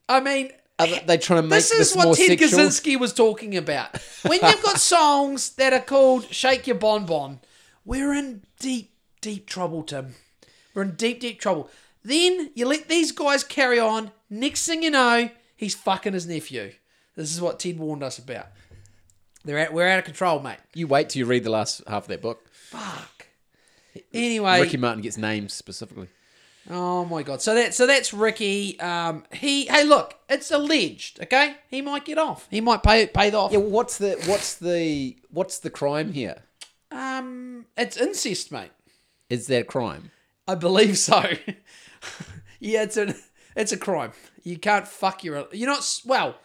I mean. Are they, trying to make This this, is what more Ted sexual? Kaczynski was talking about. When you've got songs that are called "Shake Your Bon Bon," we're in deep, deep trouble, Tim. We're in deep, deep trouble. Then you let these guys carry on. Next thing you know, he's fucking his nephew. This is what Ted warned us about. They're out, we're out of control, mate. You wait till you read the last half of that book. Fuck. Anyway, Ricky Martin gets named specifically. Oh my god. So that so that's Ricky. Um, he hey look, it's alleged. Okay, he might get off. He might pay pay the off. Yeah, what's the what's the what's the crime here? Um, it's incest, mate. Is that a crime? I believe so. yeah, it's a it's a crime. You can't fuck your. You're not well.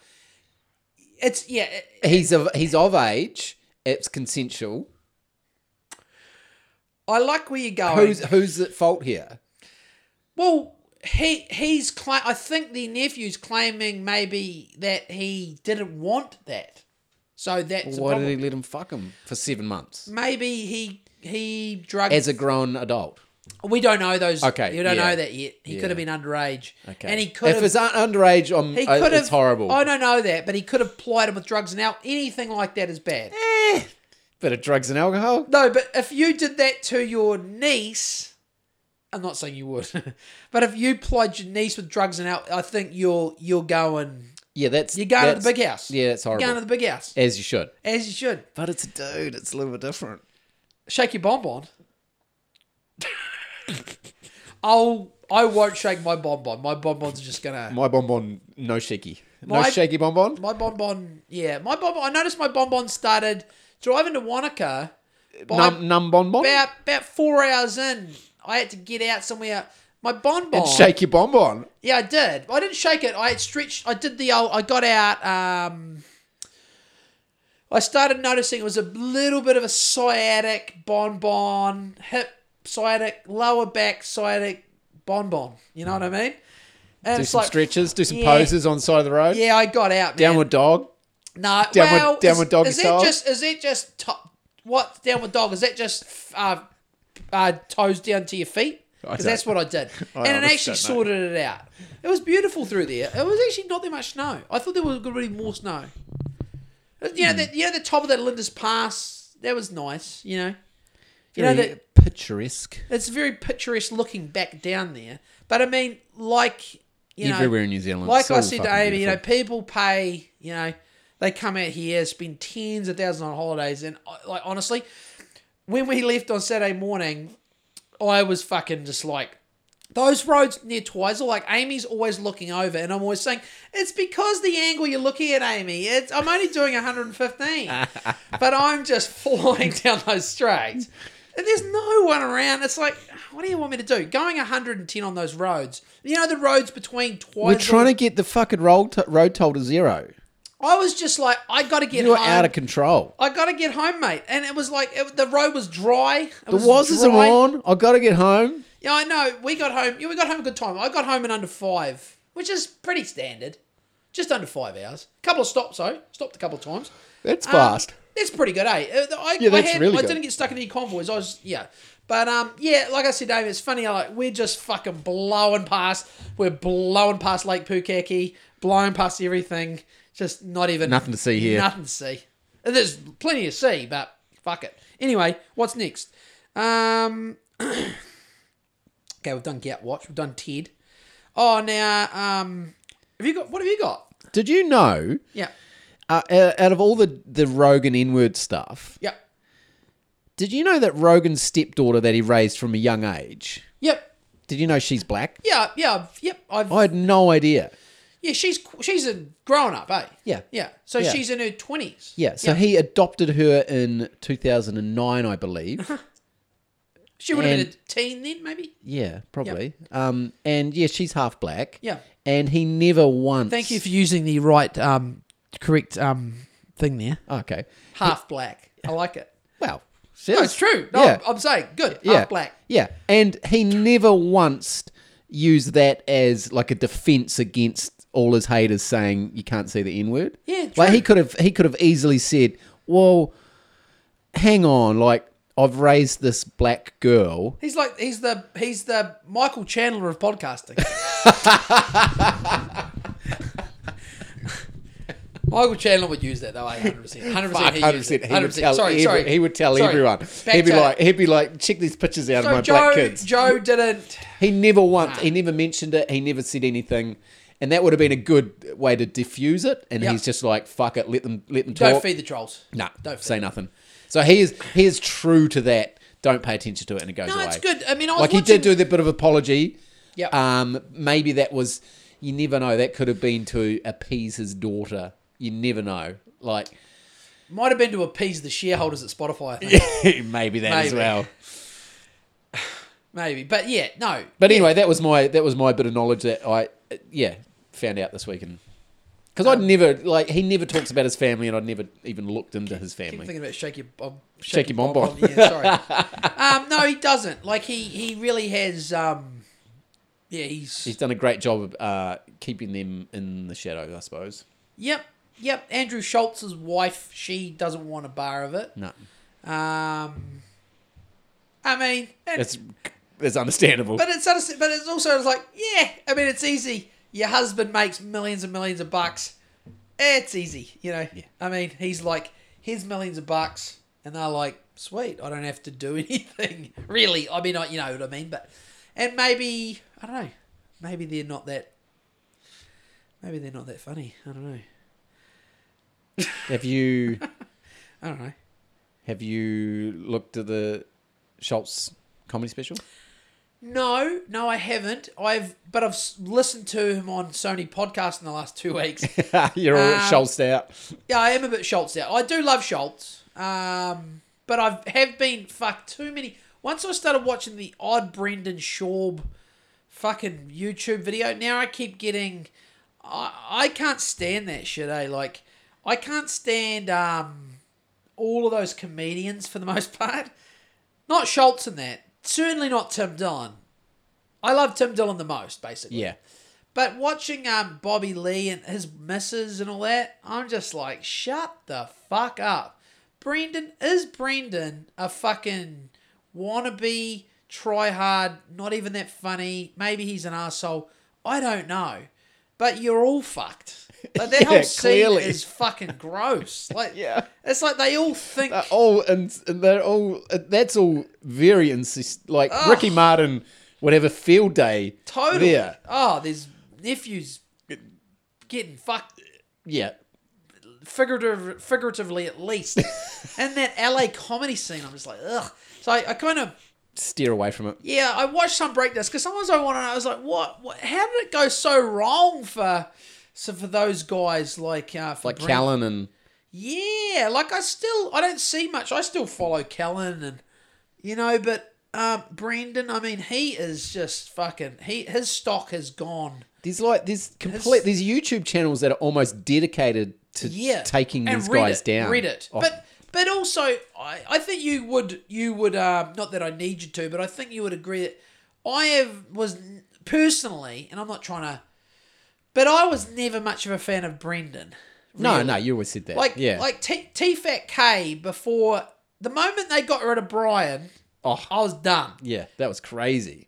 It's yeah. it- He's of he's of age. It's consensual. I like where you're going. Who's who's at fault here? Well, he he's cla- I think the nephew's claiming maybe that he didn't want that, so that's a Why did he let him fuck him for seven months Maybe he he drugged. as a grown adult? we don't know those. Okay, you don't yeah. know that yet. He could have been underage. Okay, and he could if have. it's un- underage, I'm, He could have. it's horrible. I don't know that, but he could have plied him with drugs and alcohol. Anything like that is bad. Eh. Bit of drugs and alcohol. No, but if you did that to your niece, I'm not saying you would, but if you plied your niece with drugs and alcohol, I think you're you're going. Yeah, that's You're going to the big house. Yeah, it's You're going to the big house, As you should. as you should. But it's a dude. It's a little bit different. Shake your bonbon. I'll. I won't shake my bonbon. My bonbon's just gonna. My bonbon, no shaky. No My- shaky bonbon. My bonbon, yeah, my bonbon. I noticed my bonbon started driving to Wanaka. Num, num bonbon. about about four hours in, I had to get out somewhere. My bonbon. And shake your bonbon. Yeah, I did. I didn't shake it. I had stretched. I did the old. I got out. Um, I started noticing it was a little bit of a sciatic bonbon, hip sciatic, lower back sciatic bonbon. You know what I mean? And Do some like, stretches. Do some yeah. poses on the side of the road. yeah, I got out. Man. Downward dog. No, Downward- well, downward is, doggy is style? it just is it just to, what downward dog? Is that just uh, uh, toes down to your feet? Because that's what I did, I and it actually sorted it out. It was beautiful through there. It was actually not that much snow. I thought there was going to be more snow. You know, Hmm. the, you know the top of that Lindis Pass. That was nice. You know, you know that picturesque. it's very picturesque looking back down there. But I mean, like you know, Everywhere in New Zealand. like So I said to Amy, you know, people pay, you know, they come out here, spend tens of thousands on holidays, and uh, like honestly, when we left on Saturday morning, I was fucking just like. Those roads near Twizel, like Amy's always looking over, and I'm always saying it's because the angle you're looking at, Amy. It's I'm only doing 115, but I'm just flying down those straights, and there's no one around. It's like, what do you want me to do? Going 110 on those roads, you know, the roads between Twizel. We're trying to get the fucking road, to- road toll to zero. I was just like, I got to get You're home. out of control. I got to get home, mate. And it was like it, the road was dry. It The wazzers are dry. on. I got to get home. Yeah, I know. We got home. Yeah, we got home a good time. I got home in under five, which is pretty standard. Just under five hours. A couple of stops though. Stopped a couple of times. That's Um, fast. That's pretty good, eh? Uh, I, Yeah, that's I had, really I good. didn't get stuck in any convoys. I was yeah, but um, yeah, like I said, David, it's funny. Like we're just fucking blowing past. We're blowing past Lake Pukaki, blowing past everything. Just not even Nothing to see here. Nothing to see. And There's plenty to see, but fuck it. Anyway, what's next? Um, okay, we've done Get Watch. We've done Ted. Oh, now um, have you got what have you got? Did you know, Yeah, uh, out of all the, the Rogan N-word stuff, yeah, did you know that Rogan's stepdaughter that he raised from a young age, yep, did you know she's black? yeah, yeah, yep. I've I had no idea. Yeah, she's she's a grown up, eh? Yeah. Yeah. So Yeah. she's in her twenties. Yeah, so he adopted her in 2009, I believe. She would have been a teen then, maybe. yeah, probably. Um, and yeah, she's half black. Yeah. And he never once. Thank you for using the right, um, correct um thing there. Okay. Half black. I like it. Well, No, it's true. No, yeah. I'm saying good. yeah. Half black. Yeah, and he never once used that as like a defense against all his haters saying you can't say the N word. Yeah, true. like he could have he could have easily said, "Well, hang on, like I've raised this black girl." He's like he's the he's the Michael Chandler of podcasting. Michael Chandler would use that though, hundred percent, hundred percent, 100%. He would tell, Sorry, every- sorry. he would tell Sorry. everyone. Back He'd be to- like, he'd be like, check these pictures out so of my Joe, black kids. Joe didn't. He never once, he never mentioned it. He never said anything, and that would have been a good way to diffuse it. And Yep. he's just like, fuck it, let them let them talk. Don't feed the trolls. Nah, don't feed say nothing. So he is he is true to that. Don't pay attention to it, and it goes No, away. it's good. I mean, I was like he watching, did do that bit of apology. Yep. Um, maybe that was you never know. That could have been to appease his daughter. You never know. Like Might have been to appease the shareholders at Spotify. I think. maybe that as Maybe. well. Maybe, but yeah, no. But anyway, that was my that was my bit of knowledge that I yeah found out this week and because I'd never like he never talks about his family and I'd never even looked into his family. keep thinking about shaky bob. Shaky Bom Bom. Yeah, sorry. um, no, he doesn't. Like he he really has. Um, yeah, he's. He's done a great job of uh, keeping them in the shadow, I suppose. Yep, yep. Andrew Schulz's wife, she doesn't want a bar of it. No, Um, I mean, and- it's it's understandable. but it's but it's also it's like yeah. I mean, it's easy. Your husband makes millions and millions of bucks. It's easy, you know. Yeah. I mean, he's like, here's millions of bucks, and they're like, sweet, I don't have to do anything really. I mean, I, you know what I mean. But and maybe I don't know. Maybe they're not that. Maybe they're not that funny. I don't know. have you I don't know. have you looked at the Schulz comedy special? No, no, I haven't. I've but I've listened to him on Sony podcast in the last two weeks. You're all Um, Schulz out. yeah, I am a bit Schulz out. I do love Schulz, um, but I have been fucked too many. Once I started watching the odd Brendan Schaub fucking YouTube video, now I keep getting. I I can't stand that shit. Eh, like I can't stand um all of those comedians for the most part. Not Schulz and that. Certainly not Tim Dillon. I love Tim Dillon the most, basically. Yeah, But watching um Bobby Lee and his misses and all that, I'm just like, shut the fuck up. Brendan is Brendan a fucking wannabe, try hard, not even that funny. Maybe he's an asshole. I don't know. But you're all fucked. Like that Yeah, whole scene clearly. is fucking gross. Like Yeah. it's like they all think all and, they're all uh, that's all very insist like Ricky Martin would have a field day totally. there. Oh, there's nephews getting fucked Yeah, figurative, figuratively at least. and that LA comedy scene, I'm just like, ugh. So I, I kind of, steer away from it. yeah, I watched some breakdowns because sometimes I want to know. I was like, what, what? How did it go so wrong for, so for those guys like, uh, for Like Brent- Callen and Yeah, like I still, I don't see much. I still follow Callen and, you know, but um, Brendan, I mean, he is just fucking. He his stock has gone. there's like there's complete there's YouTube channels that are almost dedicated to yeah, taking these guys it, down. Read it, Oh, but but also I, I think you would you would um, not that I need you to, but I think you would agree that I have was personally, and I'm not trying to, but I was never much of a fan of Brendan. no, really. no, you always said that. like yeah, like T T Fat K before the moment they got rid of Brian, oh I was done. yeah, that was crazy.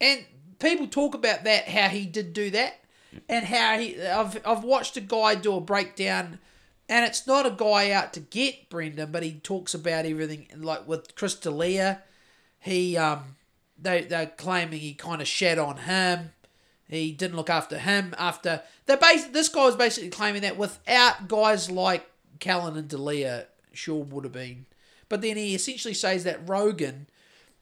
And people talk about that, how he did do that, and how he. I've I've watched a guy do a breakdown, and it's not a guy out to get Brendan, but he talks about everything like with Chris D'Elia. He um, they they're claiming he kind of shed on him. He didn't look after him after they bas- This guy was basically claiming that without guys like Callen and D'Elia, Schaub would have been. But then he essentially says that Rogan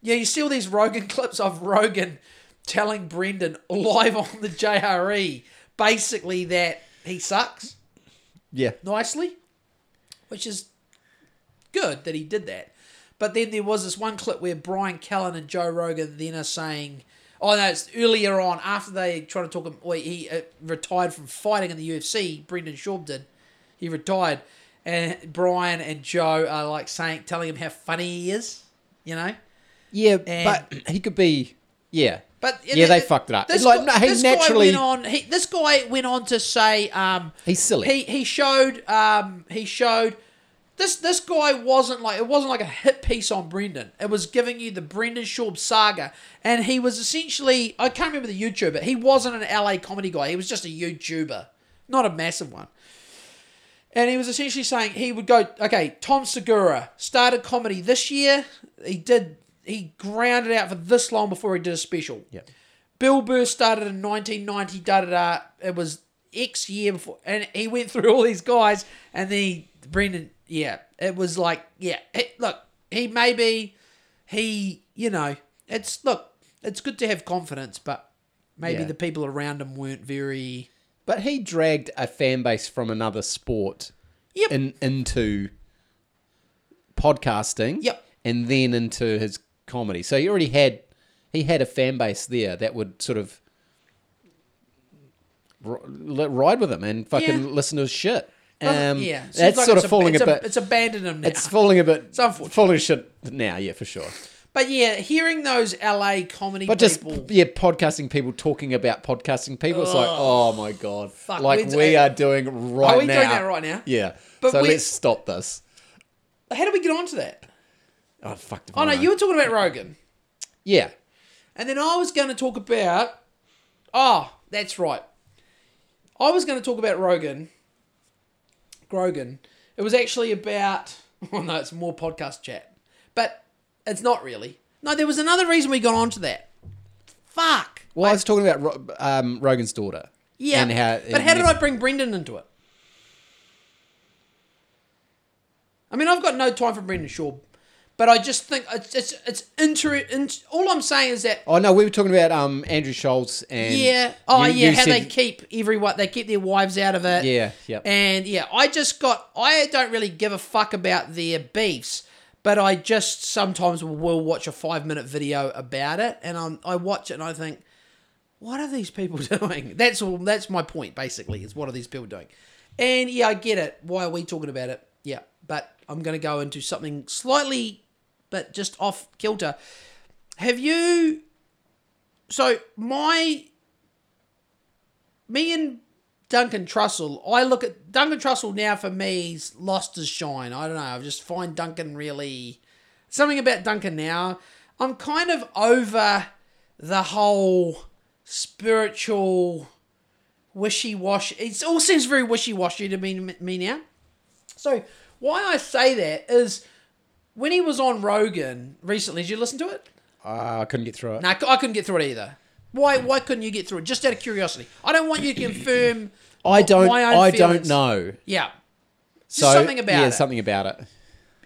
yeah, you see all these Rogan clips of Rogan telling Brendan live on the JRE basically that he sucks Yeah, nicely, which is good that he did that. But then there was this one clip where Brian Callen and Joe Rogan then are saying, oh no, it's earlier on after they try to talk him, well, he uh, retired from fighting in the UFC, Brendan Schaub did. He retired. and Brian and Joe are like saying, telling him how funny he is. You know, Yeah, And- but he could be. Yeah, but Yeah, they fucked it up. This, Like, guy, no, he this naturally- guy went on. He, this guy went on to say, um, He's silly. He he showed um he showed. This, this guy wasn't like it wasn't like a hit piece on Brendan. It was giving you the Brendan Schaub saga, and he was essentially I can't remember the YouTuber. He wasn't an LA comedy guy. He was just a YouTuber, not a massive one. And he was essentially saying he would go, okay, Tom Segura started comedy this year. He did, he grounded out for this long before he did a special. yeah. Bill Burr started in 1990, da da da. It was X year before, and he went through all these guys, and then he, Brendan, yeah, it was like, yeah, he, look, he maybe, he, you know, it's, look, it's good to have confidence, but maybe Yeah. the people around him weren't very, But he dragged a fan base from another sport Yep. in, into podcasting. Yep. And then into his comedy. So he already had he had a fan base there that would sort of r- ride with him and fucking Yeah. listen to his shit. Um, yeah, seems that's like sort it's of falling it's a, bit. It's abandoned him now. it's falling a bit. It's unfortunate. falling shit now. Yeah, for sure. but yeah, hearing those LA comedy But just people, yeah, podcasting people talking about podcasting people. It's like, oh my god, Fuck, like we're- are doing right now. are we now. doing that right now? Yeah. But so let's stop this. how do we get onto that? Oh fuck. Oh no, you were talking about Rogan. Yeah. And then I was going to talk about. Oh, that's right. I was going to talk about Rogan. Grogan. It was actually about. Oh no, it's more podcast chat, but it's not really. No, there was another reason we got onto that. Fuck. Well, I was talking about Ro- um, Rogan's daughter. Yeah. And how, but how did I bring Brendan into it? I mean, I've got no time for Brendan Schaub, but I just think it's it's it's inter. In, all I'm saying is that Oh no, we were talking about um Andrew Schulz and yeah, oh you- yeah, you how they keep everyone they keep their wives out of it. Yeah, yep. And yeah, I just got I don't really give a fuck about their beefs, but I just sometimes will watch a five minute video about it, and I'm, I watch it and I think, what are these people doing? That's all. That's my point basically. Is what are these people doing? And yeah, I get it. Why are we talking about it? Yeah, but I'm going to go into something slightly, but just off kilter. Have you? So my me and Duncan Trussell, I look at Duncan Trussell now for me, he's lost his shine. I don't know. I just find Duncan really something about Duncan now. I'm kind of over the whole spiritual wishy washy. It all seems very wishy washy to me, me now. So why I say that is when he was on Rogan recently. Did you listen to it? Uh, I couldn't get through it. No, I couldn't get through it either. Why? Why couldn't you get through it? Just out of curiosity. I don't want you to confirm. I don't. I feelings. don't know. Yeah. Just something about yeah, it. something about it.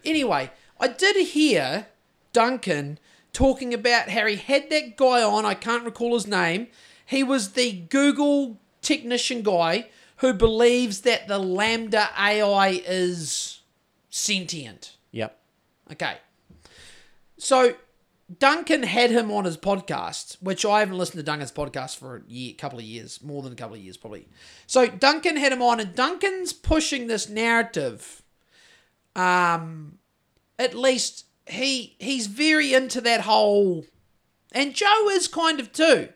Anyway, I did hear Duncan talking about how he had that guy on. I can't recall his name. He was the Google technician guy who believes that the LaMDA AI is sentient. Yep. Okay. So Duncan had him on his podcast, which I haven't listened to Duncan's podcast for a year, couple of years, more than a couple of years probably. So Duncan had him on, and Duncan's pushing this narrative. Um, at least he he's very into that whole, and Joe is kind of too,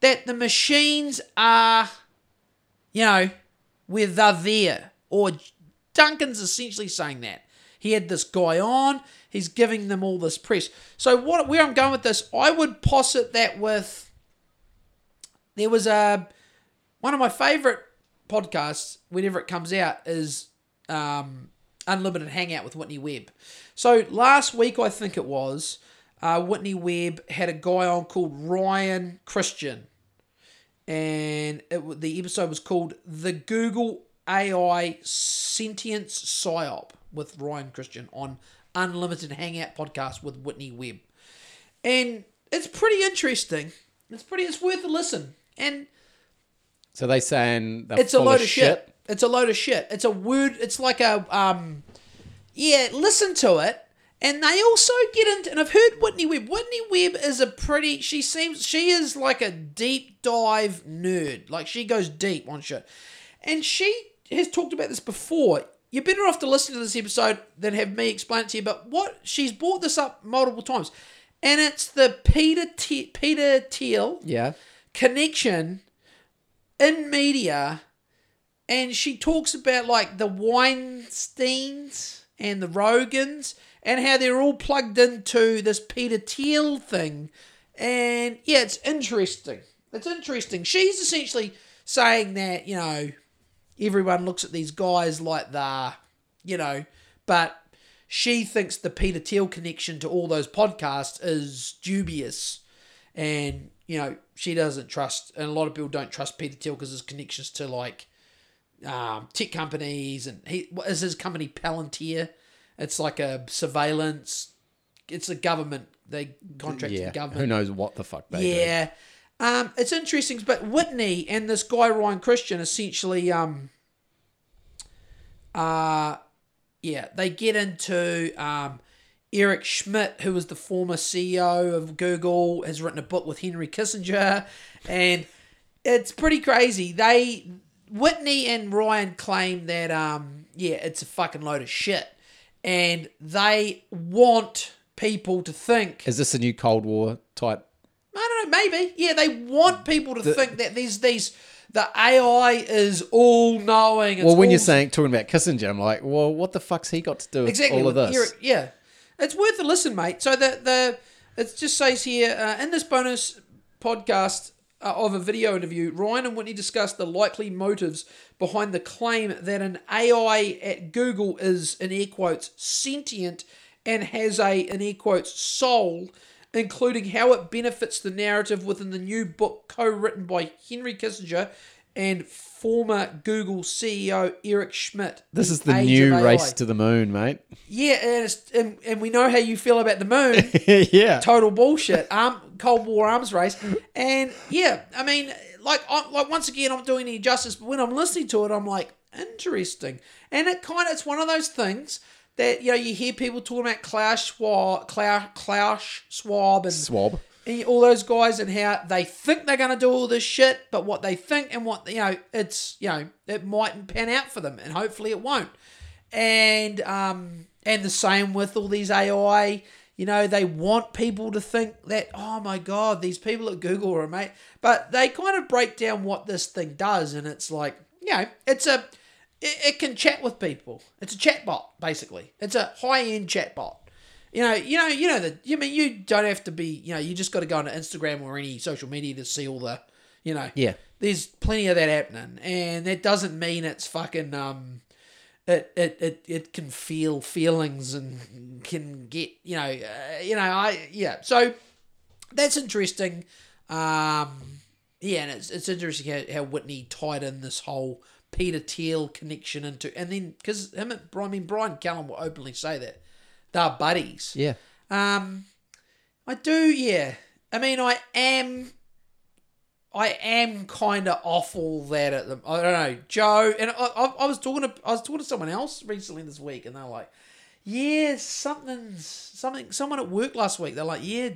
that the machines are, you know, where they're there, or Duncan's essentially saying that. He had this guy on. He's giving them all this press. So what? Where I'm going with this, I would posit that with. There was a one of my favorite podcasts. Whenever it comes out, is um, Unlimited Hangout with Whitney Webb. So last week, I think it was, uh, Whitney Webb had a guy on called Ryan Christian, and it, the episode was called "The Google AI Sentience Psyop" with Ryan Christian on Unlimited Hangout podcast with Whitney Webb, and it's pretty interesting. It's pretty. It's worth a listen, and So they saying it's a load of shit. It's a load of shit. It's a word. It's like a um, yeah. Listen to it, and they also get into. And I've heard Whitney Webb. Whitney Webb is a pretty. She seems she is like a deep dive nerd. Like she goes deep on shit, and she has talked about this before. you're better off to listen to this episode than have me explain it to you. But what she's brought this up multiple times, and it's the Peter T- Peter Thiel Yeah. connection in media, and she talks about like the Weinsteins and the Rogans and how they're all plugged into this Peter Thiel thing, and yeah, it's interesting. It's interesting. She's essentially saying that you know everyone looks at these guys like they're you know, but. She thinks the Peter Thiel connection to all those podcasts is dubious and you know she doesn't trust and a lot of people don't trust peter thiel because his connections to like um, tech companies and he what is his company palantir it's like a surveillance it's a government they contract Yeah. the government Who knows what the fuck they do? yeah. Um, it's interesting, but Whitney and this guy Ryan Christian essentially, um, uh, yeah, they get into um, Eric Schmidt, who was the former CEO of Google, has written a book with Henry Kissinger, and it's pretty crazy. They Whitney and Ryan claim that um, yeah, it's a fucking load of shit, and they want people to think Is this a new Cold War type? I don't know, maybe. Yeah, they want people to think that there's these the AI is all knowing. it's Well, when you're saying talking about Kissinger, I'm like, well, what the fuck's he got to do with exactly all of with this? Yeah, it's worth a listen, mate. So the the it just says here uh, in this bonus podcast uh, of a video interview, Ryan and Whitney discussed the likely motives behind the claim that an AI at Google is in air quotes sentient and has a in air quotes soul. Including how it benefits the narrative within the new book co-written by Henry Kissinger and former Google CEO Eric Schmidt. This is the Age new race to the moon, mate. Yeah, and, it's, and and we know how you feel about the moon. yeah. Total bullshit. Um, Cold War arms race, and yeah, I mean, like, I, like once again, I'm doing the justice, but when I'm listening to it, I'm like, interesting, and it kind of it's one of those things that you know you hear people talking about Klaus Schwab, Klaus, Klaus Schwab, and Swab. and all those guys and how they think they're going to do all this shit, but what they think and what you know, it's you know, it mightn't pan out for them, and hopefully it won't. And um, and the same with all these AI. You know, they want people to think that oh my god, these people at Google are mate, but they kind of break down what this thing does, and it's like you know, it's a it, it can chat with people. It's a chat bot, basically. It's a high end chat bot. You know, you know, you know that. You mean you don't have to be. You know, you just got to go on Instagram or any social media to see all the. You know, Yeah. There's plenty of that happening, and that doesn't mean it's fucking. Um, it it it, it can feel feelings and can get you know uh, you know I yeah so that's interesting. Um, yeah, and it's it's interesting how, how Whitney tied in this whole Peter Thiel connection into, and then because him, and, I mean Brian Callen will openly say that they're buddies. Yeah. Um, I do, yeah. I mean, I am, I am kind of awful that at the. I don't know, Joe, and I, I, I was talking to, I was talking to someone else recently this week, and they're like, "Yeah, something's something." Someone at work last week, they're like, "Yeah,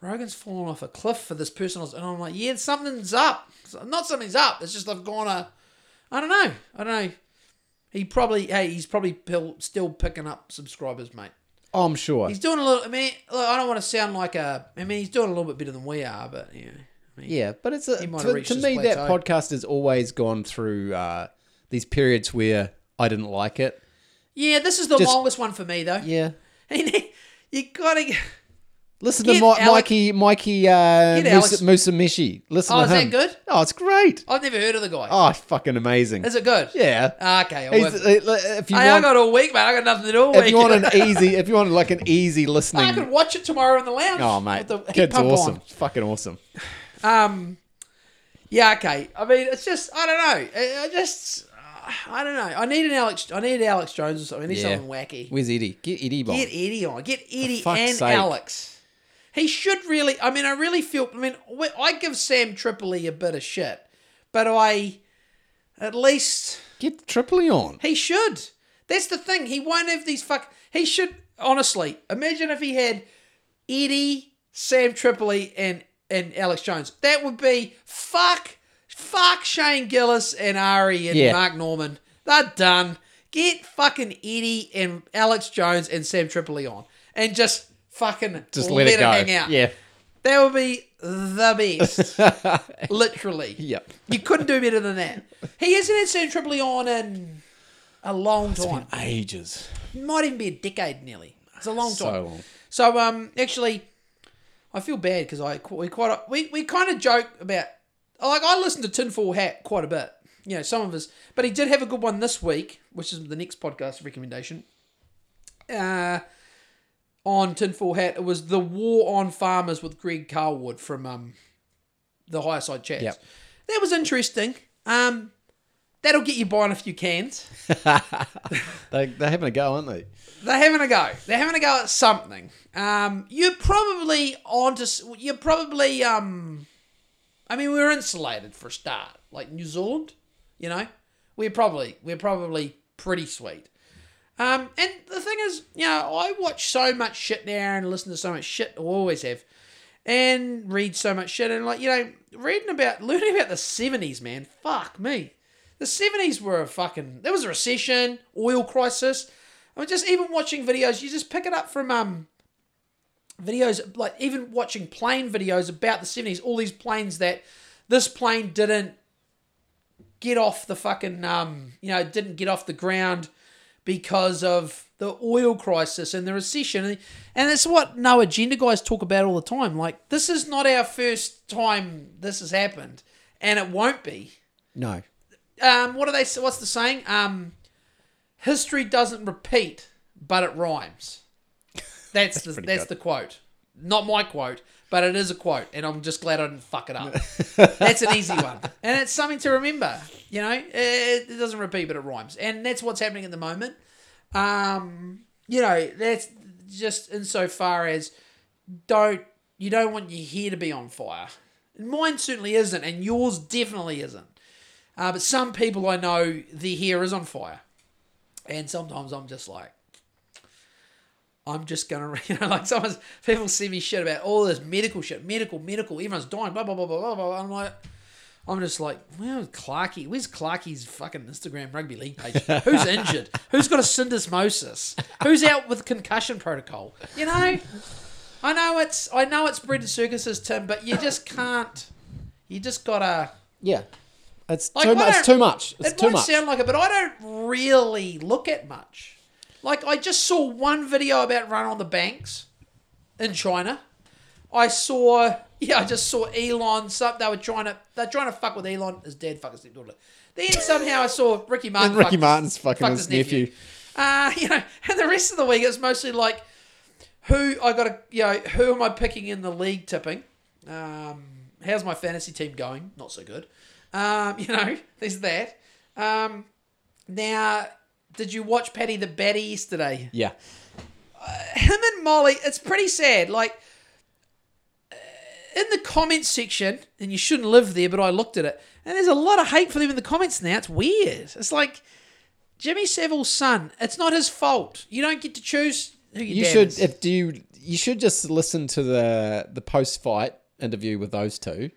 Rogan's fallen off a cliff for this person," and I'm like, "Yeah, something's up. Not something's up. It's just I've gone a, I don't know, I don't know." He probably, hey, he's probably pill, still picking up subscribers, mate. Oh, I'm sure. He's doing a little. I mean, look, I don't want to sound like a. I mean, he's doing a little bit better than we are, but yeah. I mean, Yeah, but it's a, He might have to, to me that podcast has always gone through uh, these periods where I didn't like it. Yeah, this is the Just- longest one for me though. Yeah. you gotta. Listen Get to Mi- Alec- Mikey Mikey uh, Get Musa, Alex- Musumeci. Listen Oh, to is that him. good? Oh, it's great. I've never heard of the guy. Oh, fucking amazing. Is it good? Yeah. Okay. I'll He's, uh, if you Hey, I want, got all week, mate. I got nothing to do all if week. you want an easy, if you want like an easy listening. I listening. could watch it tomorrow in the lounge. Oh mate, with the heat kid's pump awesome. on. Fucking awesome. Um, yeah, okay. I mean, it's just I don't know. I, I just uh, I don't know. I need an Alex. I need Alex Jones or something. I need Yeah. something wacky. Where's Eddie? Get Eddie Bomb. Get Eddie on. Get Eddie fuck's and sake. Alex. He should really. I mean, I really feel. I mean, I give Sam Tripoli a bit of shit, but I at least Get Tripoli on. he should. That's the thing. He won't have these fuck. He should honestly imagine if he had Eddie, Sam Tripoli, and and Alex Jones. That would be fuck, fuck Shane Gillis and Ari and Yeah. Mark Normand. They're done. Get fucking Eddie and Alex Jones and Sam Tripoli on, and just fucking Just let, it go. hang out. Yeah. that would be the best. Literally. Yep. You couldn't do better than that. He hasn't had Sam Tripoli on in a long time. Ages. Might even be a decade nearly. It's a long So time. long. So um, actually, I feel bad because I we quite we we kind of joke about like I listened to Tinfoil Hat quite a bit. You know, some of us but he did have a good one this week, which is the next podcast recommendation. Uh, on Tinfoil Hat, it was the War on Farmers with Greg Carlwood from um, the Higher Side Chats. Yep. That was interesting. Um, that'll get you buying a few cans. They, they're having a go, aren't they? They're having a go. They're having a go at something. Um, you're probably onto. s- You're probably. Um, I mean, we're insulated for a start. Like New Zealand, you know, we're probably we're probably pretty sweet. Um, and the thing is, you know, I watch so much shit now and listen to so much shit. I always have, and read so much shit and like you know, reading about learning about the seventies, man. Fuck me. The seventies were a fucking. There was a recession, oil crisis. I mean, just even watching videos, you just pick it up from um videos like even watching plane videos about the seventies. All these planes that this plane didn't get off the fucking um you know didn't get off the ground because of the oil crisis and the recession and, it's what no agenda guys talk about all the time like this is not our first time this has happened and it won't be No. um, what are they? What's the saying? Um, history doesn't repeat, but it rhymes. That's, the that's good. the quote. Not my quote, but it is a quote, and I'm just glad I didn't fuck it up. that's an easy one, and it's something to remember. You know, it, it doesn't repeat, but it rhymes, and that's what's happening at the moment. Um, you know, that's just insofar as don't you don't want your hair to be on fire. Mine certainly isn't, and yours definitely isn't. Uh, but some people I know, their hair is on fire. And sometimes I'm just like, I'm just going to, you know, like sometimes people see me shit about all this medical shit, medical, medical, everyone's dying, blah, blah, blah, blah, blah, blah. I'm like, I'm just like, where's Clarky? Where's Clarky's fucking Instagram rugby league page? Who's injured? Who's got a syndesmosis? Who's out with concussion protocol? You know, I know it's, I know it's bread circuses, Tim, but you just can't, you just gotta, Yeah. It's Like, too much. It's too much. It's it too might much. sound like it, but I don't really look at much. Like I just saw one video about run on the banks in China. I saw, yeah, I just saw Elon. Some they were trying to, they're trying to fuck with Elon. His dad fuck his stepdaughter. Then somehow I saw Ricky Martin. Ricky fuck- Martin's fucking fucked his nephew. Uh, you know, and the rest of the week it's mostly like who I got to, you know, who am I picking in the league tipping? Um, how's my fantasy team going? Not so good. Um, you know, there's that. Um, now, did you watch Paddy the Baddy yesterday? Yeah. Him and Molly, it's pretty sad. Like, uh, in the comments section, and you shouldn't live there, but I looked at it, and there's a lot of hate for them in the comments now. It's weird. It's like Jimmy Savile's son. It's not his fault. You don't get to choose who your You should is. if do you you should just listen to the the post fight interview with those two.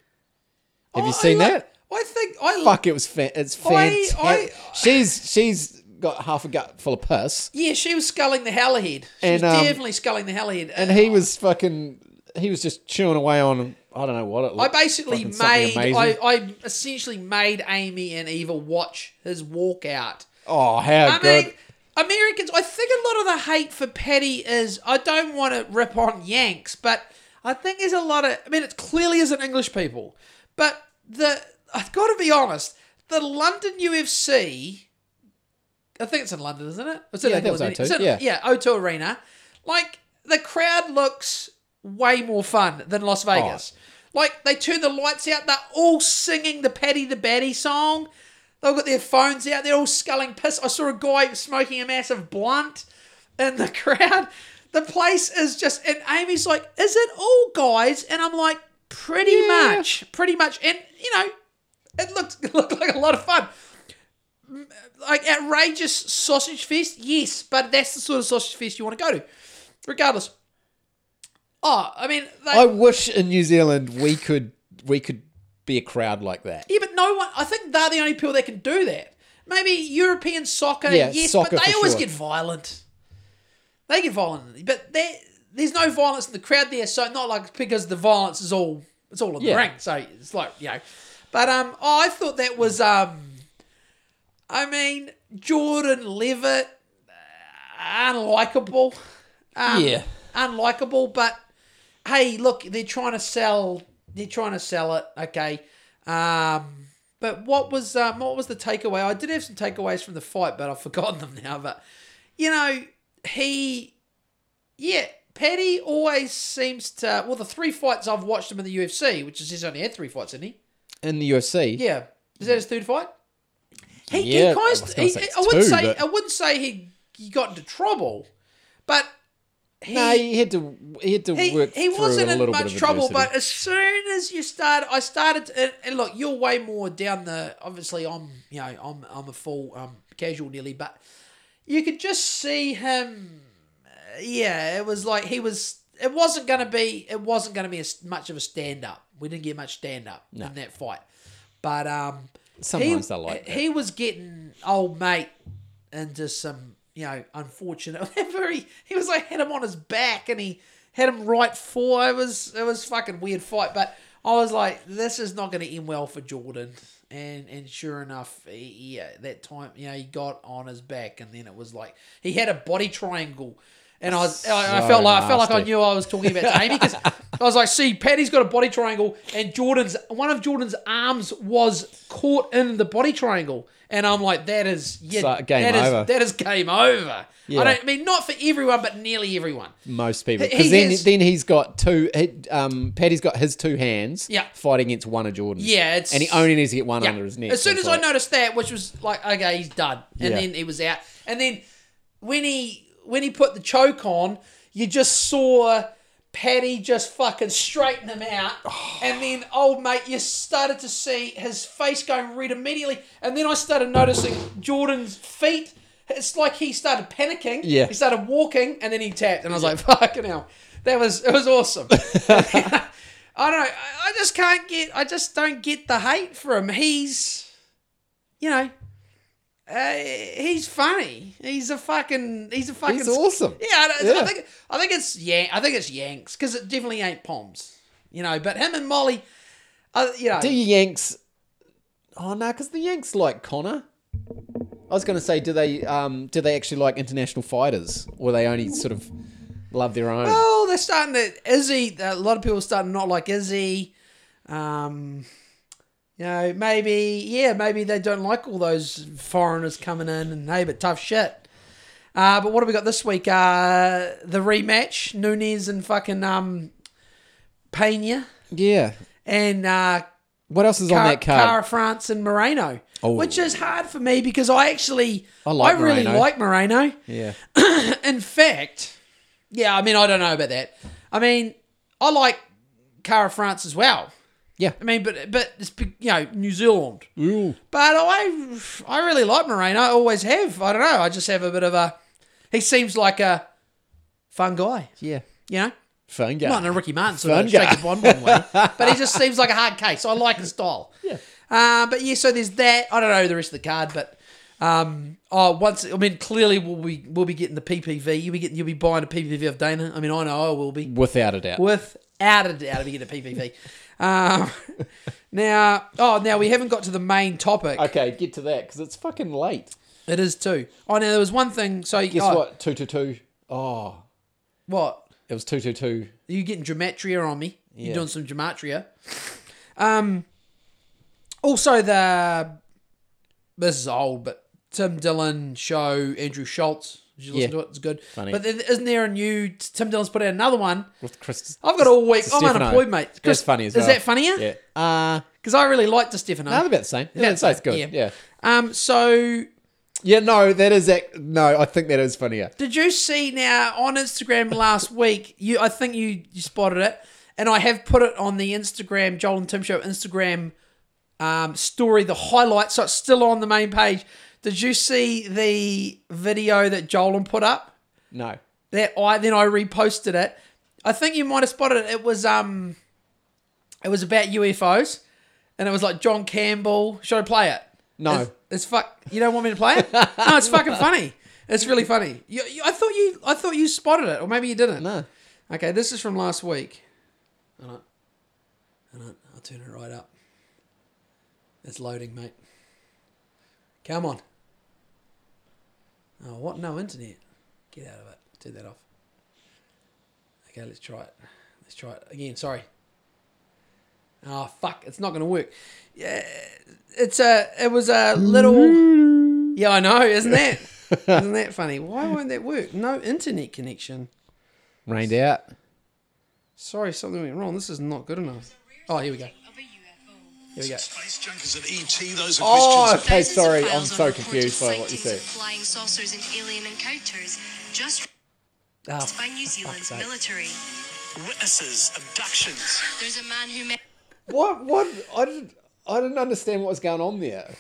Have Oh, you seen I that? I think I Fuck, it was fa- it's I- fantastic. I- she's she's got half a gut full of piss, Yeah, she was sculling the hell ahead. She And, was um, definitely sculling the hell ahead. and he was fucking he was just chewing away on I don't know what it. I Looked, basically fucking something made amazing. I, I essentially made Amy and Eva watch his walkout. oh, how I good! mean, Americans. I think a lot of the hate for Paddy is. I don't want to rip on Yanks, but I think there's a lot of. I mean, it clearly isn't English people, but the I've got to be honest. The London UFC. I think it's in London, isn't it? It's in Yeah, that was England. O2, It's in- yeah. yeah, O2 Arena. Like the crowd looks way more fun than Las Oh. Vegas. Like they turn the lights out, they're all singing the Paddy the Baddy song. They've got their phones out, they're all sculling piss. I saw a guy smoking a massive blunt in the crowd. The place is just and Amy's like, is it all guys? And I'm like, pretty Yeah. much. Pretty much. And you know, it looked it looked like a lot of fun like outrageous sausage fest, yes, but that's the sort of sausage fest you want to go to, regardless. Oh, I mean, they, I wish in New Zealand we could we could be a crowd like that. yeah, but no one. I think they're the only people that can do that. maybe European soccer, Yeah, yes, soccer but they always sure. get violent. They get violent, but there's no violence in the crowd there, so not like because the violence is all it's all in the ring. So it's like you know, but um, I thought that was um, I mean Jordan Leavitt, unlikable, um, Yeah. unlikable. But hey, look, they're trying to sell. They're trying to sell it. Okay. Um, but what was um, what was the takeaway? I did have some takeaways from the fight, but I've forgotten them now. But you know, he, yeah, Paddy always seems to. Well, the three fights I've watched him in the UFC, which is he's only had three fights, isn't he? In the UFC. Yeah, is that his third fight? He, Yeah, he kind I of, gonna he, I wouldn't two, say but- I wouldn't say he he got into trouble, but he, No, he had to. He had to he, work he wasn't in much trouble, adversity. but as soon as you start, I started. To, and, look, you're way more down the. Obviously, I'm you know I'm I'm a full um, casual nearly, but you could just see him. Yeah, it was like he was. It wasn't going to be. It wasn't going to be as much of a stand up. We didn't get much stand up in that fight, but um, Sometimes he, they like that. He was getting old mate into some, you know, unfortunate. Very, he was like had him on his back and he had him right for. It was it was fucking weird fight, but I was like, this is not going to end well for Jordan. And and sure enough, he, yeah, uh, that time, you know, he got on his back, and then it was like he had a body triangle. And I was, I, I felt like I felt like I knew I was talking about Amy because I was like, see, Paddy's got a body triangle, and Jordan's one of Jordan's arms was caught in the body triangle, and I'm like, that is yeah, So, game that is- over. that is game over. Yeah. I don't I mean not for everyone, but nearly everyone. Most people, because then has- then he's got two. Um, Paddy's got his two hands. Yeah. fighting against one of Jordan's. Yeah, it's- and he only needs to get one Yeah. under his neck. As soon as it's I noticed that, which was like, okay, he's done, and Yeah. then he was out, and then when he when he put the choke on, you just saw Paddy just fucking straighten him out, and then old mate, you started to see his face going red immediately, and then I started noticing Jordan's feet. It's like he started panicking. Yeah. he started walking, and then he tapped, and I was like, fucking hell, that was it was awesome. I don't know. I just can't get. I just don't get the hate for him. He's, you know, uh, he's funny. He's a fucking. He's a fucking. He's awesome. Yeah, I, don't- I think. I think it's yeah. I think it's Yanks because it definitely ain't Poms. You know, but him and Molly, uh, you know, Do you Yanks? Oh no, because the Yanks like Connor. I was going to say, do they um do they actually like international fighters, or they only sort of love their own? Oh, they're starting to Izzy. A lot of people are starting to not like Izzy. Um, you know, maybe yeah, maybe they don't like all those foreigners coming in and hey, but tough shit. Uh, but what have we got this week? Uh, the rematch: Nunes and fucking um, Pena yeah. and uh, What else is on that card? Cara France and Moreno. Oh. Which is hard for me because I actually I like really like Moreno. yeah. In fact, yeah, I mean, I don't know about that. I mean, I like Kara-France as well. Yeah. I mean, but but it's you know New Zealand. Ooh. But I I really like Moreno. I always have. I don't know. I just have a bit of a. He seems like a fun guy. Yeah. You know, Fun guy. not in a Ricky Martin sort Fun of guy. one one way, but he just seems like a hard case. I like his style. Yeah. Uh, but yeah, so there's that. I don't know the rest of the card, but um, oh, once I mean, clearly we'll be we'll be getting the PPV. You'll be getting you'll be buying a PPV of Dana. I mean, I know I will be Without a doubt. without a doubt. I'll be getting a PPV. Um, now, oh, now we haven't got to the main topic. Okay, get to that because it's fucking late. It is too. Oh, now there was one thing. So Guess oh, what? Two two two. Oh, What? it was two two two. Are you getting gematria on me? Yeah. You're doing some gematria. Um. Also, the this is old, but Tim Dillon show Andrew Schulz. Did you listen Yeah. to it? It's good. Funny. But then, isn't there a new Tim Dillon's put out another one? With Chris. I've got all week. I'm Stefano. unemployed, mate. That's funny as is well. that funnier? Yeah. Uh, Because I really liked the Stefano. no, they're about the same. Yeah, About it's, good. same, Yeah. Um. So Yeah, no, that is ac- no. I think that is funnier. Did you see now on Instagram last week? You, I think you you spotted it, and I have put it on the Instagram Joel and Tim Show Instagram um, story, the highlights. So it's still on the main page. Did you see the video that Joel put up? No. That I then I reposted it. I think you might have spotted it. It was um, it was about UFOs, and it was like John Campbell. Should I play it? No. It's, it's fuck. You don't want me to play it? No, it's fucking funny. It's really funny. You, you, I thought you, I thought you spotted it, or maybe you didn't. No. Okay, this is from last week. On. Hold on. I'll turn it right up. It's loading, mate. Come on. Oh, what? No internet. Get out of it. Turn that off. Okay, let's try it. Let's try it again. Sorry. Oh fuck! It's not going to work. Yeah, it's a. It was a little. Yeah, I know. Isn't that? isn't that funny? Why won't that work? No internet connection. Rained out. Sorry, something went wrong. This is not good enough. Oh, here we go. Of. Here we go. Space junkers at ET, those are Oh, Christians. okay, sorry. I'm so confused by what you said. Flying saucers and alien encounters just Ah, by New Zealand's sake. military. Witnesses, abductions. There's a man who met What? What? I didn't. I didn't understand what was going on there.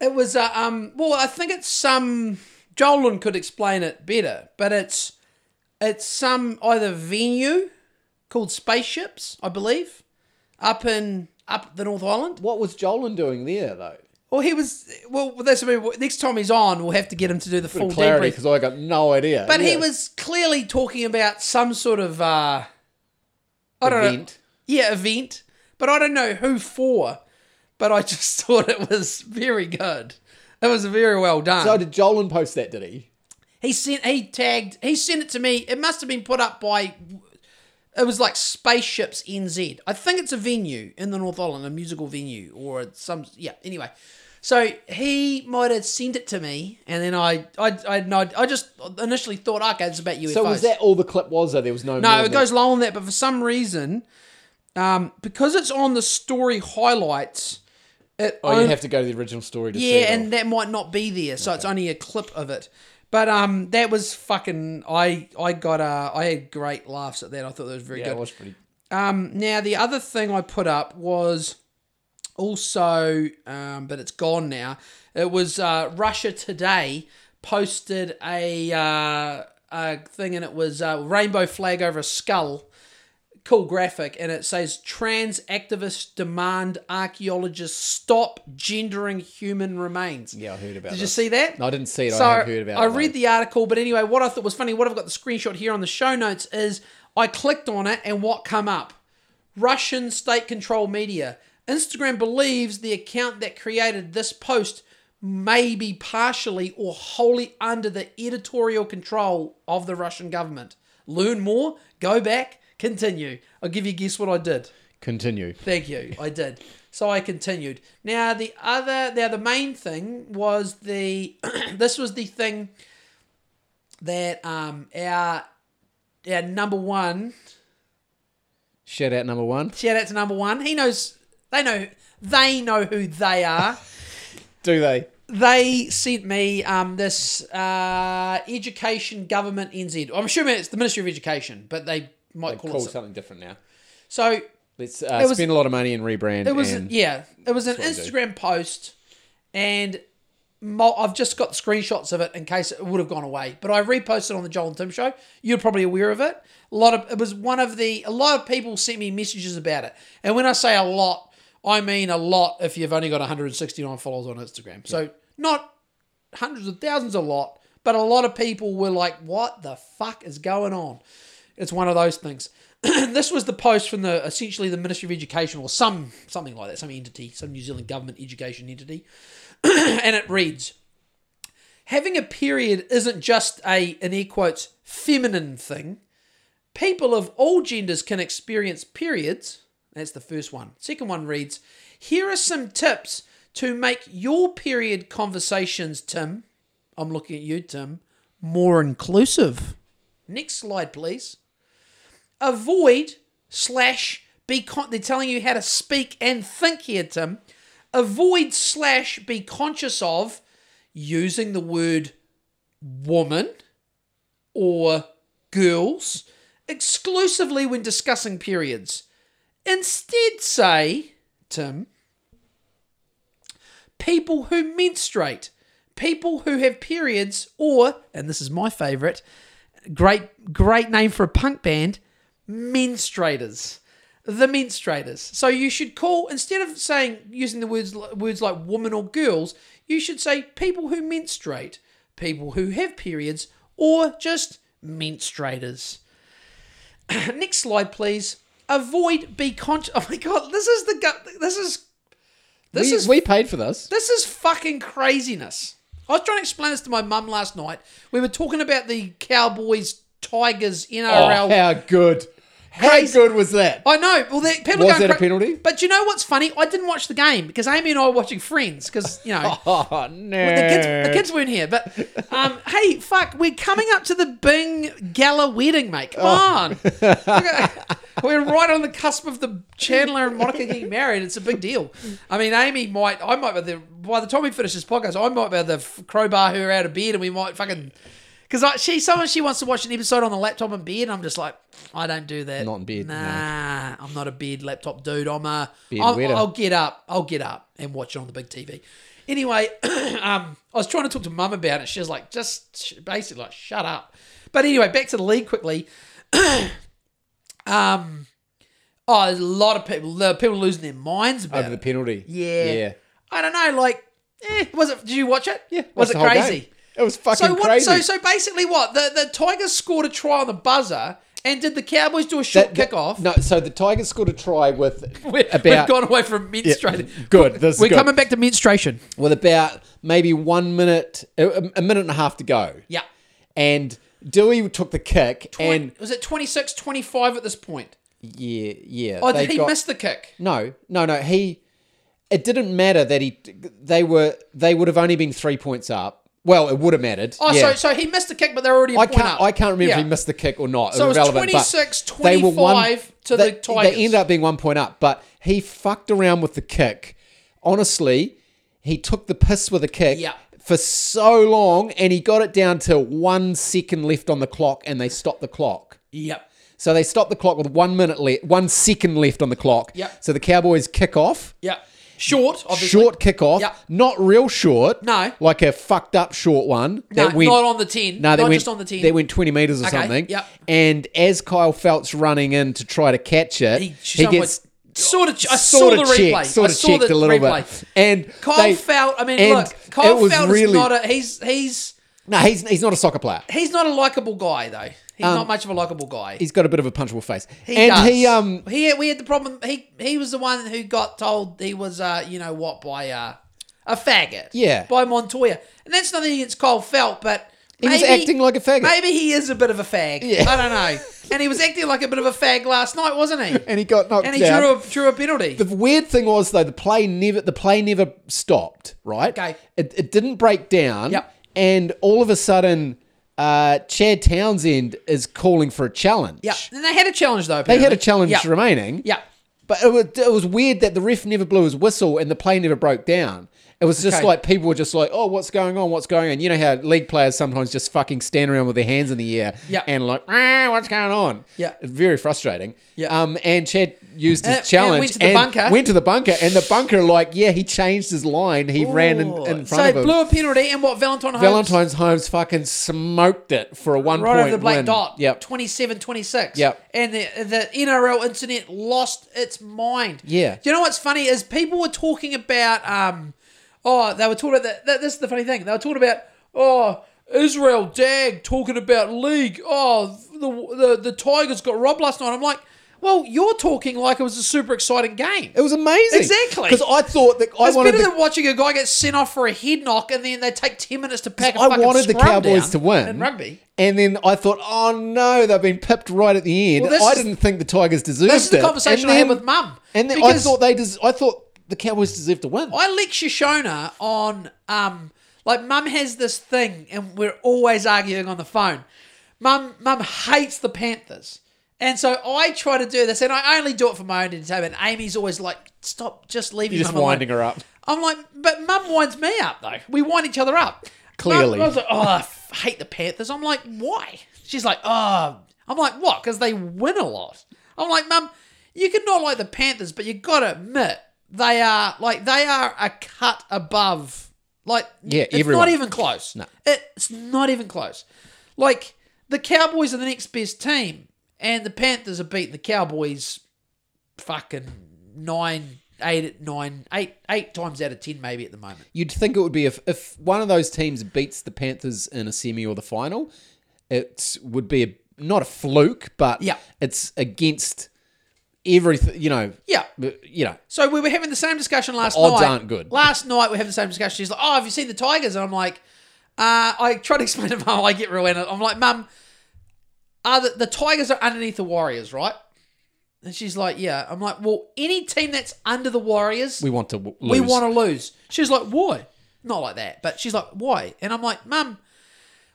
It was uh, um. Well, I think it's some. Jolan could explain it better, but it's it's some either venue called spaceships, I believe, up in up the North Island. What was Jolan doing there, though? Well, he was. Well, that's I mean, next time he's on, we'll have to get him to do the full Clarity, because I got no idea. But he was clearly talking about some sort of uh, I don't know. Yeah, event. But I don't know who for. But I just thought it was very good. It was very well done. So did Jolan post that? Did he? he sent he tagged he sent it to me. It must have been put up by it was like Spaceships NZ. I think it's a venue in the North Island, a musical venue or some yeah, anyway. So he might have sent it to me, and then I, I, I, no, I just initially thought, okay, it's about UFOs. So was that all the clip was? Though there was no. No, it goes longer than that, but for some reason, um, because it's on the story highlights, it Oh, you only- have to go to the original story to see. yeah, and that might not be there, so it's only a clip of it. But um, that was fucking. I I got uh, I had great laughs at that. I thought that was very yeah, good. it was pretty. Um, now the other thing I put up was also, um, but it's gone now. It was uh, Russia Today posted a uh, a thing, and it was a rainbow flag over a skull. Cool graphic, and it says trans activists demand archaeologists stop gendering human remains. Yeah, I heard about. It. Did you see that? No, I didn't see it. So I have heard about I it. read though. the article, but anyway, what I thought was funny, what I've got the screenshot here on the show notes is I clicked on it and what come up? Russian state controlled media. Instagram believes the account that created this post may be partially or wholly under the editorial control of the Russian government. Learn more, go back, continue. I'll give you a guess what I did. Continue. Thank you. I did. So I continued. Now the other, now the main thing was the. this was the thing that um our our number one. Shout out number one. Shout out to number one. He knows. They know. They know who they are. Do they? they sent me um this uh education government NZ. I'm assuming it's the Ministry of Education, but they might call call it. Something. something different now. So Let's uh, It was- spend a lot of money and rebrand. It was and yeah. It was an That's what I do. Instagram post, and mo- I've just got screenshots of it in case it would have gone away. But I reposted on the Joel and Tim show. You're probably aware of it. A lot of it was one of the a lot of people sent me messages about it. And when I say a lot, I mean a lot. If you've only got 169 followers on Instagram, so not hundreds of thousands, a lot. But a lot of people were like, "What the fuck is going on?" It's one of those things. this was the post from the essentially the Ministry of Education or some something like that, some entity, some New Zealand government education entity, and it reads: Having a period isn't just a in air quotes feminine thing. People of all genders can experience periods. That's the first one. Second one reads: Here are some tips to make your period conversations, Tim. I'm looking at you, Tim. More inclusive. Next slide, please avoid slash be con- they're telling you how to speak and think here tim. Avoid slash be conscious of using the word woman or girls exclusively when discussing periods. Instead say tim people who menstruate people who have periods or and this is my favorite great great name for a punk band menstruators the menstruators. So you should call instead of saying using the words words like woman or girls, you should say people who menstruate, people who have periods, or just menstruators. Next slide, please. Avoid be conscious. Oh my god, this is the gu- this is this we, is we paid for this. this is fucking craziness. I was trying to explain this to my mum last night. We were talking about the Cowboys Tigers Oh, NRL. how good. How Crazy. good was that? I know. Well, they, people Was are going that a penalty? But you know what's funny? I didn't watch the game because Amy and I were watching Friends because you know Oh, no. the kids the kids weren't here. But um, hey, fuck, we're coming up to the Bing Geller wedding, mate. Come on, we're right on the cusp of the Chandler and Monica getting married. It's a big deal. I mean, Amy might, I might be the by the time we finish this podcast, I might be able to f- crowbar her out of bed, and we might fucking. Because she, someone she wants to watch an episode on the laptop in bed, and I'm just like, I don't do that. Not in bed, no. Nah, I'm not a bed laptop dude. I'm a. I'll. I'll get up. I'll get up and watch it on the big TV. Anyway, um, I was trying to talk to mum about it. She was like, just basically like, shut up. But anyway, back to the league quickly. um, oh, there's a lot of people. The people losing their minds about Over the it. penalty. Yeah. Yeah. I don't know. Like, eh, was it? Did you watch it? Yeah. Was it crazy? It was fucking So what? crazy. So so basically, what the the Tigers scored a try on the buzzer, and did the Cowboys do a short That- kickoff? No, so the Tigers scored a try with We're, about we've gone away from menstruating. good. This We're good. coming back to menstruation. with about maybe one minute, a, minute and a half to go. Yeah. And Dewey took the kick, and was it 26, 25 at this point? yeah, yeah. Oh, did he got- miss the kick? No, no, no. He. It didn't matter that he. They were. They would have only been three points up. Well, it would have mattered. Oh, yeah. so so he missed the kick, but they're already I point can't. up. I can't remember Yeah. if he missed the kick or not. So it was Irrelevant, but 26, they were one- to they, the Tigers. They ended up being one point up, but he fucked around with the kick. Honestly, he took the piss with a kick Yeah. for so long, and he got it down to one second left on the clock, and they stopped the clock. Yep. So they stopped the clock with one minute left, one second left on the clock. Yep. So the Cowboys kick off. Yep. Short, obviously. Short kickoff, Yep. not real short. No. like a fucked up short one. No, that went, not on the 10. No, they not went, just on the 10. They went twenty meters or Okay, something. yep. And as Kyle Feldt running in to try to catch it, He, he, gets sort of. I saw sort the of replay. checked, sort I saw checked the a little replay. bit. And Kyle they- Feldt. I mean, look, Kyle Feldt really is not a. He's he's no, he's he's not a soccer player. he's not a likable guy though. He's Um, not much of a likable guy. He's got a bit of a punchable face. He and does. he um he we had the problem. He he was the one who got told he was uh you know what by uh a faggot. Yeah. By Montoya, and that's nothing against Cole Feldt, but He was acting like a faggot. Maybe he is a bit of a fag. Yeah. I don't know. And he was acting like a bit of a fag last night, wasn't he? and he got knocked And he down. drew a drew a penalty. The weird thing was though the play never the play never stopped. Right? Okay. It, it didn't break down. Yep. And all of a sudden, uh, Chad Townsend is calling for a challenge. yeah, and they had a challenge though. They had a challenge Yeah. remaining. Yeah. But it was, it was weird that the ref never blew his whistle and the play never broke down. It was just Okay. like people were just like, "Oh, what's going on? What's going on?" You know how league players sometimes just fucking stand around with their hands in the air Yeah. and like, ah, "What's going on?" Yeah. very frustrating. Yeah. Um, and Chad used his and challenge went to the bunker. Went to the bunker, and the bunker like, yeah, he changed his line. He ran in, in front so of him. blew a penalty, and what Valentine Holmes Valentine's Holmes fucking smoked it for a one right point over the black win. dot. Yep. 27-26. Yep. And the the NRL internet lost its mind. Yeah. Do you know what's funny is people were talking about um oh they were talking about that, that this is the funny thing. They were talking about oh Israel Dagg talking about league. Oh the the the Tigers got robbed last night. I'm like, well, you're talking like it was a super exciting game. It was amazing. Exactly. Because I thought that I It's wanted better the than watching a guy get sent off for a head knock and then they take ten minutes to pack a I fucking wanted the Cowboys to win in rugby. and then I thought, oh no, they've been pipped right at the end. Well, I didn't think the Tigers deserved it. This is the conversation I had with Mum. And then I thought they, des- I thought the Cowboys deserve to win. I lecture Shona on um like mum has this thing and we're always arguing on the phone. Mum mum hates the Panthers. And so I try to do this and I only do it for my own entertainment. Amy's always like, stop just leaving You're just mum alone." winding her up. I'm like, but mum winds me up though. We wind each other up. Clearly. Mum, I was like, oh, I f- hate the Panthers. I'm like, why? She's like, oh. I'm like, what? Because they win a lot. I'm like, mum, you can not like the Panthers, but you got to admit they are like they are a cut above. Like, Yeah, it's everyone. not even close. No. It's not even close. Like the Cowboys are the next best team, and the Panthers are beating the Cowboys fucking nine, eight, nine, eight, eight times out of ten maybe at the moment. You'd think it would be if, if one of those teams beats the Panthers in a semi or the final, it would be a, not a fluke, but Yeah. it's against everything. You know, Yeah. you know, So we were having the same discussion last Odds night. aren't good. Last night we were having the same discussion. She's like, "Oh, have you seen the Tigers?" And I'm like, uh, I try to explain to Mum. I get real in it. I'm like, Mum, are the, the Tigers are underneath the Warriors, right? And she's like, "Yeah." I'm like, "Well, any team that's under the Warriors, we want to w- lose. we want to lose." She's like, "Why?" Not like that, but she's like, "Why?" And I'm like, "Mum."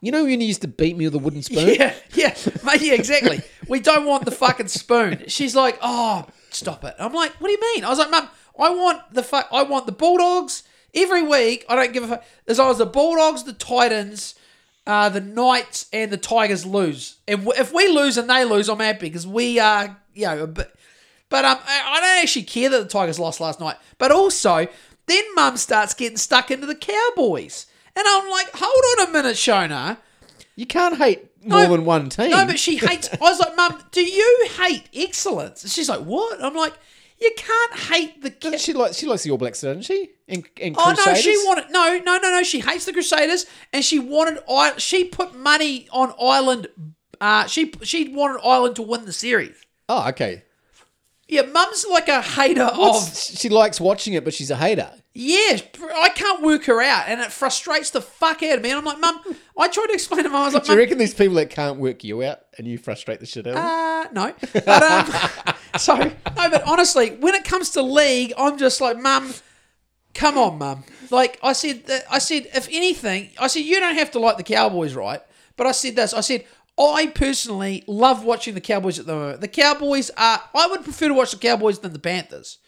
You know when you used to beat me with a wooden spoon? Yeah, yeah, mate, yeah, exactly. we don't want the fucking spoon. She's like, oh, stop it. I'm like, what do you mean? I was like, mum, I want the fuck, I want the Bulldogs every week. I don't give a fuck. As long as the Bulldogs, the Titans, uh, the Knights, and the Tigers lose. If, if we lose and they lose, I'm happy because we are, you know, a bit. But um, I don't actually care that the Tigers lost last night. But also, then Mum starts getting stuck into the Cowboys. And I'm like, hold on a minute, Shona. You can't hate more No, than one team. No, but she hates. I was like, Mum, do you hate excellence? And she's like, What? I'm like, You can't hate the. Ca- she like she likes the All Blacks, doesn't she? Oh no, she wanted no, no, no, no. She hates the Crusaders, and she wanted. I she put money on Ireland. Uh, she she wanted Ireland to win the series. Oh, okay. Yeah, Mum's like a hater of. What's- she likes watching it, but she's a hater. Yeah, I can't work her out, and it frustrates the fuck out of me. And I'm like, Mum, I tried to explain to Mum. I was like, Do you Mum, reckon these people that can't work you out and you frustrate the shit out of them? Uh, no. But, um, so, no, but honestly, when it comes to league, I'm just like, mum, come on, mum. Like I said, that- I said, if anything, I said, you don't have to like the Cowboys, right? But I said this, I said, I personally love watching the Cowboys at the moment. The Cowboys are, I would prefer to watch the Cowboys than the Panthers.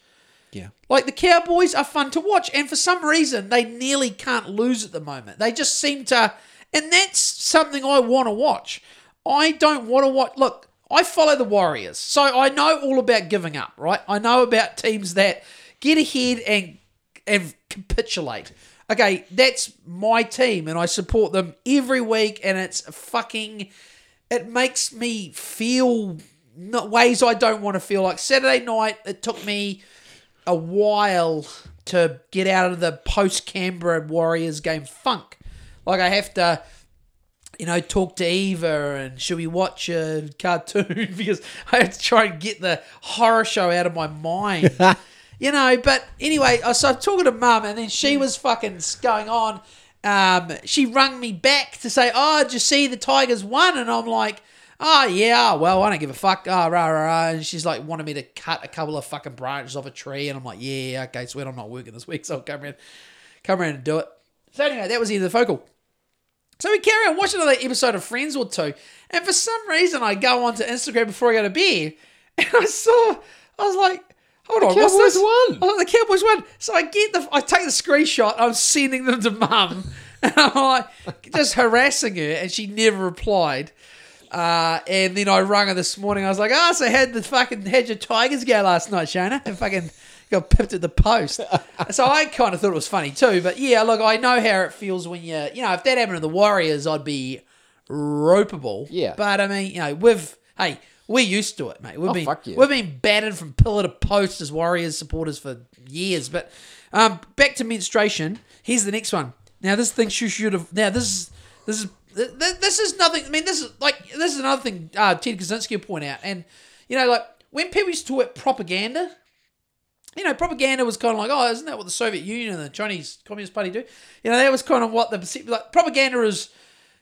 yeah. Like the Cowboys are fun to watch, and for some reason they nearly can't lose at the moment. They just seem to, and that's something I want to watch. I don't want to watch. Look, I follow the Warriors, so I know all about giving up. Right, I know about teams that get ahead and and capitulate. Okay, that's my team, and I support them every week, and it's fucking. It makes me feel not ways I don't want to feel. Like Saturday night, it took me a while to get out of the post Canberra Warriors game funk. Like I have to, you know, talk to Eva and should we watch a cartoon because I have to try and get the horror show out of my mind. you know, but anyway, I- so I'm talking to mum and then she was fucking going on. Um, she rung me back to say, "Oh, did you see the Tigers won?" And I'm like, "Oh yeah, well I don't give a fuck." Ah, rah rah rah. And she's like, wanted me to cut a couple of fucking branches off a tree, and I'm like, "Yeah, okay, sweet. I'm not working this week, so I'll come around, come around and do it." So anyway, that was the end of the focal. So we carry on watching another episode of Friends or two, and for some reason I go onto Instagram before I go to bed, and I saw, I was like, hold on, what's Cowboys this? won. I was the Cowboys won. So I get the, I take the screenshot, I'm sending them to Mum, and I'm like, just harassing her, and she never replied. Uh, and then I rung her this morning. I was like, "Ah, so had the fucking had your Tigers go last night, Shona?" And fucking got pipped at the post. so I kind of thought it was funny too. But yeah, look, I know how it feels when you, you know, if that happened to the Warriors, I'd be ropeable. Yeah. But I mean, you know, we've hey, we're used to it, mate. We've Oh, been fuck yeah. we've been battered from pillar to post as Warriors supporters for years. But um, back to menstruation. Here's the next one. Now this thing should should have. Now this is this is th- th- this is nothing. I mean, this is like this is another thing. Uh, Ted Kaczynski will point out, and you know, like when people used to talk propaganda. You know, propaganda was kind of like, oh, isn't that what the Soviet Union and the Chinese Communist Party do? You know, that was kind of what the like propaganda is.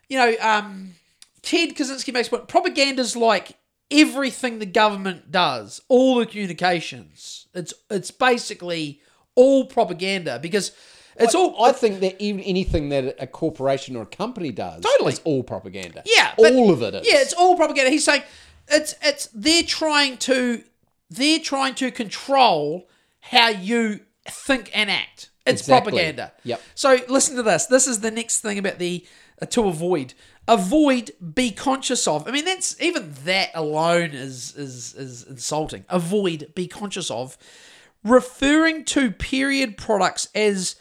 You know, um, Ted Kaczynski makes point. Propaganda's like everything the government does, all the communications. It's it's basically all propaganda because it's all. I think that even anything that a corporation or a company does Totally. is all propaganda. Yeah, all of it is. Yeah, it's all propaganda. He's saying it's it's they're trying to they're trying to control how you think and act. It's Exactly. propaganda. Yep. So listen to this. This is the next thing about the uh, to avoid. Avoid, be conscious of. I mean, that's even that alone is is is insulting. Avoid, be conscious of, referring to period products as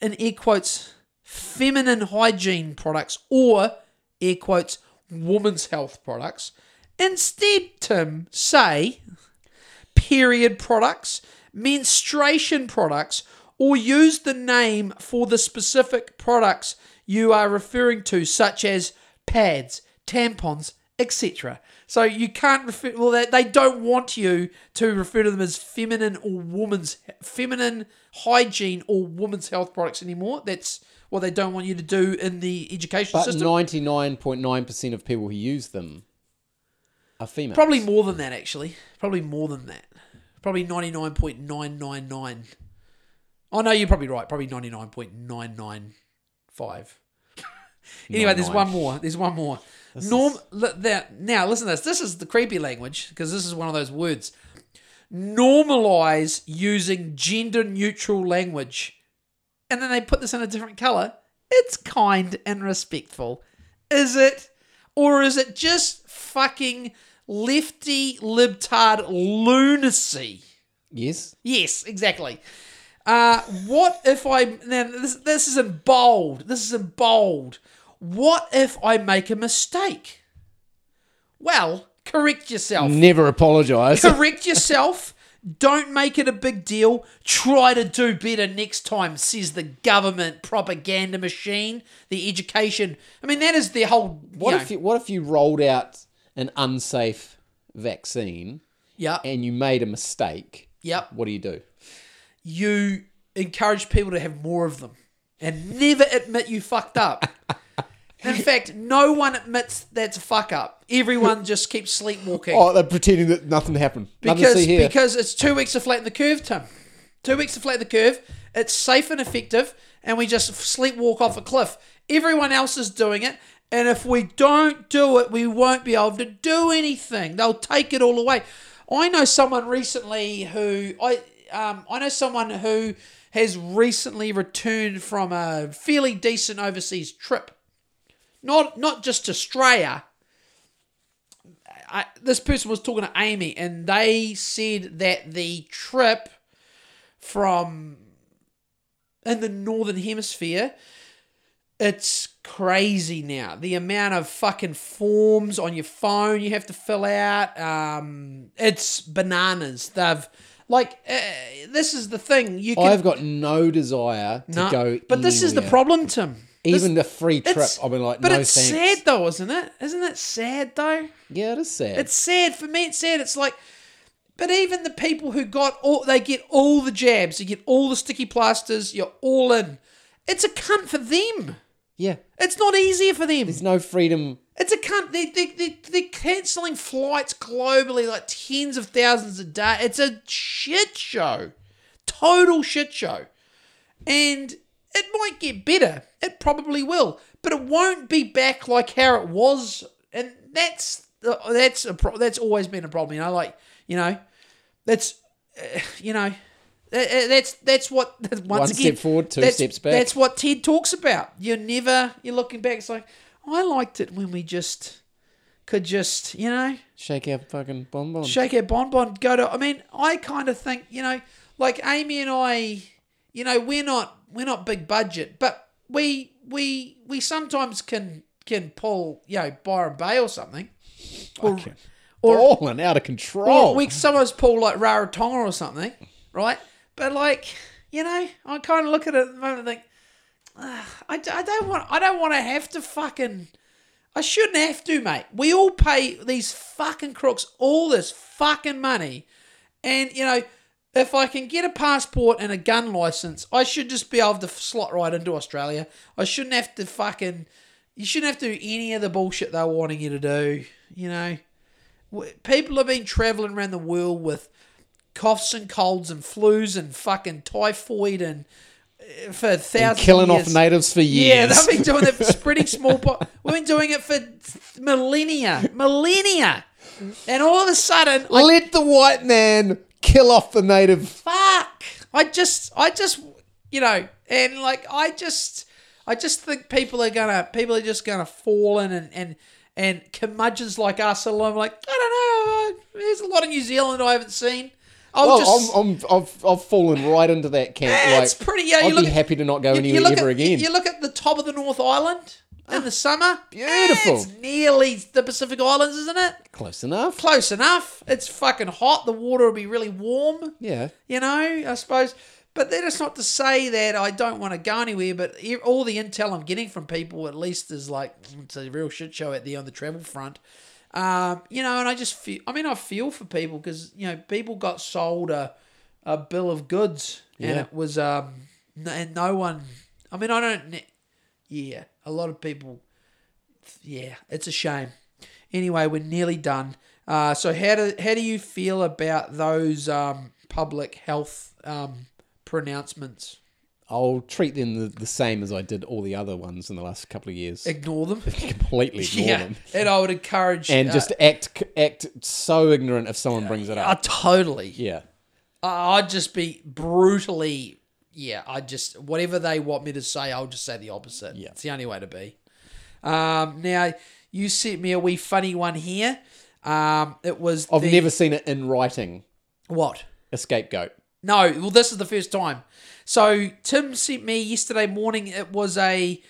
in air quotes feminine hygiene products or air quotes women's health products. Instead, Tim, say period products, menstruation products, or use the name for the specific products you are referring to, such as pads, tampons, etc. So you can't refer. Well, they, they don't want you to refer to them as feminine or woman's feminine hygiene or woman's health products anymore. That's what they don't want you to do in the education But system. ninety nine point nine percent of people who use them are female. Probably more than that, actually. Probably more than that. Probably ninety nine point nine nine nine. Oh no, you're probably right. Probably ninety nine point nine nine five. Anyway, there's 99. one more. There's one more. Norm. li- that- now, listen to this. This is the creepy language because this is one of those words. Normalize using gender neutral language, and then they put this in a different color. It's kind and respectful, is it? Or is it just fucking lefty libtard lunacy? Yes. Yes, exactly. Uh, what if I now this this is in bold. This is in bold. What if I make a mistake? Well, correct yourself. Never apologise. correct yourself. Don't make it a big deal. Try to do better next time, says the government propaganda machine, the education. I mean, that is their whole. What if know- you, what if you rolled out an unsafe vaccine Yeah. and you made a mistake? Yep. What do you do? You encourage people to have more of them and never admit you fucked up. In fact, no one admits that's a fuck up. Everyone just keeps sleepwalking. Oh, they're pretending that nothing happened. nothing because because it's two weeks to flatten the curve, Tim. Two weeks to flatten the curve. It's safe and effective, and we just sleepwalk off a cliff. Everyone else is doing it, and if we don't do it, we won't be able to do anything. They'll take it all away. I know someone recently who I um, I know someone who has recently returned from a fairly decent overseas trip. Not not just Australia, I, this person was talking to Amy, and they said that the trip from in the northern hemisphere, it's crazy now. The amount of fucking forms on your phone you have to fill out, um, it's bananas. They've like uh, this is the thing you can I've got no desire to No, go. but this is the problem, Tim. Even This- the free trip, I've been like, but no it's thanks. sad though, isn't it? Isn't it sad though? Yeah, it is sad. It's sad for me. It's sad. It's like, but even the people who got all, they get all the jabs, you get all the sticky plasters, you're all in. It's a cunt for them. Yeah. It's not easier for them. There's no freedom. It's a cunt. They, they, they, they're cancelling flights globally, like tens of thousands a day. It's a shit show. Total shit show. And it might get better. It probably will. But it won't be back like how it was. And that's that's a pro- that's always been a problem. You know, like you know, that's uh, you know, Uh, uh, that's that's what once One again, step forward, two steps back. That's what Ted talks about. You're never you're looking back. It's like I liked it when we just could just you know Shake our fucking bonbon. shake our bonbon, go to. I mean, I kind of think you know, like Amy and I, you know, we're not we're not big budget, but we we we sometimes can can pull you know Byron Bay or something. Or, or, Balling out of control. or we sometimes pull like Rarotonga or something, right? But like, you know, I kind of look at it at the moment and think, "Ugh, I, I don't want, I don't want to have to fucking, I shouldn't have to, mate. We all pay these fucking crooks all this fucking money, and you know, if I can get a passport and a gun license, I should just be able to slot right into Australia. I shouldn't have to fucking, you shouldn't have to do any of the bullshit they're wanting you to do. You know, people have been traveling around the world with coughs and colds and flus and fucking typhoid and uh, for thousands And killing of off natives for years. Yeah, they've been doing it, spreading smallpox. We've been doing it for millennia, millennia, and all of a sudden, I Let the white man kill off the native. fuck. I just, I just, you know, and like, I just, I just think people are gonna, people are just gonna fall in and and and curmudgeons like us alone. Like, I don't know. There's a lot of New Zealand I haven't seen. I'll Well, just. I'm, I'm, I've, I've fallen right into that camp. Yeah, like, it's pretty. Yeah, you I'd look be at- happy to not go you- you anywhere look ever at, again. You look at the top of the North Island, in ah, the summer. Eh, beautiful. It's nearly the Pacific Islands, isn't it? Close enough. Close enough. It's fucking hot. The water will be really warm. Yeah. You know, I suppose. But that is not to say that I don't want to go anywhere. But all the intel I'm getting from people, at least, is like it's a real shit show out there on the travel front. Um, you know, and I just feel. I mean, I feel for people because you know people got sold a a bill of goods, and Yeah. it was um, and no one. I mean, I don't. Yeah, a lot of people. Yeah, it's a shame. Anyway, we're nearly done. Uh, so how do how do you feel about those um, public health um, pronouncements? I'll treat them the, the same as I did all the other ones in the last couple of years. Ignore them. Completely ignore yeah, them. and I would encourage And uh, just act act so ignorant if someone brings it uh, up. totally. Yeah. I- I'd just be brutally. Yeah, I just whatever they want me to say, I'll just say the opposite. Yeah. it's the only way to be. Um, now you sent me a wee funny one here. Um, it was I've the- never seen it in writing. what A scapegoat. No, well, this is the first time. So Tim sent me yesterday morning. It was a,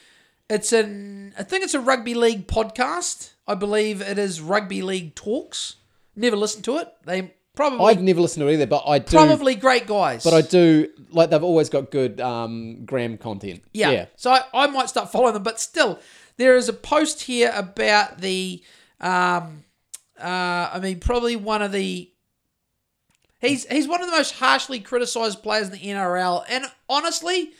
it's an, I think it's a rugby league podcast. I believe it is Rugby League Talks. Never listened to it. They probably I've never listened to it either, but I do. probably great guys. But I do like they've always got good um, gram content. Yeah. Yeah. So I, I might start following them, but still, there is a post here about the, um, uh, I mean, probably one of the. He's he's one of the most harshly criticised players in the NRL, and honestly,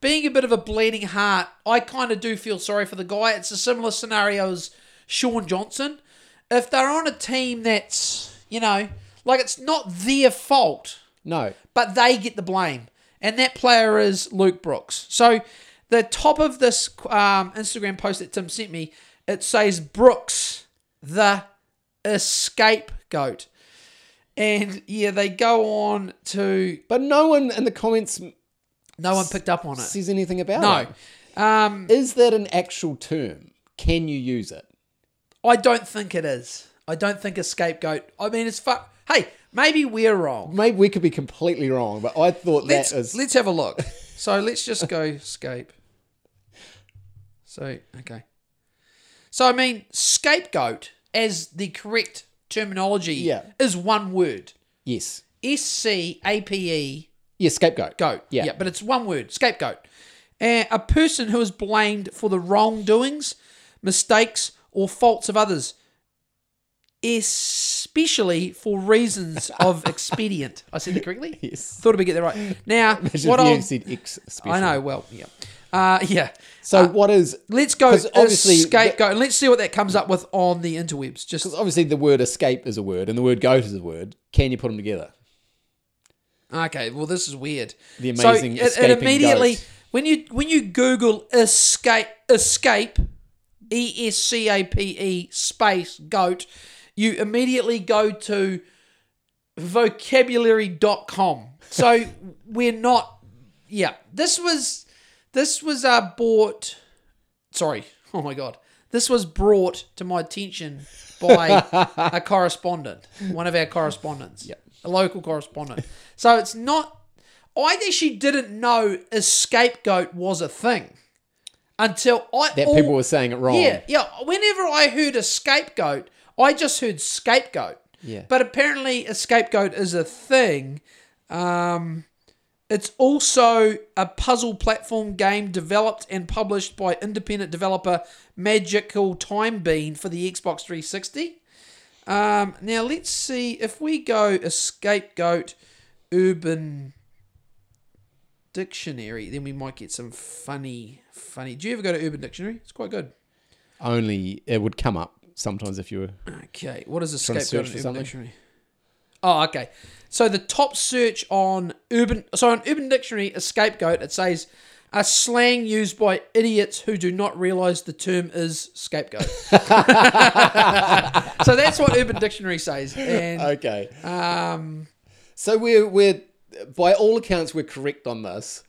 being a bit of a bleeding heart, I kind of do feel sorry for the guy. It's a similar scenario as Sean Johnson. If they're on a team that's you know like it's not their fault, No. but they get the blame. And that player is Luke Brooks. So the top of this um, Instagram post that Tim sent me, it says Brooks, the scapegoat. And yeah, they go on to. But no one in the comments No one picked up on it. says anything about No. it. Um, Is that an actual term? Can you use it? I don't think it is. I don't think a scapegoat. I mean, it's fuck. Hey, maybe we're wrong. Maybe we could be completely wrong, but I thought let's that was let's have a look. So let's just go scape. So okay. So I mean, scapegoat as the correct terminology Yeah. is one word. yes, S C A P E yeah, scapegoat. goat. Yeah. but it's one word. Scapegoat. And a person who is blamed for the wrongdoings, mistakes, or faults of others, especially for reasons of expedient. I said that correctly. Yes. Thought I'd be get that right. Now, Imagine what I'll, said X special. I know. Well, yeah, uh, yeah. So what is? Let's go obviously scapegoat, and let's see what that comes up with on the interwebs. Just Because obviously the word escape is a word and the word goat is a word. Can you put them together? Okay, well, this is weird. The So amazing it, it escaping immediately goat. when you when you Google escape escape E S C A P E space goat, you immediately go to vocabulary.com. So we're not yeah. This was this was uh bought sorry. Oh my god. This was brought to my attention by a correspondent, one of our correspondents, Yep. a local correspondent. So it's not. I actually didn't know a scapegoat was a thing until I That all- people were saying it wrong. Yeah, yeah. Whenever I heard a scapegoat, I just heard scapegoat. Yeah. But apparently, a scapegoat is a thing. Um, it's also a puzzle platform game developed and published by independent developer Magical Time Bean for the Xbox 360. Um, now let's see if we go scapegoat urban dictionary, then we might get some funny, funny. Do you ever go to Urban Dictionary? It's quite good. Only it would come up sometimes if you were. Okay, what is a scapegoat in Urban something? Dictionary? Oh, okay. So the top search on Urban, so on Urban Dictionary, a scapegoat, it says a slang used by idiots who do not realize the term is scapegoat. so that's what Urban Dictionary says. And Okay. um, So we're we're by all accounts we're correct on this,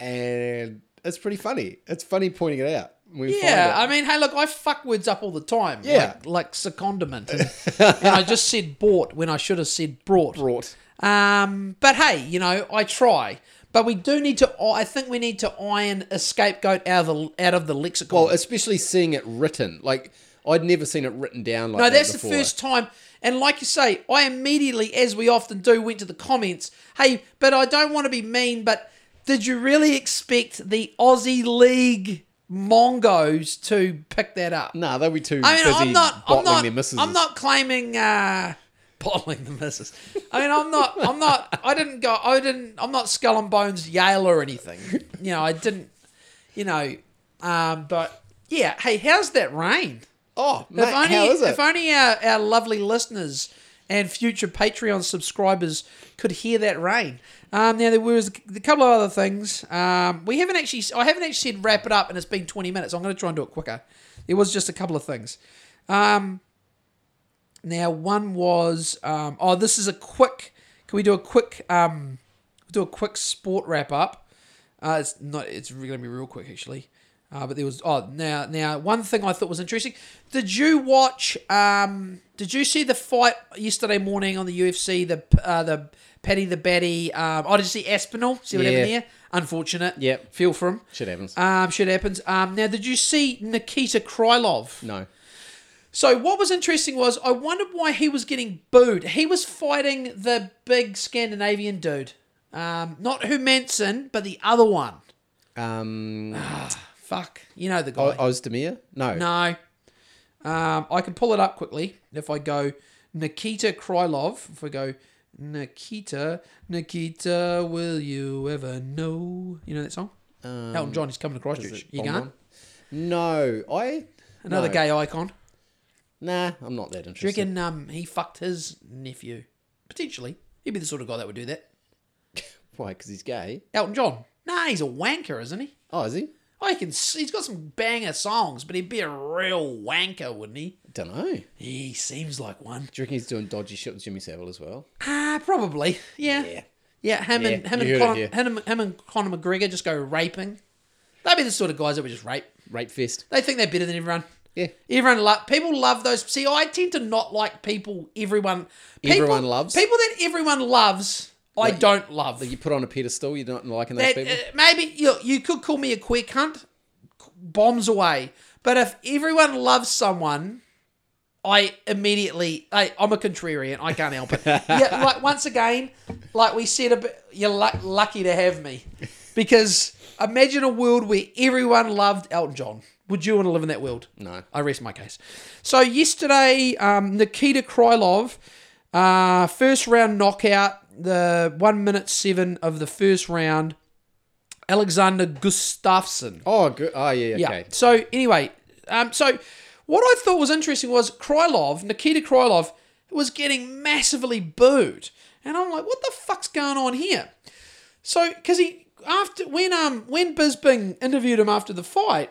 and it's pretty funny. It's funny pointing it out. We yeah, I mean, hey, look, I fuck words up all the time. Yeah. like, like secondiment, and, and I just said bought when I should have said brought. brought. Um, but hey, you know, I try. But we do need to. I think we need to iron a scapegoat out of the out of the lexicon. Well, especially seeing it written. Like I'd never seen it written down like No, that that's the first time. And like you say, I immediately, as we often do, went to the comments. Hey, but I don't want to be mean, but did you really expect the Aussie League Mongos to pick that up? Nah, they'll be too I mean, busy I'm not. I'm bottling not. their misses. I'm not claiming uh, bottling the misses. I mean, I'm not. I'm not. I didn't go. I didn't. I'm not skull and bones Yale or anything. You know, I didn't. You know, um, but yeah. Hey, how's that rain? Oh, mate, if only, how is it? If only our, our lovely listeners and future Patreon subscribers could hear that rain. Um, now there was a couple of other things. Um, we haven't actually. I haven't actually said wrap it up, and it's been twenty minutes. I'm going to try and do it quicker. There was just a couple of things. Um, now one was. Um, oh, this is a quick. Can we do a quick? Um, do a quick sport wrap up. Uh, it's not. It's going to be real quick actually. Uh, but there was oh now now one thing I thought was interesting. Did you watch? Um, did you see the fight yesterday morning on the UFC? The uh, the Paddy the Baddy. Um, oh, did you see Aspinall? See what Yeah. happened there? Unfortunate. Yep. Feel for him. Shit happens. Um, shit happens. Um, now did you see Nikita Krylov? no. So what was interesting was I wondered why he was getting booed. He was fighting the big Scandinavian dude, um, not Hermansson, but the other one. Um, Fuck, you know the guy. o- Ozdemir? No. no, um, I can pull it up quickly if I go Nikita Krylov. If I go Nikita, Nikita, will you ever know? You know that song? Um, Elton John is coming to is Christchurch. You going? No. I. Another no. gay icon. Nah, I'm not that Do you interested. reckon um, he fucked his nephew? Potentially. He'd be the sort of guy that would do that. Why? Because he's gay? Elton John. Nah, he's a wanker, isn't he? Oh, is he? I can. He's got some banger songs, but he'd be a real wanker, wouldn't he? Don't know. He seems like one. Do you reckon he's doing dodgy shit with Jimmy Savile as well? Ah, probably. Yeah. Yeah. Yeah. Him and Yeah, him you and heard Conor, here. him, him and Conor McGregor just go raping. They'd be the sort of guys that would just rape. Rape fist. They think they're better than everyone. Yeah. Everyone love people love those. See, I tend to not like people. Everyone. People, Everyone loves? people that everyone loves. I don't love. That you put on a pedestal, you're not liking those That, people? uh, maybe you, you could call me a queer cunt. Bombs away. But if everyone loves someone, I immediately I, I'm a contrarian. I can't help it. yeah, like once again, like we said, a bit, you're lu- lucky to have me because imagine a world where everyone loved Elton John. Would you want to live in that world? No. I rest my case. So yesterday, um, Nikita Krylov, uh, first round knockout, the one minute seven of the first round. Alexander Gustafsson. Oh, good. Oh, yeah, Yeah. So anyway, um, so what I thought was interesting was Krylov, Nikita Krylov, was getting massively booed, and I'm like, what the fuck's going on here? So because he after when um when Bisping interviewed him after the fight,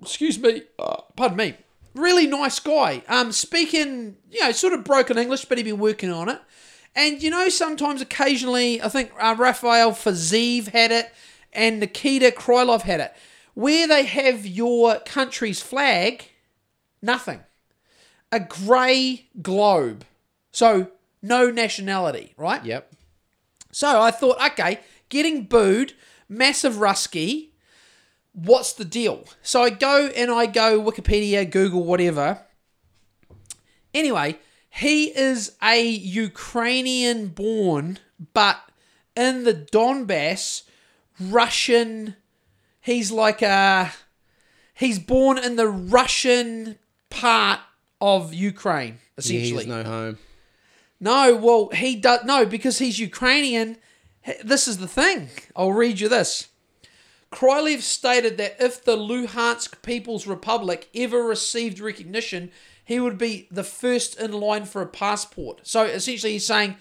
excuse me, uh, pardon me, really nice guy. Um, speaking you know sort of broken English, but he'd been working on it. And you know, sometimes occasionally, I think uh, Rafael Fiziev had it, and Nikita Krylov had it, where they have your country's flag, nothing, a grey globe, so no nationality, right? Yep. So I thought, okay, getting booed, massive rusky. What's the deal? So I go and I go Wikipedia, Google, whatever. Anyway, he is a Ukrainian born, but in the Donbass, Russian. He's like a. He's born in the Russian part of Ukraine, Yeah, essentially. he's no home. No, well, he does no because he's Ukrainian. This is the thing. I'll read you this. Krylov stated that if the Luhansk People's Republic ever received recognition, he would be the first in line for a passport. So essentially, he's saying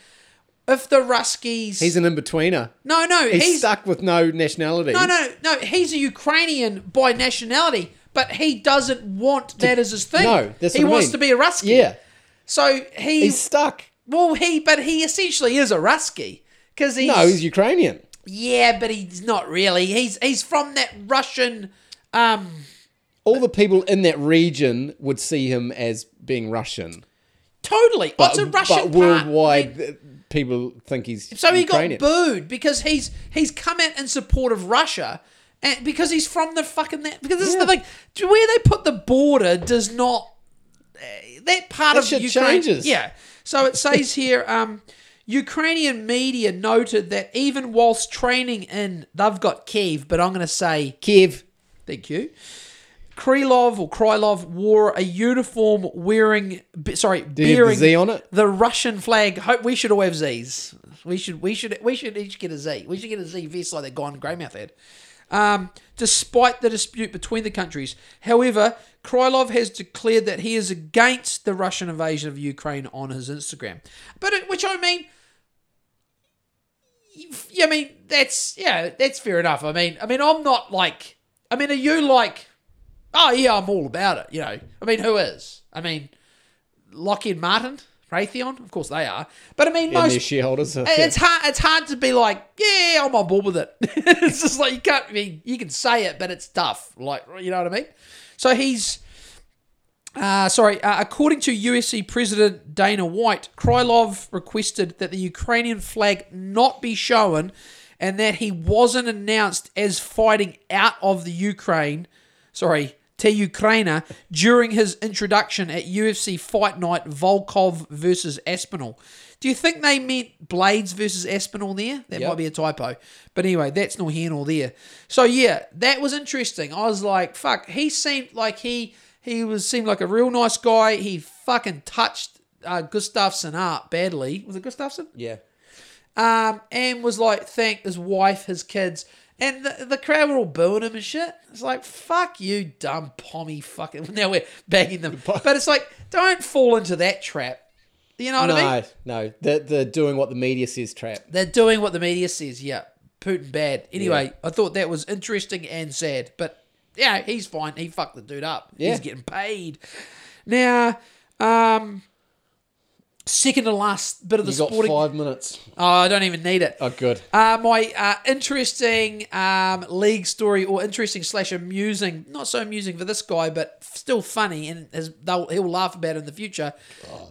if the Ruskies, He's an in-betweener. no, no, He's, he's, stuck with no nationality. no, no, no, he's a Ukrainian by nationality, but he doesn't want that as his thing. No, that's he what I wants mean. to be a Rusky. Yeah. So he He's stuck. well, he, but he essentially is a Rusky because he's No, he's Ukrainian. yeah, but he's not really. He's he's from that Russian. Um, All the people in that region would see him as being Russian. totally. But, What's a Russian but worldwide, th- people think he's So he Ukrainian. got booed because he's he's come out in support of Russia, and because he's from the fucking that. Because this is the thing, where they put the border does not. That part That of Ukraine, changes. yeah. So it says here, um, Ukrainian media noted that even whilst training in, they've got Kiev, but I'm going to say Kiev. Thank you. Krylov or Krylov wore a uniform wearing, be- sorry, bearing Z on it? the Russian flag. Hope we should all have Z's. We should, we should, we should each get a Z. We should get a Z vest like that guy in Greymouth had. Um, despite the dispute between the countries, however, Krylov has declared that he is against the Russian invasion of Ukraine on his Instagram. But it, which I mean, I mean that's yeah, that's fair enough. I mean, I mean, I'm not like, I mean, are you like, oh yeah, I'm all about it. You know, I mean, who is? I mean, Lockheed Martin, Raytheon, of course they are. But I mean, their most shareholders. Are, it's hard. It's hard to be like, yeah, I'm on board with it. it's just like you can't. I mean, you can say it, but it's tough. Like, you know what I mean? So he's. Uh, sorry, uh, according to UFC President Dana White, Krylov requested that the Ukrainian flag not be shown and that he wasn't announced as fighting out of the Ukraine, sorry, to Ukraine during his introduction at UFC Fight Night Volkov versus Aspinall. Do you think they meant Blaydes versus Aspinall there? That Yep. might be a typo. But anyway, that's nor here nor there. So yeah, that was interesting. I was like, fuck, he seemed like he he was seemed like a real nice guy. He fucking touched uh, Gustafsson up badly. Was it Gustafsson? yeah. um, and was like thanked his wife, his kids, and the, the crowd were all booing him and shit. It's like fuck you, dumb pommy, fucking. Now we're bagging them, but it's like don't fall into that trap. You know what No, I mean? no. The the doing what the media says trap. They're doing what the media says. Yeah, Putin bad. Anyway, I thought that was interesting and sad, but yeah, he's fine. He fucked the dude up. Yeah. He's getting paid. Now, um, second to last bit of the You got sporting. five minutes. Oh, I don't even need it. Oh, good. Uh, my uh, interesting um, league story, or interesting slash amusing, not so amusing for this guy, but still funny, and his, they'll, he'll laugh about it in the future.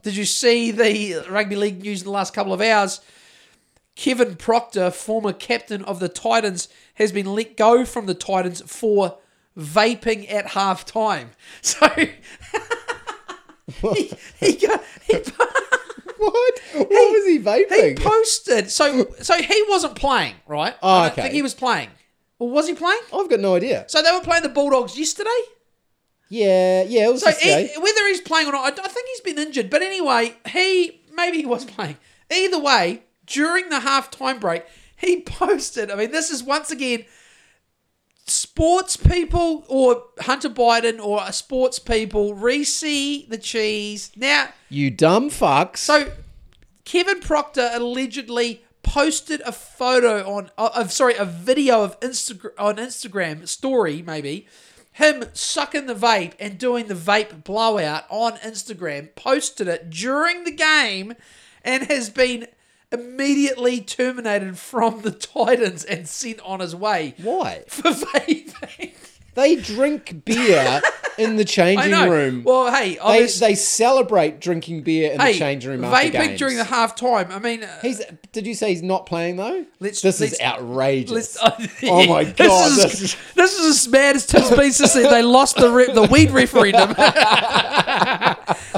Did you see the rugby league news in the last couple of hours? Kevin Proctor, former captain of the Titans, has been let go from the Titans for vaping at half time. So he, he, got, he, What? What was he vaping? he posted. So so he wasn't playing, right? Oh, I don't okay. think he was playing. Well, was he playing? I've got no idea. So they were playing the Bulldogs yesterday. Yeah, yeah. It was So he, whether he's playing or not, I, I think he's been injured. But anyway, he maybe he was playing. Either way, during the half time break, he posted. I mean, this is once again sports people or Hunter Biden or sports people. Reece the cheese now. You dumb fucks. So Kevin Proctor allegedly posted a photo on uh, of sorry a video of Instagram on Instagram story maybe him sucking the vape and doing the vape blowout on Instagram posted it during the game and has been immediately terminated from the Titans and sent on his way Why? for vaping. They drink beer in the changing room. Well, hey, they, they celebrate drinking beer in hey, the changing room after vaping games. during the half time. I mean, uh, He's. Did you say he's not playing though? Let's- this let's- is outrageous. Let's- oh my This god! is, This is, this is as bad as Tim Spencer said they lost the re- the weed referendum.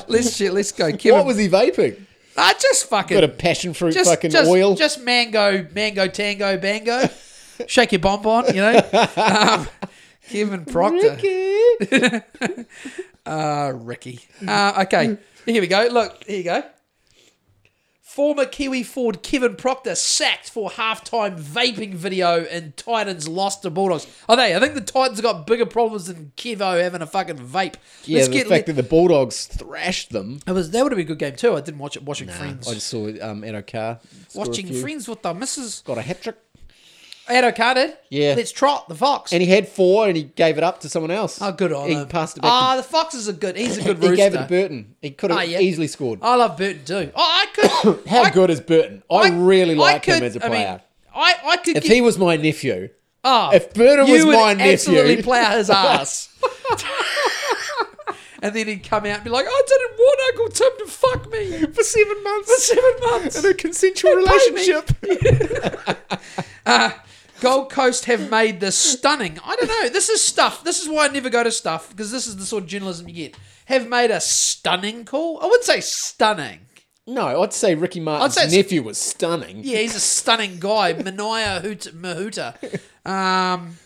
let's let's go, Kevin. what was he vaping? Ah, just fucking Got a passion fruit just, fucking just, oil. just mango, mango, tango, bango. Shake your bonbon, you know. Um, Kevin Proctor, Ricky. uh, Ricky. Uh, okay, here we go. Look, here you go. Former Kiwi Ford Kevin Proctor sacked for halftime vaping video and Titans lost to Bulldogs. Oh, they? I think the Titans got bigger problems than Kevo having a fucking vape. Yeah, Let's the fact that the Bulldogs thrashed them. it was that would have been a good game too. I didn't watch it. Watching Friends, I just saw um, Addo-Carr score a watching. Friends with the missus. Got a hat trick, Addo-Carr did. Yeah. let's trot the Fox. and he had four, and he gave it up to someone else. oh, good on he him. passed it back. Ah, the Fox is a good. He's a to, good he rooster. gave it to Burton. He could have Ah, yeah. easily scored. I love Burton too. Oh, I could. How I, good is Burton? I, really I like him as a player. I, I could. if he was my nephew, oh, if Burton you was would my nephew- absolutely plow his ass. and then he'd come out and be like, "I didn't want Uncle Tim to fuck me For seven months. for seven months." In a consensual They paid me. relationship. Gold Coast have made this stunning. I don't know. This is stuff. This is why I never go to stuff because this is the sort of journalism you get. Have made a stunning call. I wouldn't say stunning. No, I'd say Ricky Martin's say nephew was stunning. Yeah, he's a stunning guy, Hoot- Mahuta. Um,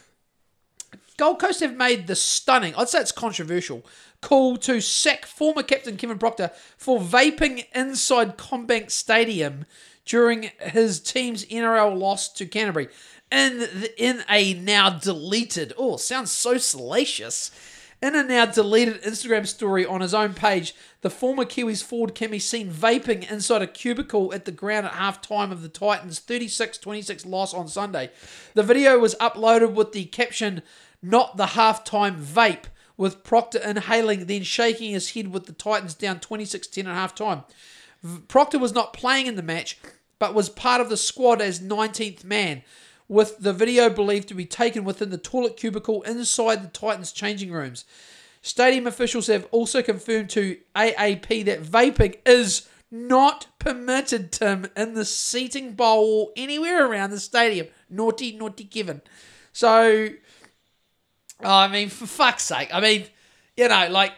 Gold Coast have made the stunning. I'd say it's controversial. Call to sack former captain Kevin Proctor for vaping inside CommBank Stadium during his team's NRL loss to Canterbury. In in a now deleted, oh, sounds so salacious. In a now deleted Instagram story on his own page, the former Kiwis forward can be seen vaping inside a cubicle at the ground at half time of the Titans' 36 26 loss on Sunday. The video was uploaded with the caption, Not the halftime vape, with Proctor inhaling, then shaking his head with the Titans down 26 10 at half time. Proctor was not playing in the match, but was part of the squad as 19th man, with the video believed to be taken within the toilet cubicle inside the Titans' changing rooms. Stadium officials have also confirmed to AAP that vaping is not permitted, Tim, in the seating bowl or anywhere around the stadium. Naughty, naughty Kevin. So, I mean, for fuck's sake. I mean, you know, like,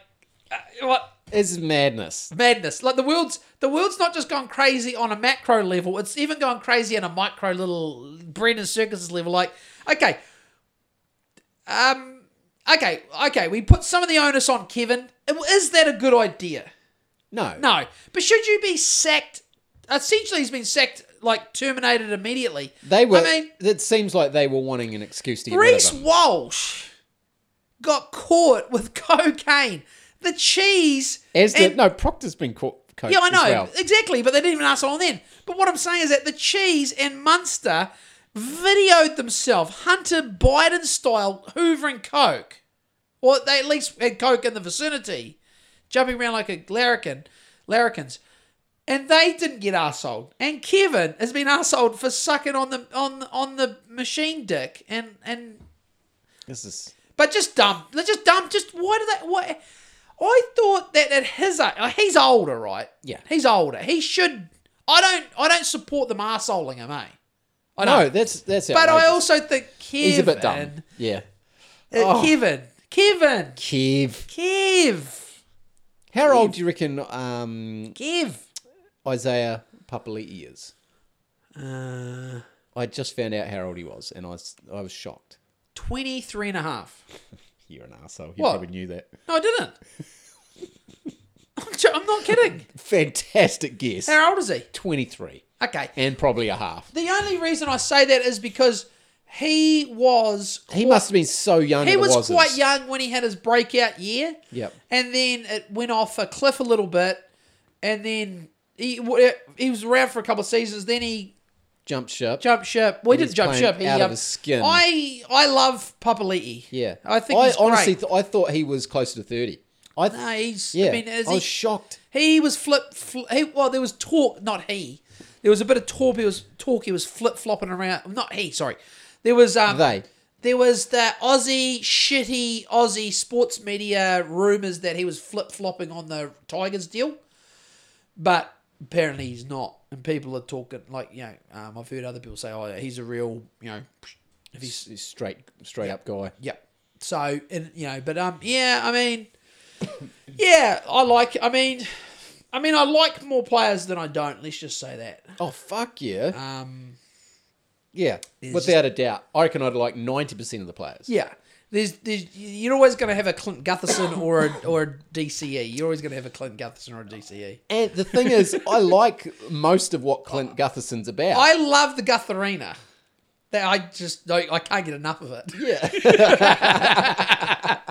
uh, what? It's madness. madness. Like the world's the world's not just gone crazy on a macro level; it's even gone crazy on a micro little Brendan circuses level. Like, okay, um, okay, okay, we put some of the onus on Kevin. Is that a good idea? No. No, but should you be sacked? Essentially, he's been sacked, like terminated immediately. They were. I mean, it seems like they were wanting an excuse to get rid of Reece. Walsh got caught with cocaine. The cheese. As the, and- no, Proctor's been caught. Yeah, I know well. exactly, but they didn't even ask on then. But what I'm saying is that the Cheese and Munster videoed themselves Hunter Biden style hoovering coke, or they at least had coke in the vicinity, jumping around like a larrikin, larrikins, and they didn't get arseholed. And Kevin has been arseholed for sucking on the on on the machine dick, and and This is. but just dumb. Just dumb. Just why do they? Why? I thought that at his age, he's older, right? Yeah. he's older. He should. I don't. I don't support them arseholing him, eh? I No, don't. that's that's. but I also think Kevin. he's a bit dumb. Yeah. uh, Oh. Kevin. Kevin. Kev. Kev. How old do you reckon um, Kev. Isaiah Papali'i is? Uh, I just found out how old he was, and I was I was shocked. 23 and a half. You're an asshole. You What? probably knew that. No, I didn't. I'm jo- I'm not kidding. Fantastic guess. How old is he? Twenty three, Okay. and probably a half. The only reason I say that is because he was. He quite- must have been so young. He was quite young when he had his breakout year. Yep. And then it went off a cliff a little bit, and then he he was around for a couple of seasons. Then he Jumped ship. jumped ship. Well, he He's didn't jump ship. He, out of um, his skin. I I love Papali'i. Yeah, I think I honestly, th- I thought he was closer to thirty. I th- No, he's. yeah, I mean, is I he, was shocked. He was flip. Fl- he, well, there was talk. Not he. There was a bit of talk. He was talk. He was flip flopping around. Not he. Sorry. There was um. They. There was the Aussie shitty Aussie sports media rumors that he was flip flopping on the Tigers deal, but apparently he's not. And people are talking like you know. Um, I've heard other people say, "Oh, he's a real you know." If he's straight, straight up guy. Yep. So, and you know, but um, yeah, I mean, yeah, I like. I mean, I mean, I like more players than I don't. Let's just say that. Oh fuck yeah, Um, yeah, without a doubt. I reckon I'd like ninety percent of the players. yeah. There's, there's, you're always going to have a Clint Gutherson or a, or a DCE. You're always going to have a Clint Gutherson or a DCE. And the thing is, I like most of what Clint Gutherson's about. I love the Gutherina. That I just I can't get enough of it. yeah.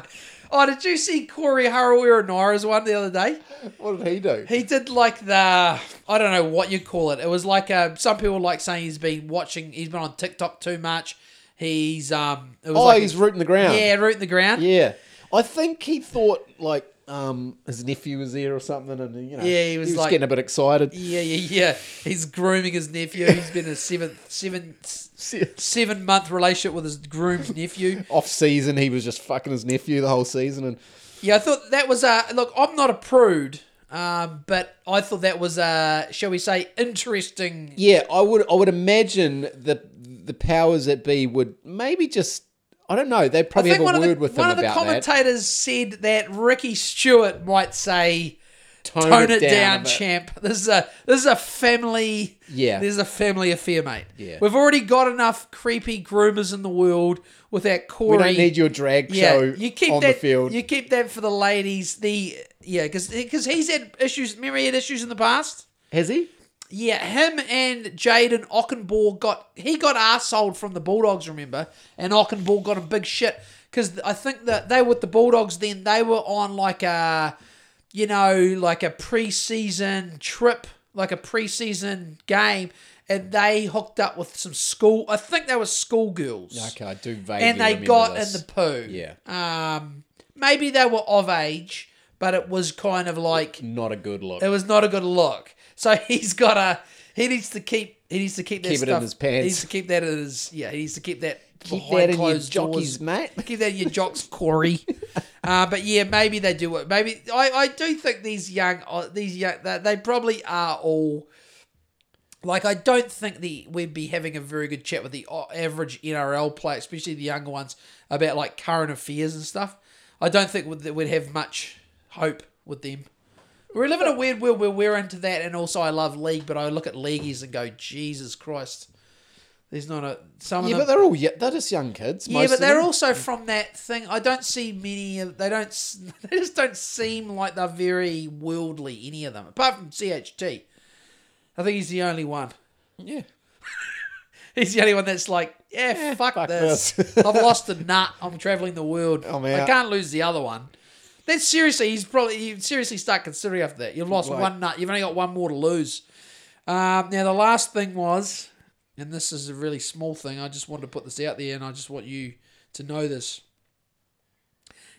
Oh, did you see Corey Harawira Naera's one the other day? what did he do? He did like the I don't know what you call it. It was like uh, some people like saying he's been watching. He's been on TikTok too much. He's um. It was oh, like he's rooting the ground. yeah, rooting the ground. Yeah. I think he thought like um his nephew was there or something, and you know, Yeah, he was like- getting a bit excited. yeah, yeah, yeah. He's grooming his nephew. He's been in a seven seven seven month relationship with his groomed nephew. Off season, he was just fucking his nephew the whole season, and Yeah, I thought that was a look. I'm not a prude, um, but I thought that was a, shall we say, interesting. Yeah, I would. I would imagine the the powers that be would maybe just. I don't know. They'd probably have a word the with them one of the about that. commentators said that Ricky Stuart might say. Tone, Tone it down, a bit. champ. This is a this is a family. Yeah. this is a family affair, mate. Yeah. we've already got enough creepy groomers in the world with that Corey. We don't need your drag yeah, show you keep on that, the field. You keep that for the ladies. The yeah, because he's had issues. Remember, he had issues in the past. Has he? Yeah, him and Jayden Okunbor got he got arseholed from the Bulldogs, remember? And Ockenball got a big shit because I think that they were with the Bulldogs then. They were on like a, you know, like a preseason trip, like a preseason game, and they hooked up with some school. I think they were schoolgirls. Okay, I do vaguely and they got this. in the poo. Yeah. Um, maybe they were of age, but it was kind of like Not a good look. it was not a good look. So he's got a. He needs to keep. He needs to keep that Keep it in stuff. his pants. He needs to keep that in his. Yeah, he needs to keep that. Keep behind that in your closed jockeys, doors. mate. Keep that in your jocks, Corey. uh, but yeah, maybe they do it. Maybe I, I do think these young uh, these young they, they probably are all. Like I don't think the we'd be having a very good chat with the uh, average NRL player, especially the younger ones, about like current affairs and stuff. I don't think we'd, we'd have much hope with them. We're living a weird world where we're into that, and also I love league, but I look at leagueies and go, Jesus Christ, there's not a some of yeah, them. but they're all y- they're just young kids. yeah, but they're them. also from that thing. I don't see many. They don't. They just don't seem like they're very worldly. Any of them, apart from CHT. I think he's the only one. yeah. He's the only one that's like, yeah, fuck, fuck this. this. I've lost a nut. I'm traveling the world. Oh, I'm I can't lose the other one. Then seriously, he's probably you seriously start considering after that. You've lost one nut. You've only got one more to lose. Um, now the last thing was, and this is a really small thing. I just wanted to put this out there, and I just want you to know this.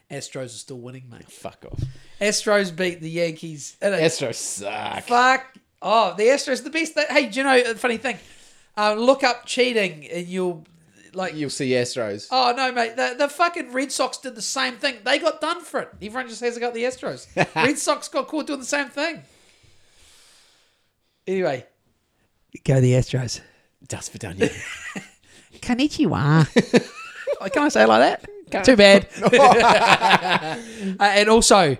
Astros are still winning, mate. Fuck off. Astros beat the Yankees. Astros suck. Fuck. Oh, the Astros the best. Hey, do you know a funny thing? Uh, look up cheating and you'll like. You'll see Astros. Oh no, mate! The, the fucking Red Sox did the same thing. They got done for it. Everyone just hasn't got the Astros. Red Sox got caught doing the same thing. Anyway, go the Astros. Dust for Daniel. Konnichiwa. Oh, Can I say it like that? Too bad. Uh, and also,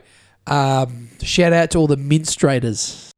um, shout out to all the minstrators.